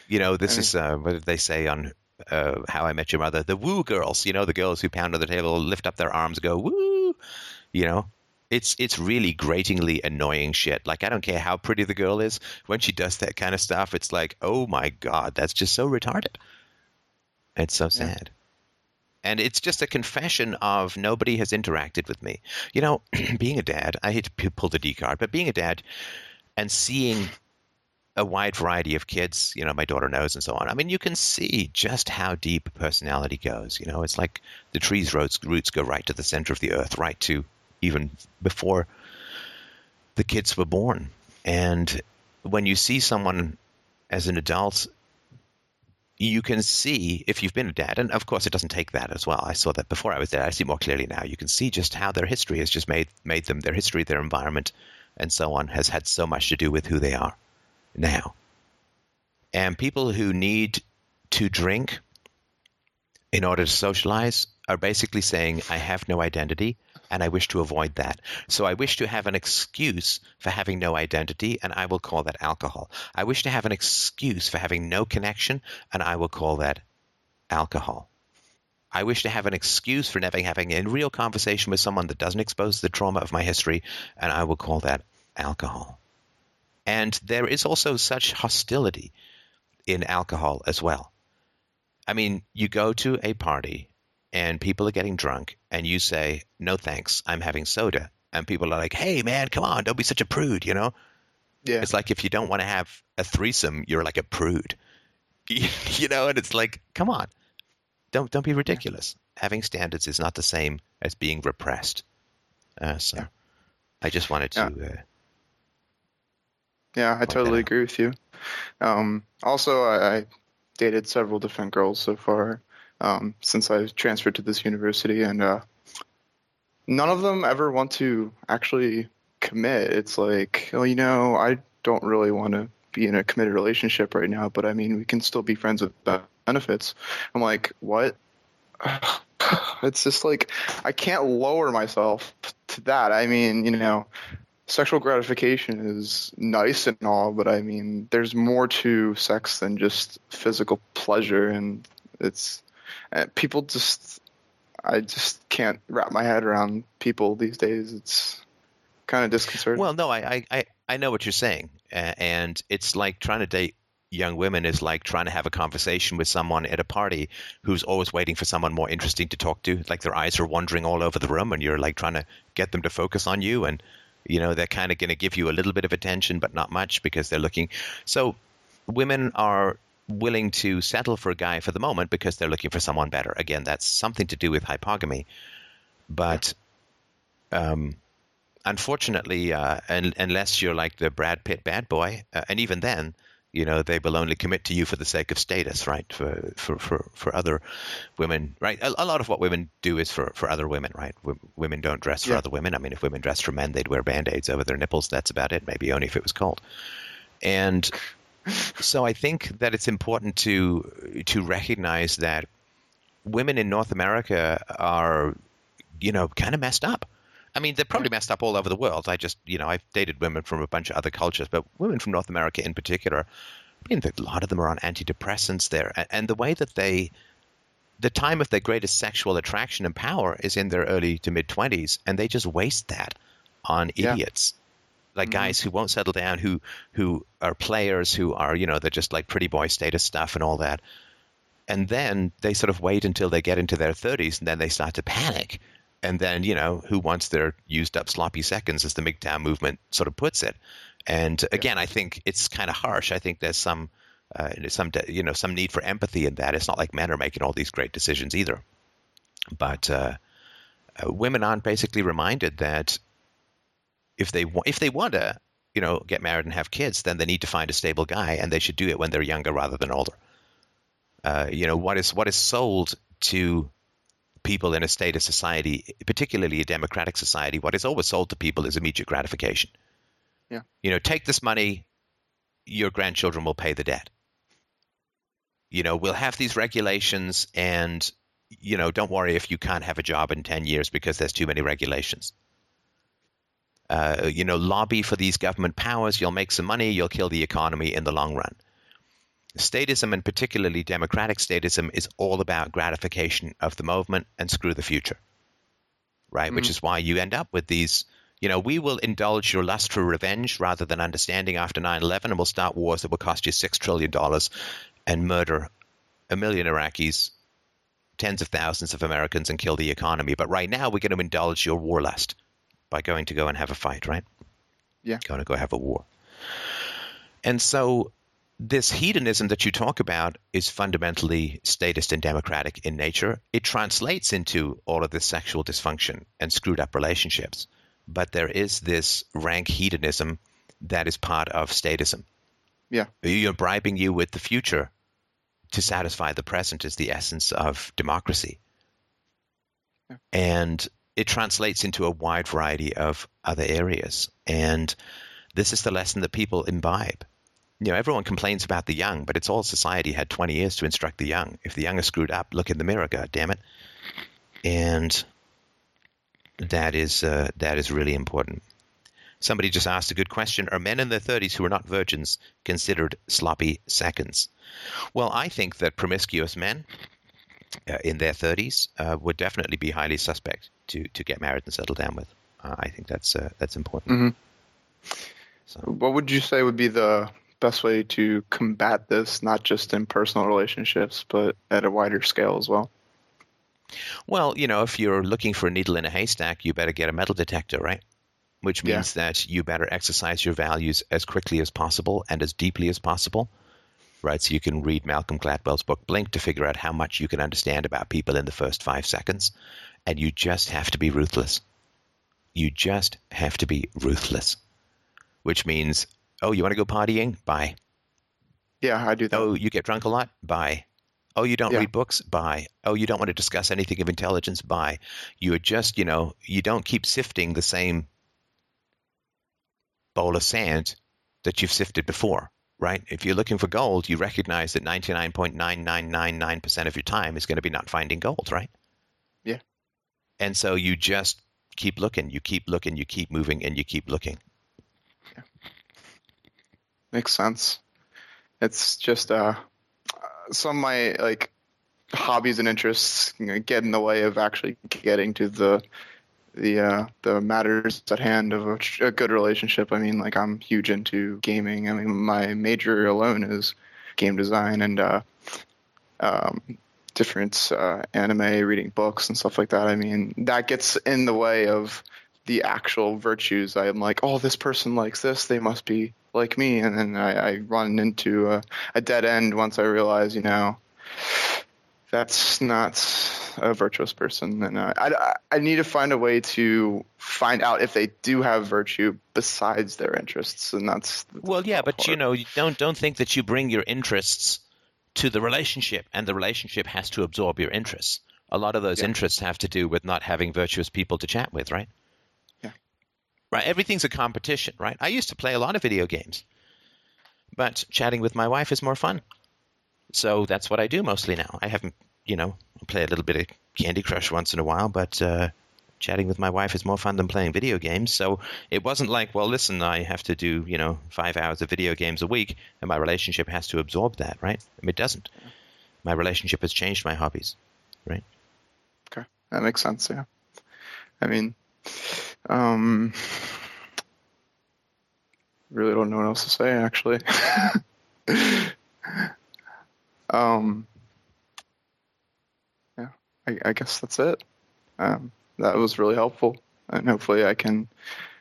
You know, this I mean- is uh, what did they say on uh, How I Met Your Mother? The woo girls. You know, the girls who pound on the table, lift up their arms, go woo. You know, it's it's really gratingly annoying shit. Like I don't care how pretty the girl is when she does that kind of stuff. It's like, oh my god, that's just so retarded. It's so sad. And it's just a confession of nobody has interacted with me. You know, <clears throat> being a dad, I hate to pull the D card, but being a dad and seeing a wide variety of kids, you know, my daughter knows and so on. I mean, you can see just how deep personality goes. You know, it's like the tree's roots, roots go right to the center of the earth, right to even before the kids were born. And when you see someone as an adult, you can see if you've been a dad, and of course it doesn't take that as well. I saw that before I was dad. I see more clearly now. You can see just how their history has just made made them their history, their environment, and so on has had so much to do with who they are now. And people who need to drink in order to socialize are basically saying, I have no identity and I wish to avoid that. So I wish to have an excuse for having no identity and I will call that alcohol. I wish to have an excuse for having no connection and I will call that alcohol. I wish to have an excuse for never having a real conversation with someone that doesn't expose the trauma of my history and I will call that alcohol. And there is also such hostility in alcohol as well. I mean, you go to a party and people are getting drunk, and you say, No thanks, I'm having soda. And people are like, Hey, man, come on, don't be such a prude, you know? Yeah. It's like if you don't want to have a threesome, you're like a prude. <laughs> you know, and it's like, come on. Don't don't be ridiculous. Having standards is not the same as being repressed. Uh, so Yeah. I just wanted to uh, Yeah, I totally agree with you. Um, also, I, I dated several different girls so far um, since I transferred to this university, and uh, none of them ever want to actually commit. It's like, oh, you know, I don't really want to be in a committed relationship right now, but I mean, we can still be friends with benefits. I'm like, what? <sighs> It's just like I can't lower myself to that. I mean, you know, sexual gratification is nice and all, but I mean, there's more to sex than just physical pleasure, and it's uh, people just. I just can't wrap my head around people these days. It's kind of disconcerting. Well, no, I, I, I, know what you're saying, and it's like trying to date young women is like trying to have a conversation with someone at a party who's always waiting for someone more interesting to talk to. Like their eyes are wandering all over the room, and you're like trying to get them to focus on you, and you know they're kind of going to give you a little bit of attention, but not much because they're looking. So women are willing to settle for a guy for the moment because they're looking for someone better. Again, that's something to do with hypergamy, but um, unfortunately, uh, un- unless you're like the Brad Pitt bad boy, uh, and even then, you know, they will only commit to you for the sake of status, right? For for for, for other women, right? A, a lot of what women do is for, for other women, right? W- women don't dress for Yeah. other women. I mean, if women dressed for men, they'd wear band-aids over their nipples. That's about it. Maybe only if it was cold. And so I think that it's important to to recognize that women in North America are, you know, kind of messed up. I mean, they're probably messed up all over the world. I just, you know, I've dated women from a bunch of other cultures, but women from North America in particular, I mean, a lot of them are on antidepressants there. And, the way that they, the time of their greatest sexual attraction and power is in their early to mid 20s, and they just waste that on Yeah. idiots. Like Mhm. guys who won't settle down, who who are players, who are you know they're just like pretty boy status stuff and all that, and then they sort of wait until they get into their 30s and then they start to panic and then you know who wants their used up sloppy seconds as the MGTOW movement sort of puts it. And again i think it's kind of harsh. I think there's some uh, some you know some need for empathy in that. It's not like men are making all these great decisions either. But uh, uh, women aren't basically reminded that if they wa- if they want to you know get married and have kids then they need to find a stable guy and they should do it when they're younger rather than older. Uh, you know what is what is sold to people in a state of society, particularly a democratic society, what is always sold to people is immediate gratification. Yeah. You know, take this money, your grandchildren will pay the debt. You know, we'll have these regulations, and you know, don't worry if you can't have a job in ten years because there's too many regulations. Uh, you know, lobby for these government powers. You'll make some money. You'll kill the economy in the long run statism and particularly democratic statism is all about gratification of the moment and screw the future right which Mhm. is why you end up with these you know we will indulge your lust for revenge rather than understanding after 9-11 and we'll start wars that will cost you $6 trillion and murder a million iraqis tens of thousands of americans and kill the economy but right now we're going to indulge your war lust by going to go and have a fight right Yeah. going to go have a war and so this hedonism that you talk about is fundamentally statist and democratic in nature. It translates into all of this sexual dysfunction and screwed up relationships. But there is this rank hedonism that is part of statism. Yeah. You're bribing you with the future to satisfy the present is the essence of democracy. Yeah. And it translates into a wide variety of other areas. And this is the lesson that people imbibe you know, everyone complains about the young, but it's all society had 20 years to instruct the young. If the young are screwed up, look in the mirror, God damn it. And that is uh, that is really important. Somebody just asked a good question: Are men in their 30s who are not virgins considered sloppy seconds? Well, I think that promiscuous men uh, in their 30s uh, would definitely be highly suspect to to get married and settle down with. Uh, I think that's uh, that's important. Mhm. So. What would you say would be the best way to combat this, not just in personal relationships, but at a wider scale as well? Well, you know, if you're looking for a needle in a haystack, you better get a metal detector, right? which Yeah. means that you better exercise your values as quickly as possible and as deeply as possible. Right, so you can read Malcolm Gladwell's book Blink to figure out how much you can understand about people in the first five seconds, and you just have to be ruthless. You just have to be ruthless, which means, oh, you want to go partying? Bye. Yeah, I do that. Oh, you get drunk a lot? Bye. Oh, you don't Yeah. read books? Bye. Oh, you don't want to discuss anything of intelligence? Bye. You are just, you know, you don't keep sifting the same bowl of sand that you've sifted before, right? If you're looking for gold, you recognize that 99.9999% of your time is going to be not finding gold, right? Yeah. And so you just keep looking, you keep looking, you keep moving, and you keep looking. Makes sense. It's just uh, some of my like hobbies and interests get in the way of actually getting to the the uh, the matters at hand of a, a good relationship. I mean, like I'm huge into gaming. I mean, my major alone is game design and uh, um, different uh, anime, reading books and stuff like that. I mean, that gets in the way of the actual virtues. I'm like, oh, this person likes this, they must be like me, and then I, I run into a, a dead end once I realize, you know, that's not a virtuous person, and I, I, I need to find a way to find out if they do have virtue besides their interests, and that's Well, yeah, but you know, don't don't think that you bring your interests to the relationship, and the relationship has to absorb your interests. A lot of those Yeah. interests have to do with not having virtuous people to chat with, right? Right. Everything's a competition, right? I used to play a lot of video games, but chatting with my wife is more fun. So that's what I do mostly now. I haven't, you know, play a little bit of Candy Crush once in a while, but uh, chatting with my wife is more fun than playing video games. So it wasn't like, well, listen, I have to do, you know, five hours of video games a week, and my relationship has to absorb that, right? It doesn't. My relationship has changed my hobbies, right? Okay, that makes sense. Yeah, I mean, um, really don't know what else to say actually. <laughs> um, yeah, I, I guess that's it. Um, that was really helpful, and hopefully I can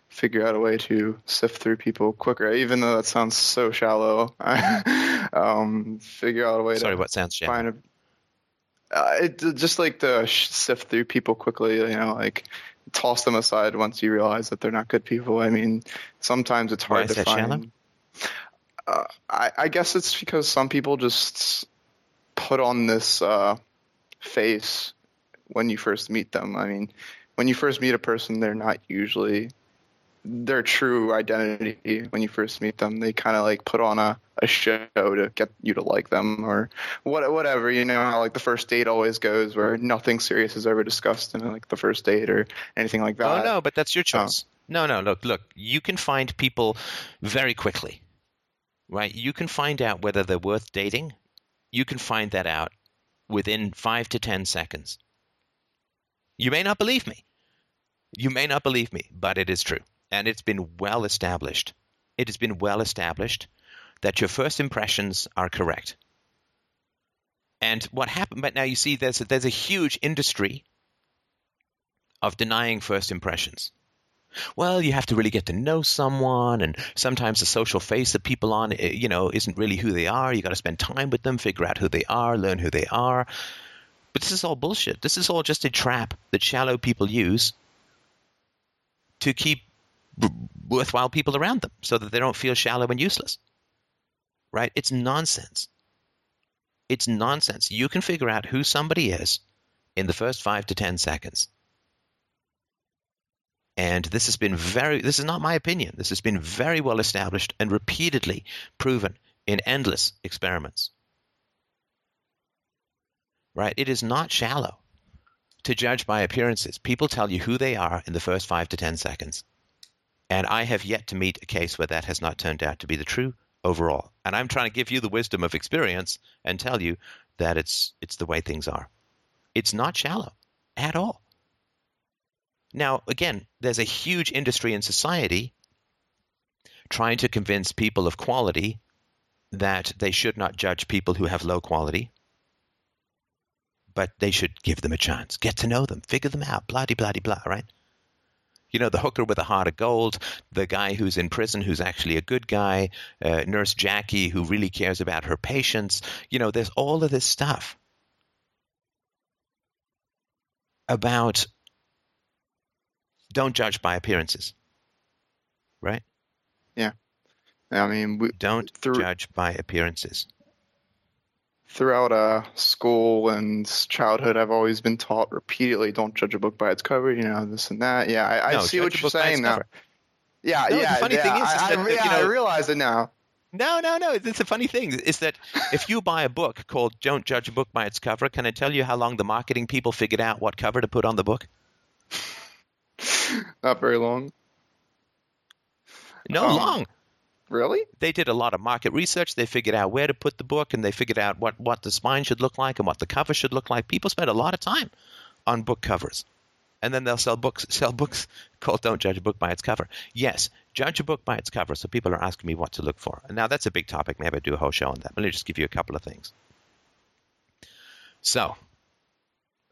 figure out a way to sift through people quicker. Even though that sounds so shallow, <laughs> um, figure out a way Sorry, to what sounds shallow? find a uh, it just like to sift through people quickly, you know, like toss them aside once you realize that they're not good people. I mean, sometimes it's hard to find. Uh, I, I guess it's because some people just put on this uh, face when you first meet them. I mean, when you first meet a person, they're not usually their true identity when you first meet them. They kind of like put on a, a show to get you to like them or what whatever. You know how like the first date always goes, where nothing serious is ever discussed in like the first date or anything like oh, that. Oh no, but that's your oh. choice. No, no, look, look. You can find people very quickly, right? You can find out whether they're worth dating. You can find that out within five to ten seconds. You may not believe me. You may not believe me, but it is true, and it's been well established. It has been well established that your first impressions are correct. And what happened? But now you see, there's a, there's a huge industry of denying first impressions. Well, you have to really get to know someone, and sometimes the social face that people on, eh, you know, isn't really who they are. You got to spend time with them, figure out who they are, learn who they are. But this is all bullshit. This is all just a trap that shallow people use to keep worthwhile people around them, so that they don't feel shallow and useless. Right? It's nonsense. It's nonsense. You can figure out who somebody is in the first five to ten seconds. And this has been very, this is not my opinion. This has been very well established and repeatedly proven in endless experiments. Right? It is not shallow to judge by appearances. People tell you who they are in the first five to 10 seconds. And I have yet to meet a case where that has not turned out to be the true overall. And I'm trying to give you the wisdom of experience and tell you that it's, it's the way things are. It's not shallow at all. Now, again, there's a huge industry in society trying to convince people of quality that they should not judge people who have low quality, but they should give them a chance, get to know them, figure them out, blah, de, blah, de, blah, right? You know, the hooker with a heart of gold, the guy who's in prison who's actually a good guy, uh, Nurse Jackie who really cares about her patients. You know, there's all of this stuff about don't judge by appearances, right? Yeah. I mean, we, Don't Through- judge by appearances. Throughout uh, school and childhood, I've always been taught repeatedly, don't judge a book by its cover, you know, this and that. Yeah, I, I No, see what you're book by its saying now. cover. Yeah, No, the yeah. funny yeah, thing is- is I, that, I, you know- I realize it now. No, no, no. It's a funny thing is that if you buy a book called Don't Judge a Book by Its Cover, can I tell you how long the marketing people figured out what cover to put on the book? <laughs> Not very long. No, Um, long. Really? They did a lot of market research. They figured out where to put the book and they figured out what, what the spine should look like and what the cover should look like. People spend a lot of time on book covers. And then they'll sell books <laughs> sell books called Don't Judge a Book by Its Cover. Yes, judge a book by its cover. So people are asking me what to look for. And now that's a big topic. Maybe I'll do a whole show on that. But Let me just give you a couple of things. So,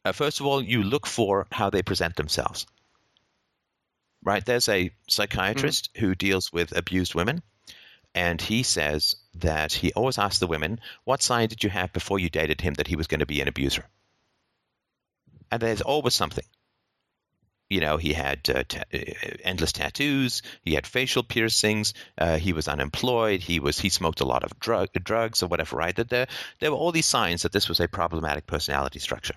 uh, first of all, you look for how they present themselves. Right? There's a psychiatrist who deals with abused women, and he says that he always asks the women, What sign did you have before you dated him that he was going to be an abuser? And there's always something. You know, he had uh, ta- uh, endless tattoos. He had facial piercings. Uh, he was unemployed. He was he smoked a lot of drug, drugs or whatever. Right? That there there were all these signs that this was a problematic personality structure.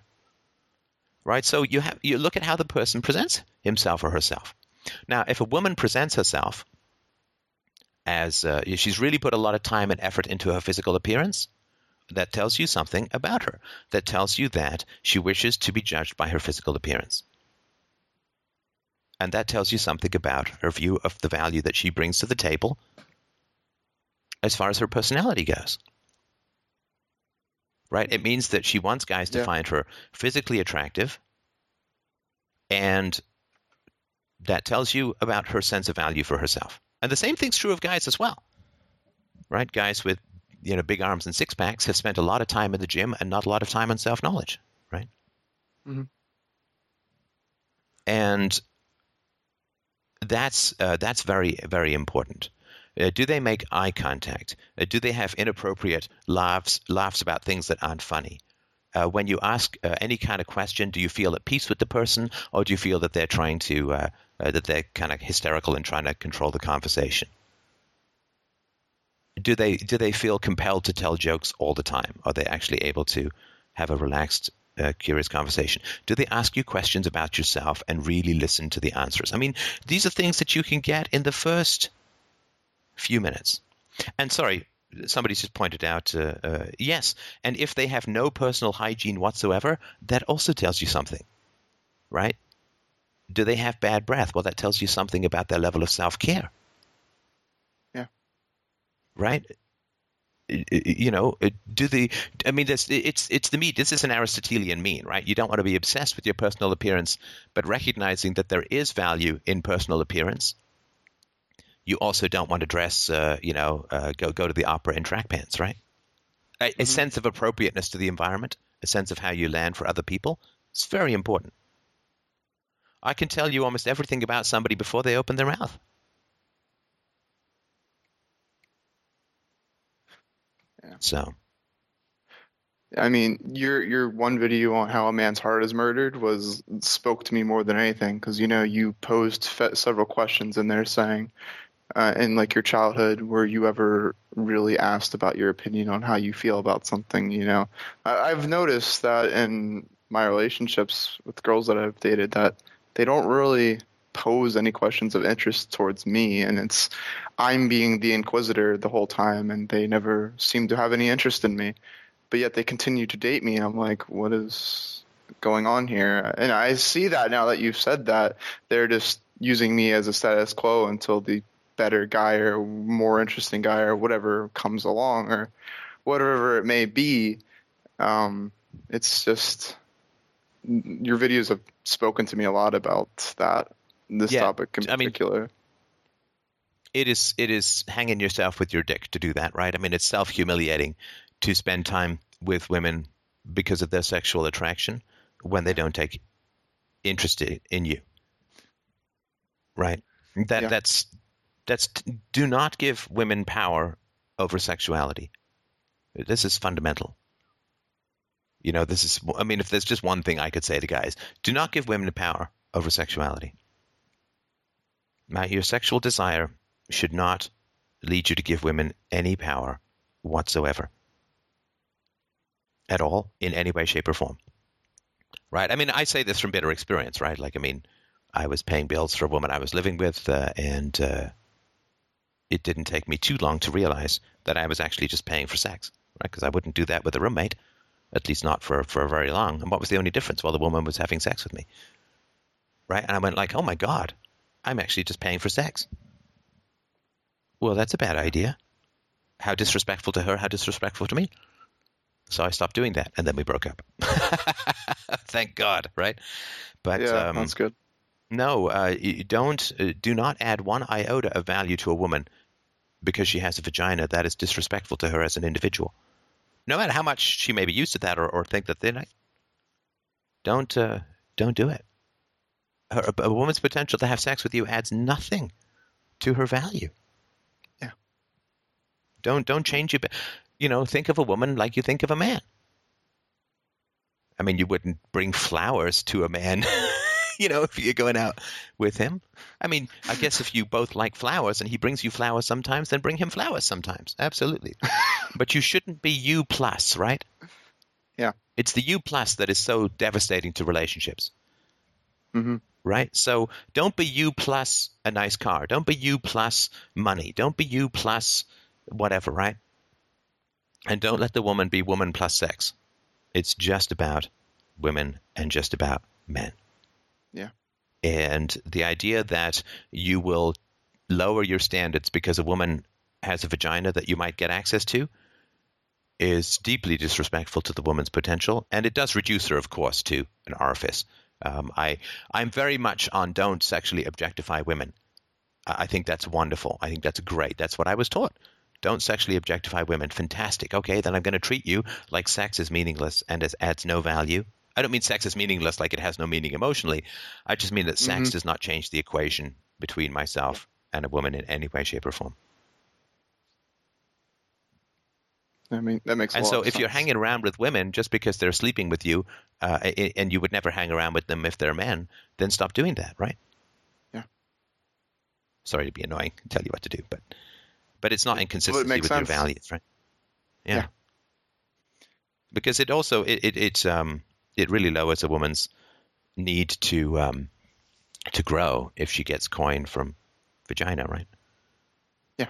Right? So you have you look at how the person presents himself or herself. Now, if a woman presents herself as uh, she's really put a lot of time and effort into her physical appearance, that tells you something about her. That tells you that she wishes to be judged by her physical appearance. And that tells you something about her view of the value that she brings to the table as far as her personality goes. Right? It means that she wants guys to Yeah. find her physically attractive and that tells you about her sense of value for herself. And the same thing's true of guys as well. Right? Guys with you know big arms and six packs have spent a lot of time in the gym and not a lot of time on self knowledge, right? Mm-hmm. And that's uh, that's very very important. Uh, do they make eye contact? Uh, do they have inappropriate laughs laughs about things that aren't funny? Uh, when you ask uh, any kind of question, do you feel at peace with the person, or do you feel that they're trying to uh, uh, that they're kind of hysterical and trying to control the conversation? Do they do they feel compelled to tell jokes all the time? Are they actually able to have a relaxed, uh, curious conversation? Do they ask you questions about yourself and really listen to the answers? I mean, these are things that you can get in the first few minutes. And sorry, somebody just pointed out, uh, uh, yes, and if they have no personal hygiene whatsoever, that also tells you something, right? Do they have bad breath? Well, that tells you something about their level of self care. Yeah. Right? You know, uh, do the? I mean, this, it's it's the mean. This is an Aristotelian mean, right? You don't want to be obsessed with your personal appearance, but recognizing that there is value in personal appearance. You also don't want to dress, uh, you know, uh, go go to the opera in track pants, right? A, a Mhm. sense of appropriateness to the environment, a sense of how you land for other people. It's very important. I can tell you almost everything about somebody before they open their mouth. Yeah. So, I mean, your your one video on how a man's heart is murdered was spoke to me more than anything because you know you posed fe- several questions in there saying, uh, in like your childhood, were you ever really asked about your opinion on how you feel about something? You know, I, I've noticed that in my relationships with girls that I've dated that they don't really pose any questions of interest towards me and it's I'm being the inquisitor the whole time and they never seem to have any interest in me. But yet they continue to date me and I'm like what is going on here? And I see that now that you've said that they're just using me as a status quo until the better guy or more interesting guy or whatever comes along or whatever it may be. Um, it's just your videos have spoken to me a lot about that this Yeah, topic in I mean, particular it is it is hanging yourself with your dick to do that, right? I mean, it's self humiliating to spend time with women because of their sexual attraction when they don't take interest in you. right? That Yeah. that's that's do not give women power over sexuality. This is fundamental. You know, this is I mean if there's just one thing I could say to guys, do not give women power over sexuality. Now, your sexual desire should not lead you to give women any power whatsoever. At all, in any way, shape, or form. Right? I mean, I say this from bitter experience, right? Like, I mean, I was paying bills for a woman I was living with, uh, and uh, it didn't take me too long to realize that I was actually just paying for sex, right? Because I wouldn't do that with a roommate, at least not for, for very long. And what was the only difference? Well, the woman was having sex with me, right? And I went like, oh my God, I'm actually just paying for sex. Well, that's a bad idea. How disrespectful to her, how disrespectful to me. So I stopped doing that, and then we broke up. <laughs> Thank God, right? But yeah, um, that's good. no, uh, you don't. Uh, do not add one iota of value to a woman because she has a vagina. That is disrespectful to her as an individual. No matter how much she may be used to that or, or think that they're. Don't uh, don't do it. Her, a, a woman's potential to have sex with you adds nothing to her value. Yeah. Don't don't change your. You know, think of a woman like you think of a man. I mean, you wouldn't bring flowers to a man, <laughs> <laughs> you know, if you're going out with him. I mean, I guess if you both like flowers and he brings you flowers sometimes, then bring him flowers sometimes. Absolutely. <laughs> but you shouldn't be you plus, right? Yeah. It's the you plus that is so devastating to relationships, hmm right? So don't be you plus a nice car. Don't be you plus money. Don't be you plus whatever, right? And don't let the woman be woman plus sex. It's just about women and just about men. Yeah. And the idea that you will lower your standards because a woman has a vagina that you might get access to is deeply disrespectful to the woman's potential, and it does reduce her, of course, to an orifice. Um, I I'm very much on don't sexually objectify women. I I think that's wonderful. I think that's great. That's what I was taught. Don't sexually objectify women. Fantastic. Okay, then I'm going to treat you like sex is meaningless and as adds no value. I don't mean sex is meaningless like it has no meaning emotionally. I just mean that sex Mhm. does not change the equation between myself and a woman in any way, shape, or form. I mean, that makes. And so, if you're hanging around with women just because they're sleeping with you, uh, and you would never hang around with them if they're men, then stop doing that, right? Yeah. Sorry to be annoying and tell you what to do, but but it's not inconsistency makes with sense. your values, right? Yeah. Yeah. Because it also it it it um it really lowers a woman's need to um to grow if she gets coin from vagina, right? Yeah,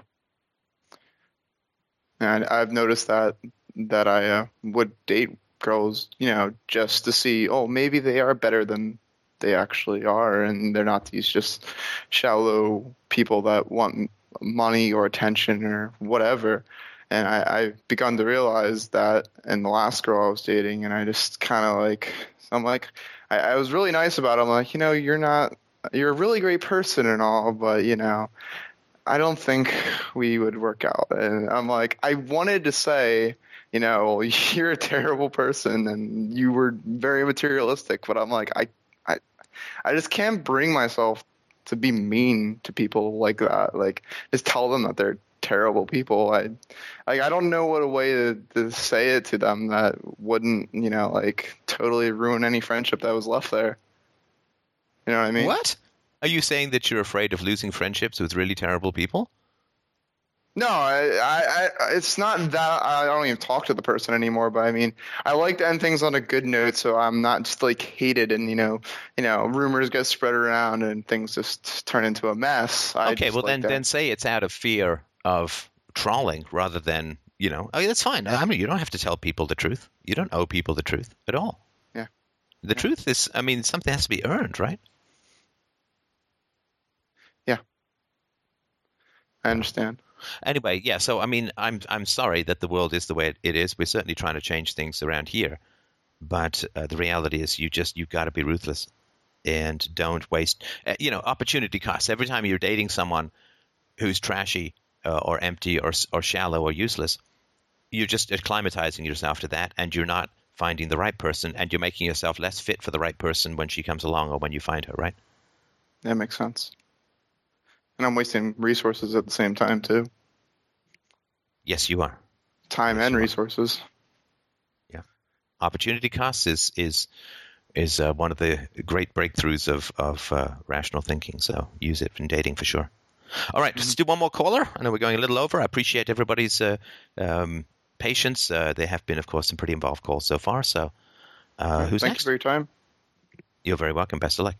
and I've noticed that that I uh, would date girls, you know, just to see, oh, maybe they are better than they actually are, and they're not these just shallow people that want money or attention or whatever. And I, I've begun to realize that in the last girl I was dating, and I just kind of like, I'm like, I, I was really nice about it. I'm like, you know, you're not, you're a really great person and all, but you know, I don't think we would work out. And I'm like, I wanted to say, you know, <laughs> you're a terrible person and you were very materialistic, but I'm like, I, I, I just can't bring myself to be mean to people like that. Like, just tell them that they're terrible people. I, like, I don't know what a way to, to say it to them that wouldn't, you know, like totally ruin any friendship that was left there. You know what I mean? What? Are you saying that you're afraid of losing friendships with really terrible people? No, I, I, I, it's not that I don't even talk to the person anymore. But I mean, I like to end things on a good note, so I'm not just like hated and you know, you know, rumors get spread around and things just turn into a mess. I okay, well like then that. then say it's out of fear of trawling rather than you know. I mean, that's fine. I mean, you don't have to tell people the truth. You don't owe people the truth at all. Yeah. The truth is, I mean, something has to be earned, right? Yeah. I understand. Anyway, yeah. So I mean, I'm I'm sorry that the world is the way it is. We're certainly trying to change things around here, but uh, the reality is, you just you've got to be ruthless and don't waste. Uh, you know, opportunity costs. Every time you're dating someone who's trashy uh, or empty or or shallow or useless, you're just acclimatizing yourself to that, and you're not finding the right person, and you're making yourself less fit for the right person when she comes along or when you find her. Right? That makes sense. And I'm wasting resources at the same time too. Yes, you are. Time Yes, and resources. resources. Opportunity cost is is is uh, one of the great breakthroughs of of uh, rational thinking. So use it in dating for sure. All right, let's do one more caller. I know we're going a little over. I appreciate everybody's uh, um, patience. Uh, there have been, of course, some pretty involved calls so far. So, uh, who's Thank next? you for your time. You're very welcome. Best of luck.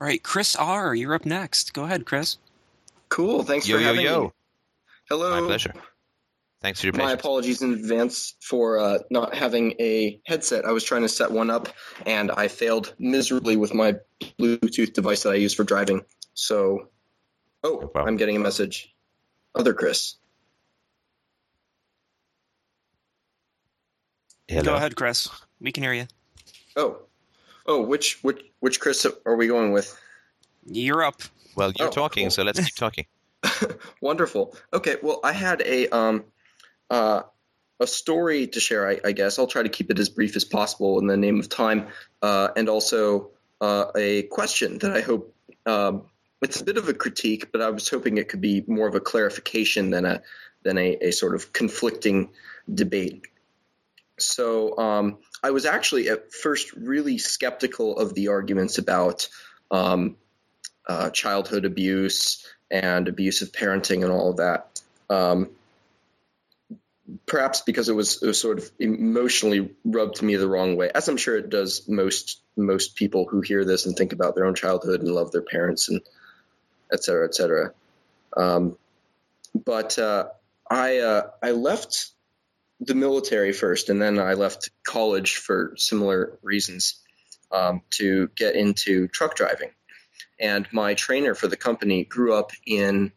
All right, Chris R., you're up next. Go ahead, Chris. Cool. Thanks Yo for yo having yo! me. Hello. My pleasure. Thanks for your patience. My apologies in advance for uh, not having a headset. I was trying to set one up and I failed miserably with my Bluetooth device that I use for driving. So, oh, problem. I'm getting a message. Other Chris. Hello. Go ahead, Chris. We can hear you. Oh, oh, which which which Chris are we going with? You're up. Well, you're Oh, talking, cool. so let's keep talking. <laughs> <laughs> Wonderful. Okay, well, I had a um, uh, a story to share. I, I guess I'll try to keep it as brief as possible in the name of time, uh, and also uh, a question that I hope um, it's a bit of a critique, but I was hoping it could be more of a clarification than a than a, a sort of conflicting debate. So um, I was actually at first really skeptical of the arguments about um, uh, childhood abuse and abusive parenting and all of that. Um, perhaps because it was, it was sort of emotionally rubbed to me the wrong way, as I'm sure it does most most people who hear this and think about their own childhood and love their parents and et cetera, et cetera. Um, but uh, I uh, I left the military first, and then I left college for similar reasons um, to get into truck driving and my trainer for the company grew up in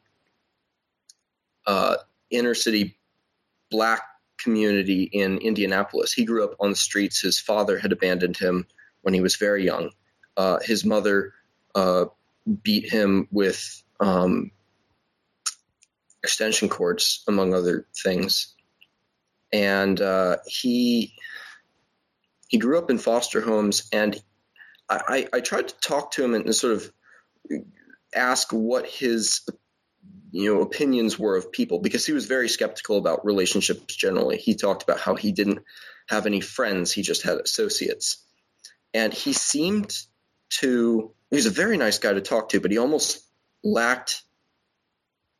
uh, inner city black community in Indianapolis. He grew up on the streets. His father had abandoned him when he was very young. Uh, his mother uh, beat him with um, extension cords, among other things, and uh, he he grew up in foster homes and I, I tried to talk to him and sort of ask what his you know opinions were of people because he was very skeptical about relationships generally. He talked about how he didn't have any friends; he just had associates, and he seemed to. He was a very nice guy to talk to, but he almost lacked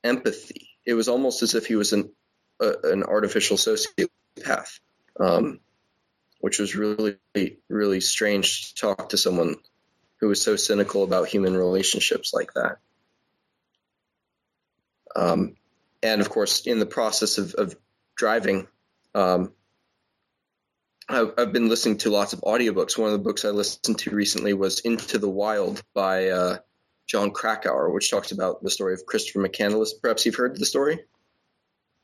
empathy. It was almost as if he was an an artificial sociopath. Um, which was really, really strange to talk to someone who was so cynical about human relationships like that. Um, and of course, in the process of, of driving, um, I've been listening to lots of audiobooks. One of the books I listened to recently was Into the Wild by uh, Jon Krakauer, which talks about the story of Christopher McCandless. Perhaps you've heard the story?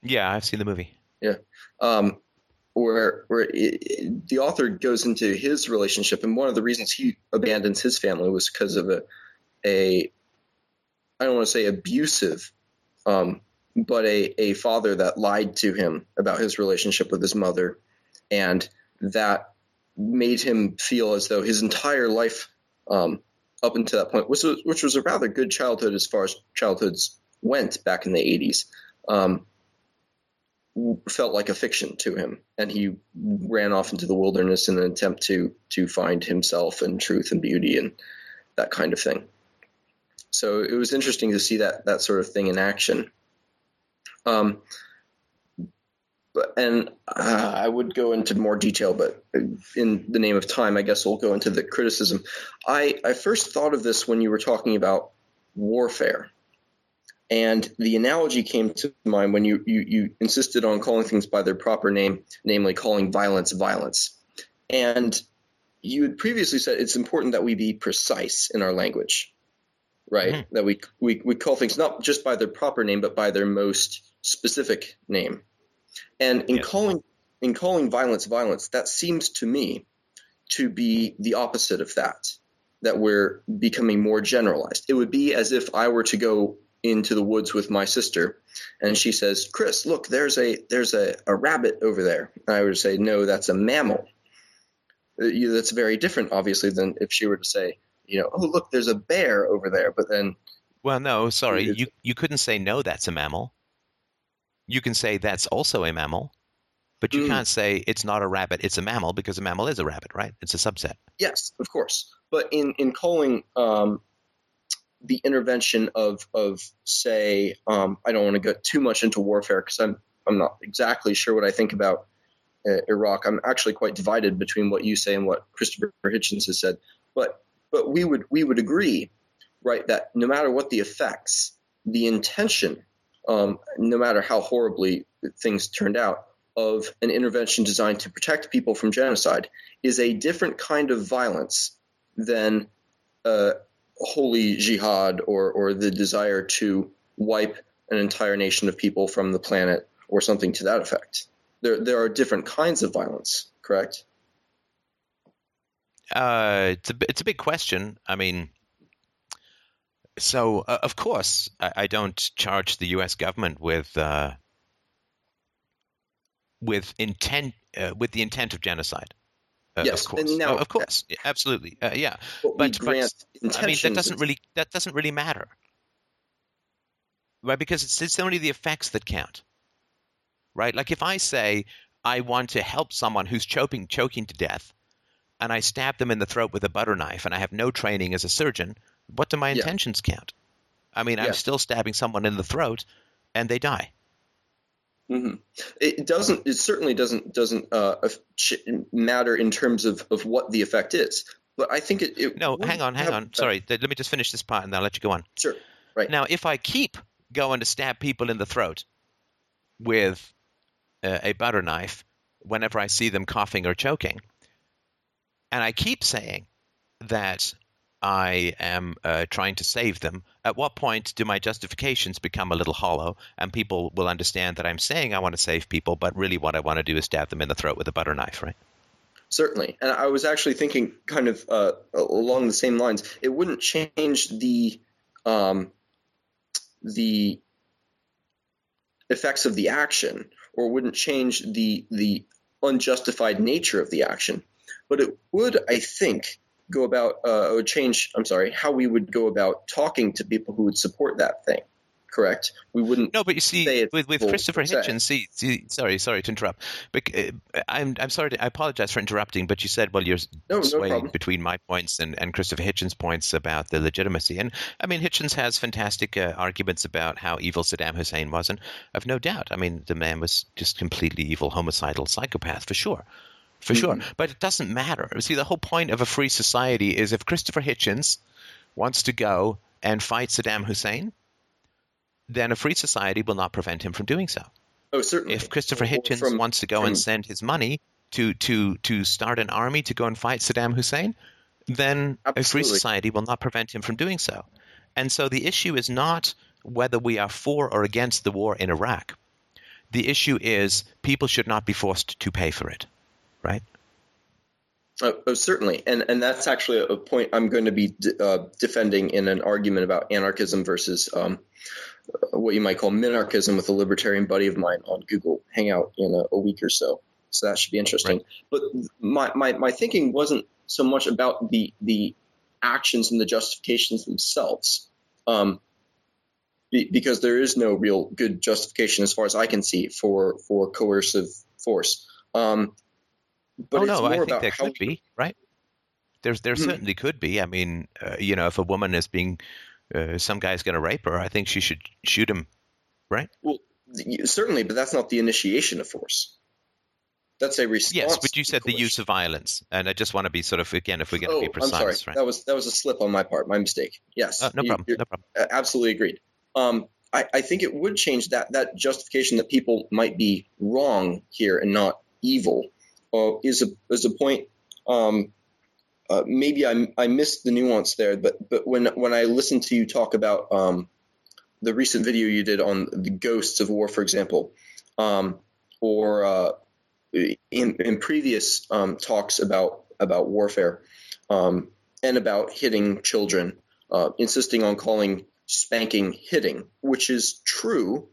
Yeah, I've seen the movie. um, where where it- the author goes into his relationship, and one of the reasons he abandons his family was because of a a I don't want to say abusive, um, but a a father that lied to him about his relationship with his mother, and that made him feel as though his entire life um, up until that point, which was which was a rather good childhood as far as childhoods went back in the eighties. Um, felt like a fiction to him, and he ran off into the wilderness in an attempt to to find himself and truth and beauty and that kind of thing. So it was interesting to see that that sort of thing in action. Um, but and uh, I would go into more detail, but in the name of time, I guess we'll go into the criticism. I I first thought of this when you were talking about warfare. And the analogy came to mind when you, you, you insisted on calling things by their proper name, namely calling violence violence. And you had previously said it's important that we be precise in our language, right? Mhm. That we, we, we call things not just by their proper name, but by their most specific name. And in Yes. calling in calling violence violence, that seems to me to be the opposite of that. That we're becoming more generalized. It would be as if I were to go into the woods with my sister and she says, Chris, look, there's a there's a, a rabbit over there. And I would say, No, that's a mammal. Uh, That's very different, obviously, than if she were to say, you know, oh look, there's a bear over there, but then Well, no, sorry. You you couldn't say no. That's a mammal. You can say that's also a mammal, but you Mm. can't say it's not a rabbit. It's a mammal because a mammal is a rabbit, right? It's a subset. Yes, of course. But in in calling um, the intervention of of say, um, I don't want to go too much into warfare because I'm I'm not exactly sure what I think about uh, Iraq. I'm actually quite divided between what you say and what Christopher Hitchens has said. But but we would we would agree, right, that no matter what the effects, the intention, um, no matter how horribly things turned out, of an intervention designed to protect people from genocide is a different kind of violence than uh, holy jihad or, or the desire to wipe an entire nation of people from the planet or something to that effect. There, there are different kinds of violence, correct? Uh, it's a it's a big question. I mean, so uh, of course I, I don't charge the U.S. government with uh, with intent uh, with the intent of genocide. Uh, Yes, of course, now- of course, Yeah, absolutely, uh, yeah. But, But- but, I mean, that doesn't really that doesn't really matter, right? Because it's, it's only the effects that count, right? Like if I say I want to help someone who's choking choking to death, and I stab them in the throat with a butter knife, and I have no training as a surgeon, what do my Yeah. intentions count? I mean, Yeah. I'm still stabbing someone in the throat, and they die. hmm It doesn't. It certainly doesn't doesn't uh, matter in terms of, of what the effect is. But I think it. it No, hang on, hang have- on. Sorry, let me just finish this part, and then I'll let you go on. Sure. Right. Now, if I keep going to stab people in the throat with uh, a butter knife whenever I see them coughing or choking, and I keep saying that I am uh, trying to save them, at what point do my justifications become a little hollow and people will understand that I'm saying I want to save people, but really what I want to do is stab them in the throat with a butter knife, right? Certainly, and I was actually thinking kind of uh, along the same lines. It wouldn't change the um, the effects of the action, or wouldn't change the the unjustified nature of the action, but it would, I think, go about uh, would change. I'm sorry, how we would go about talking to people who would support that thing. Correct. We wouldn't. No, but you see, with, with Christopher. Hitchens, see, see, sorry, sorry to interrupt. But uh, I'm, I'm sorry, to, I apologize for interrupting. But you said, well, you're No, no swaying problem. between my points and, and Christopher Hitchens' points about the legitimacy. And I mean, Hitchens has fantastic uh, arguments about how evil Saddam Hussein was, and I've no doubt. I mean, the man was just completely evil, homicidal psychopath for sure. For sure. Mm-hmm. But it doesn't matter. See, the whole point of a free society is if Christopher Hitchens wants to go and fight Saddam Hussein, then a free society will not prevent him from doing so. Oh, certainly. If Christopher Hitchens from- wants to go from- and send his money to, to, to start an army to go and fight Saddam Hussein, then a free society will not prevent him from doing so. And so the issue is not whether we are for or against the war in Iraq. The issue is people should not be forced to pay for it, right? Oh, oh, certainly, and and that's actually a point I'm going to be d- uh, defending in an argument about anarchism versus um, what you might call minarchism with a libertarian buddy of mine on Google Hangout in a, a week or so. So that should be interesting. But my, my my thinking wasn't so much about the the actions and the justifications themselves, um, be, because there is no real good justification as far as I can see for for coercive force. Um, but oh no, I think there could be, right? There's there Hmm. certainly could be. I mean, uh, you know, if a woman is being, uh, some guy's going to rape her, I think she should shoot him, right? Well, certainly, but that's not the initiation of force. That's a response. Yes, but you said the use of violence, and I just want to be sort of again, if we're going to Oh, be I'm precise, sorry. right? That was that was a slip on my part. My mistake. Yes. Uh, no problem. No problem. absolutely agreed. Um, I, I think it would change that that justification that people might be wrong here and not evil uh, is a is a point. Um, uh, maybe I I missed the nuance there, but but when when I listened to you talk about um, the recent video you did on the ghosts of war, for example, um, or uh, in in previous um, talks about about warfare um, and about hitting children, uh, insisting on calling spanking hitting, which is true,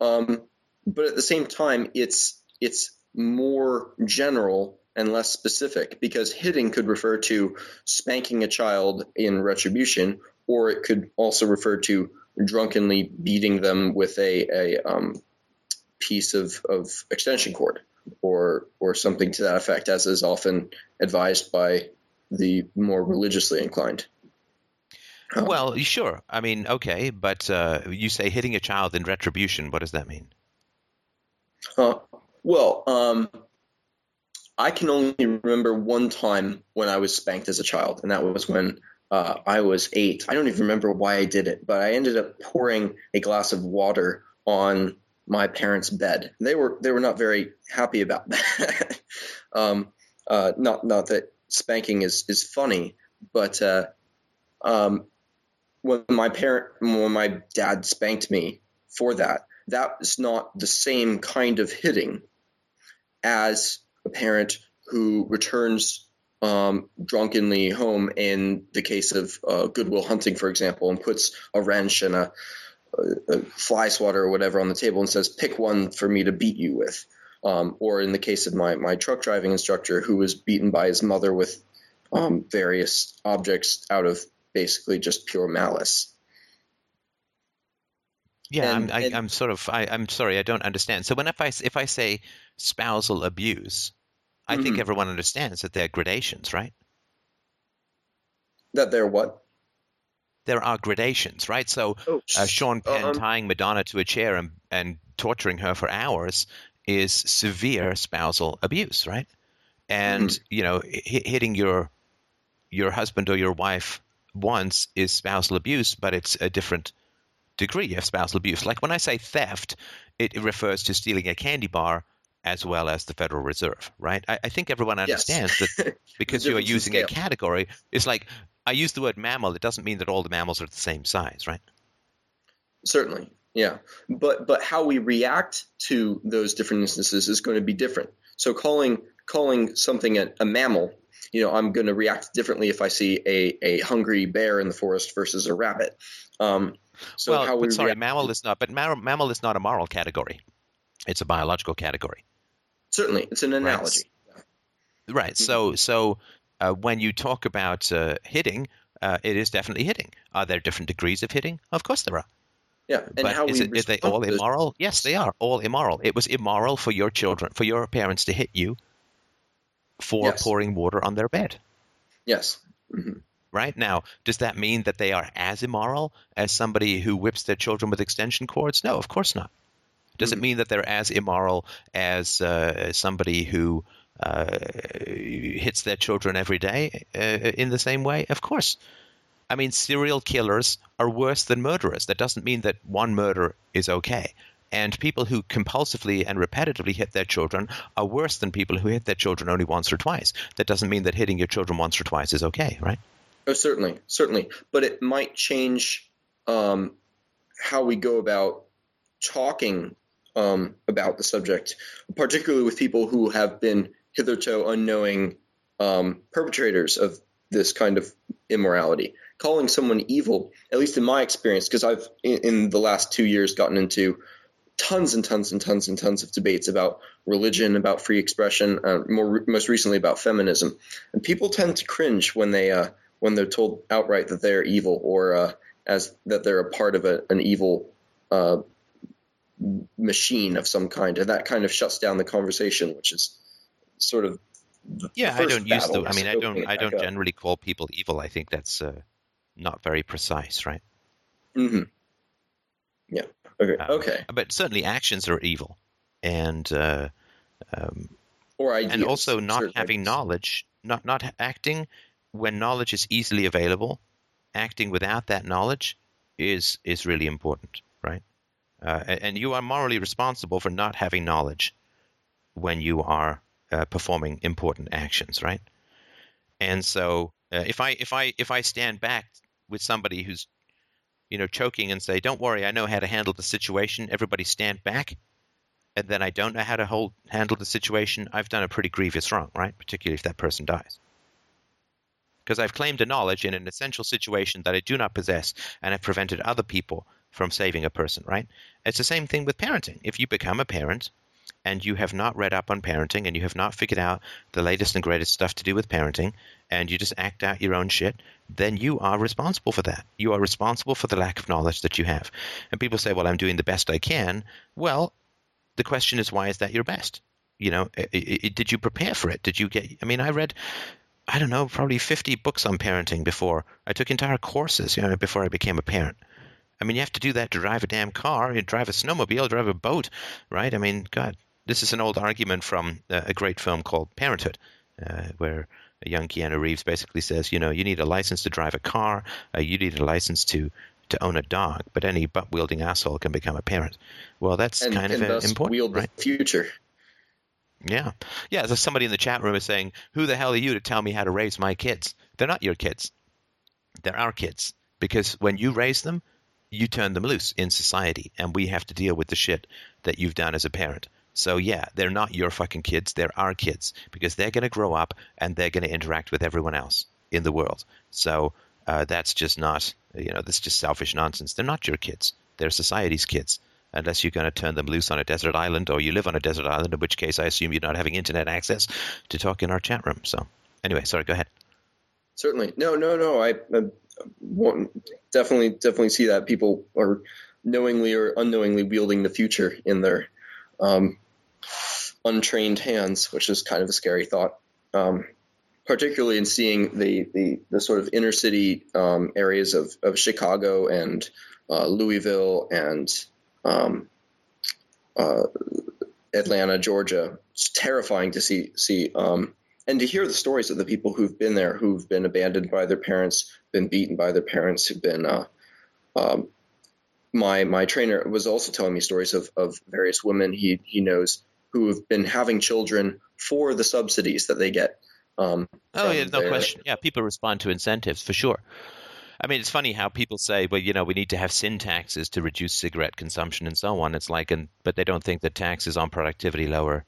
um, but at the same time, it's it's more general and less specific because hitting could refer to spanking a child in retribution or it could also refer to drunkenly beating them with a, a um, piece of, of extension cord or or something to that effect, as is often advised by the more religiously inclined. Um, well, sure. I mean, okay, but uh, you say hitting a child in retribution. What does that mean? Uh, well, um, I can only remember one time when I was spanked as a child, and that was when uh, I was eight. I don't even remember why I did it, but I ended up pouring a glass of water on my parents' bed. They were they were not very happy about <laughs> that. um, uh, not not that spanking is is funny, but uh, um, when my parent when my dad spanked me for that, that was not the same kind of hitting as a parent who returns um, drunkenly home in the case of uh, Good Will Hunting, for example, and puts a wrench and a, a, fly swatter or whatever on the table and says, "Pick one for me to beat you with." Um, or in the case of my my truck driving instructor, who was beaten by his mother with um, various objects out of basically just pure malice. Yeah, and, I'm, I, am sort of. I, am sorry, I don't understand. So when if I if I say spousal abuse, I mm-hmm. think everyone understands that there are gradations, right? That there are what? There are gradations, right? So oh, uh, Sean Penn um, tying Madonna to a chair and, and torturing her for hours is severe spousal abuse, right? And mm-hmm. you know, h- hitting your your husband or your wife once is spousal abuse, but it's a different degree of spousal abuse. Like when I say theft, it, refers to stealing a candy bar as well as the Federal Reserve, right? I, I think everyone understands yes. that <laughs> because you are using a category, it's like I use the word mammal, it doesn't mean that all the mammals are the same size, right? Certainly, yeah. But but how we react to those different instances is going to be different. So calling calling something a, a mammal you know, I'm going to react differently if I see a, a hungry bear in the forest versus a rabbit. Um, so well, sorry, react- mammal is not, but mammal is not a moral category. It's a biological category. Certainly, it's an analogy. Right. right. So, mm-hmm. so uh, when you talk about uh, hitting, uh, it is definitely hitting. Are there different degrees of hitting? Of course there are. Yeah, and but how is, it, is they all immoral? Yes, they are all immoral. It was immoral for your children, for your parents to hit you for yes. pouring water on their bed. Yes. Mm-hmm. Right now, does that mean that they are as immoral as somebody who whips their children with extension cords? No, of course not. Does mm-hmm. it mean that they're as immoral as uh, somebody who uh, hits their children every day uh, in the same way? Of course. I mean, serial killers are worse than murderers. That doesn't mean that one murder is okay. And people who compulsively and repetitively hit their children are worse than people who hit their children only once or twice. That doesn't mean that hitting your children once or twice is okay, right? Oh, certainly, certainly. But it might change um, how we go about talking um, about the subject, particularly with people who have been hitherto unknowing um, perpetrators of this kind of immorality. Calling someone evil, at least in my experience, because I've in, in, the last two years gotten into tons and tons and tons and tons of debates about religion, about free expression, uh, more most recently about feminism, and people tend to cringe when they uh, when they're told outright that they're evil or uh, as that they're a part of a, an evil uh, machine of some kind, and that kind of shuts down the conversation, which is sort of yeah. I don't use the. I mean, I don't. I don't generally call people evil. I think that's uh, not very precise, right? Mm-hmm. Yeah. Okay. Uh, okay. But certainly actions are evil, and uh, um, or ideas, and also not having knowledge, not not acting when knowledge is easily available. Acting without that knowledge is is really important, right? Uh, and you are morally responsible for not having knowledge when you are uh, performing important actions, right? And so, uh, if I if I if I stand back with somebody who's you know, choking and say, "Don't worry, I know how to handle the situation." Everybody stand back, and then I don't know how to hold handle the situation. I've done a pretty grievous wrong, right? Particularly if that person dies, because I've claimed a knowledge in an essential situation that I do not possess, and have prevented other people from saving a person, right? It's the same thing with parenting. If you become a parent and you have not read up on parenting and you have not figured out the latest and greatest stuff to do with parenting and you just act out your own shit, then you are responsible for that. You are responsible for the lack of knowledge that you have. And people say, well, I'm doing the best I can. Well, the question is, why is that your best? You know, i i did you prepare for it? Did you get, I mean, I read, I don't know, probably 50 books on parenting before. I took entire courses, you know, before I became a parent. I mean, you have to do that to drive a damn car, you drive a snowmobile, drive a boat, right? I mean, God, this is an old argument from a great film called Parenthood, uh, where a young Keanu Reeves basically says, you know, you need a license to drive a car, uh, you need a license to to own a dog, but any butt wielding asshole can become a parent. Well, that's and, kind and of thus important, wield right? the future. Yeah. Yeah. So somebody in the chat room is saying, Who the hell are you to tell me how to raise my kids? They're not your kids. They're our kids. Because when you raise them, you turn them loose in society. And we have to deal with the shit that you've done as a parent. So yeah, they're not your fucking kids. They're our kids because they're going to grow up and they're going to interact with everyone else in the world. So uh, that's just not, you know, that's just selfish nonsense. They're not your kids. They're society's kids unless you're going to turn them loose on a desert island or you live on a desert island, in which case I assume you're not having internet access to talk in our chat room. So, anyway, sorry, go ahead. Certainly, no, no, no. I, I definitely, definitely see that people are knowingly or unknowingly wielding the future in their um, untrained hands, which is kind of a scary thought. Um, particularly in seeing the, the, the sort of inner city um, areas of, of Chicago and uh, Louisville and um, uh, Atlanta, Georgia. It's terrifying to see see um, and to hear the stories of the people who've been there, who've been abandoned by their parents, been beaten by their parents, who've been. Uh, um, my my trainer was also telling me stories of, of various women he he knows who have been having children for the subsidies that they get. Um, oh yeah, no their, question. Yeah, people respond to incentives for sure. I mean, it's funny how people say, well, you know, we need to have sin taxes to reduce cigarette consumption and so on. It's like, and but they don't think that taxes on productivity lower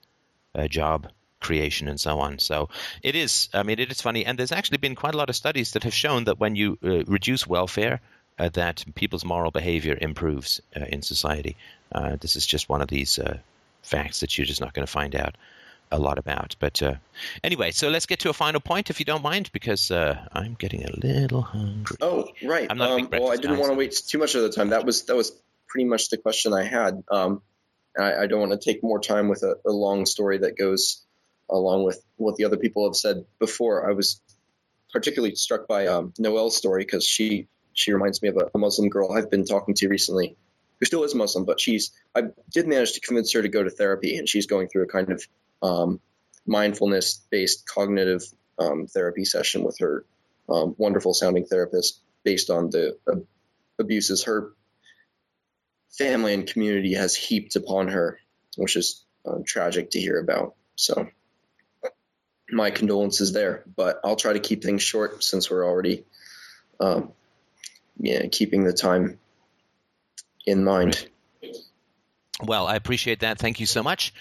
uh, job creation and so on. So it is. I mean, it is funny, and there's actually been quite a lot of studies that have shown that when you uh, reduce welfare, uh, that people's moral behavior improves uh, in society. Uh, this is just one of these uh, facts that you're just not going to find out a lot about. But uh, anyway, so let's get to a final point, if you don't mind, because uh, I'm getting a little hungry. Oh, right. I'm not um, well, I didn't want to wait too much of the time. That was that was pretty much the question I had. Um, I, I, don't want to take more time with a, a, long story that goes along with what the other people have said before. I was particularly struck by um, Noelle's story because she she reminds me of a, a Muslim girl I've been talking to recently who still is Muslim, but she's I did manage to convince her to go to therapy, and she's going through a kind of um, mindfulness based cognitive um, therapy session with her um, wonderful sounding therapist based on the uh, abuses her family and community has heaped upon her, which is uh, tragic to hear about. So, my condolences there, but I'll try to keep things short since we're already um, yeah, keeping the time in mind. Well, I appreciate that. Thank you so much.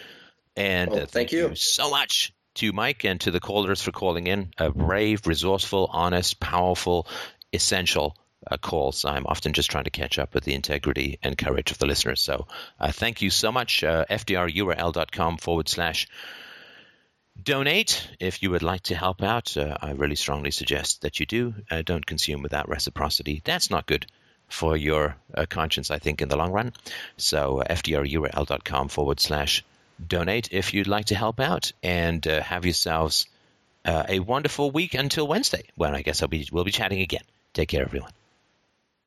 And uh, thank, thank you. you. so much to Mike and to the callers for calling in. A brave, resourceful, honest, powerful, essential uh, calls. I'm often just trying to catch up with the integrity and courage of the listeners. So uh, thank you so much. Uh, FDRURL.com forward slash donate if you would like to help out. Uh, I really strongly suggest that you do. Uh, don't consume without reciprocity. That's not good for your uh, conscience, I think, in the long run. So uh, FDRURL.com forward slash donate if you'd like to help out and uh, have yourselves uh, a wonderful week until Wednesday when I guess I'll be, we'll be chatting again. Take care, everyone.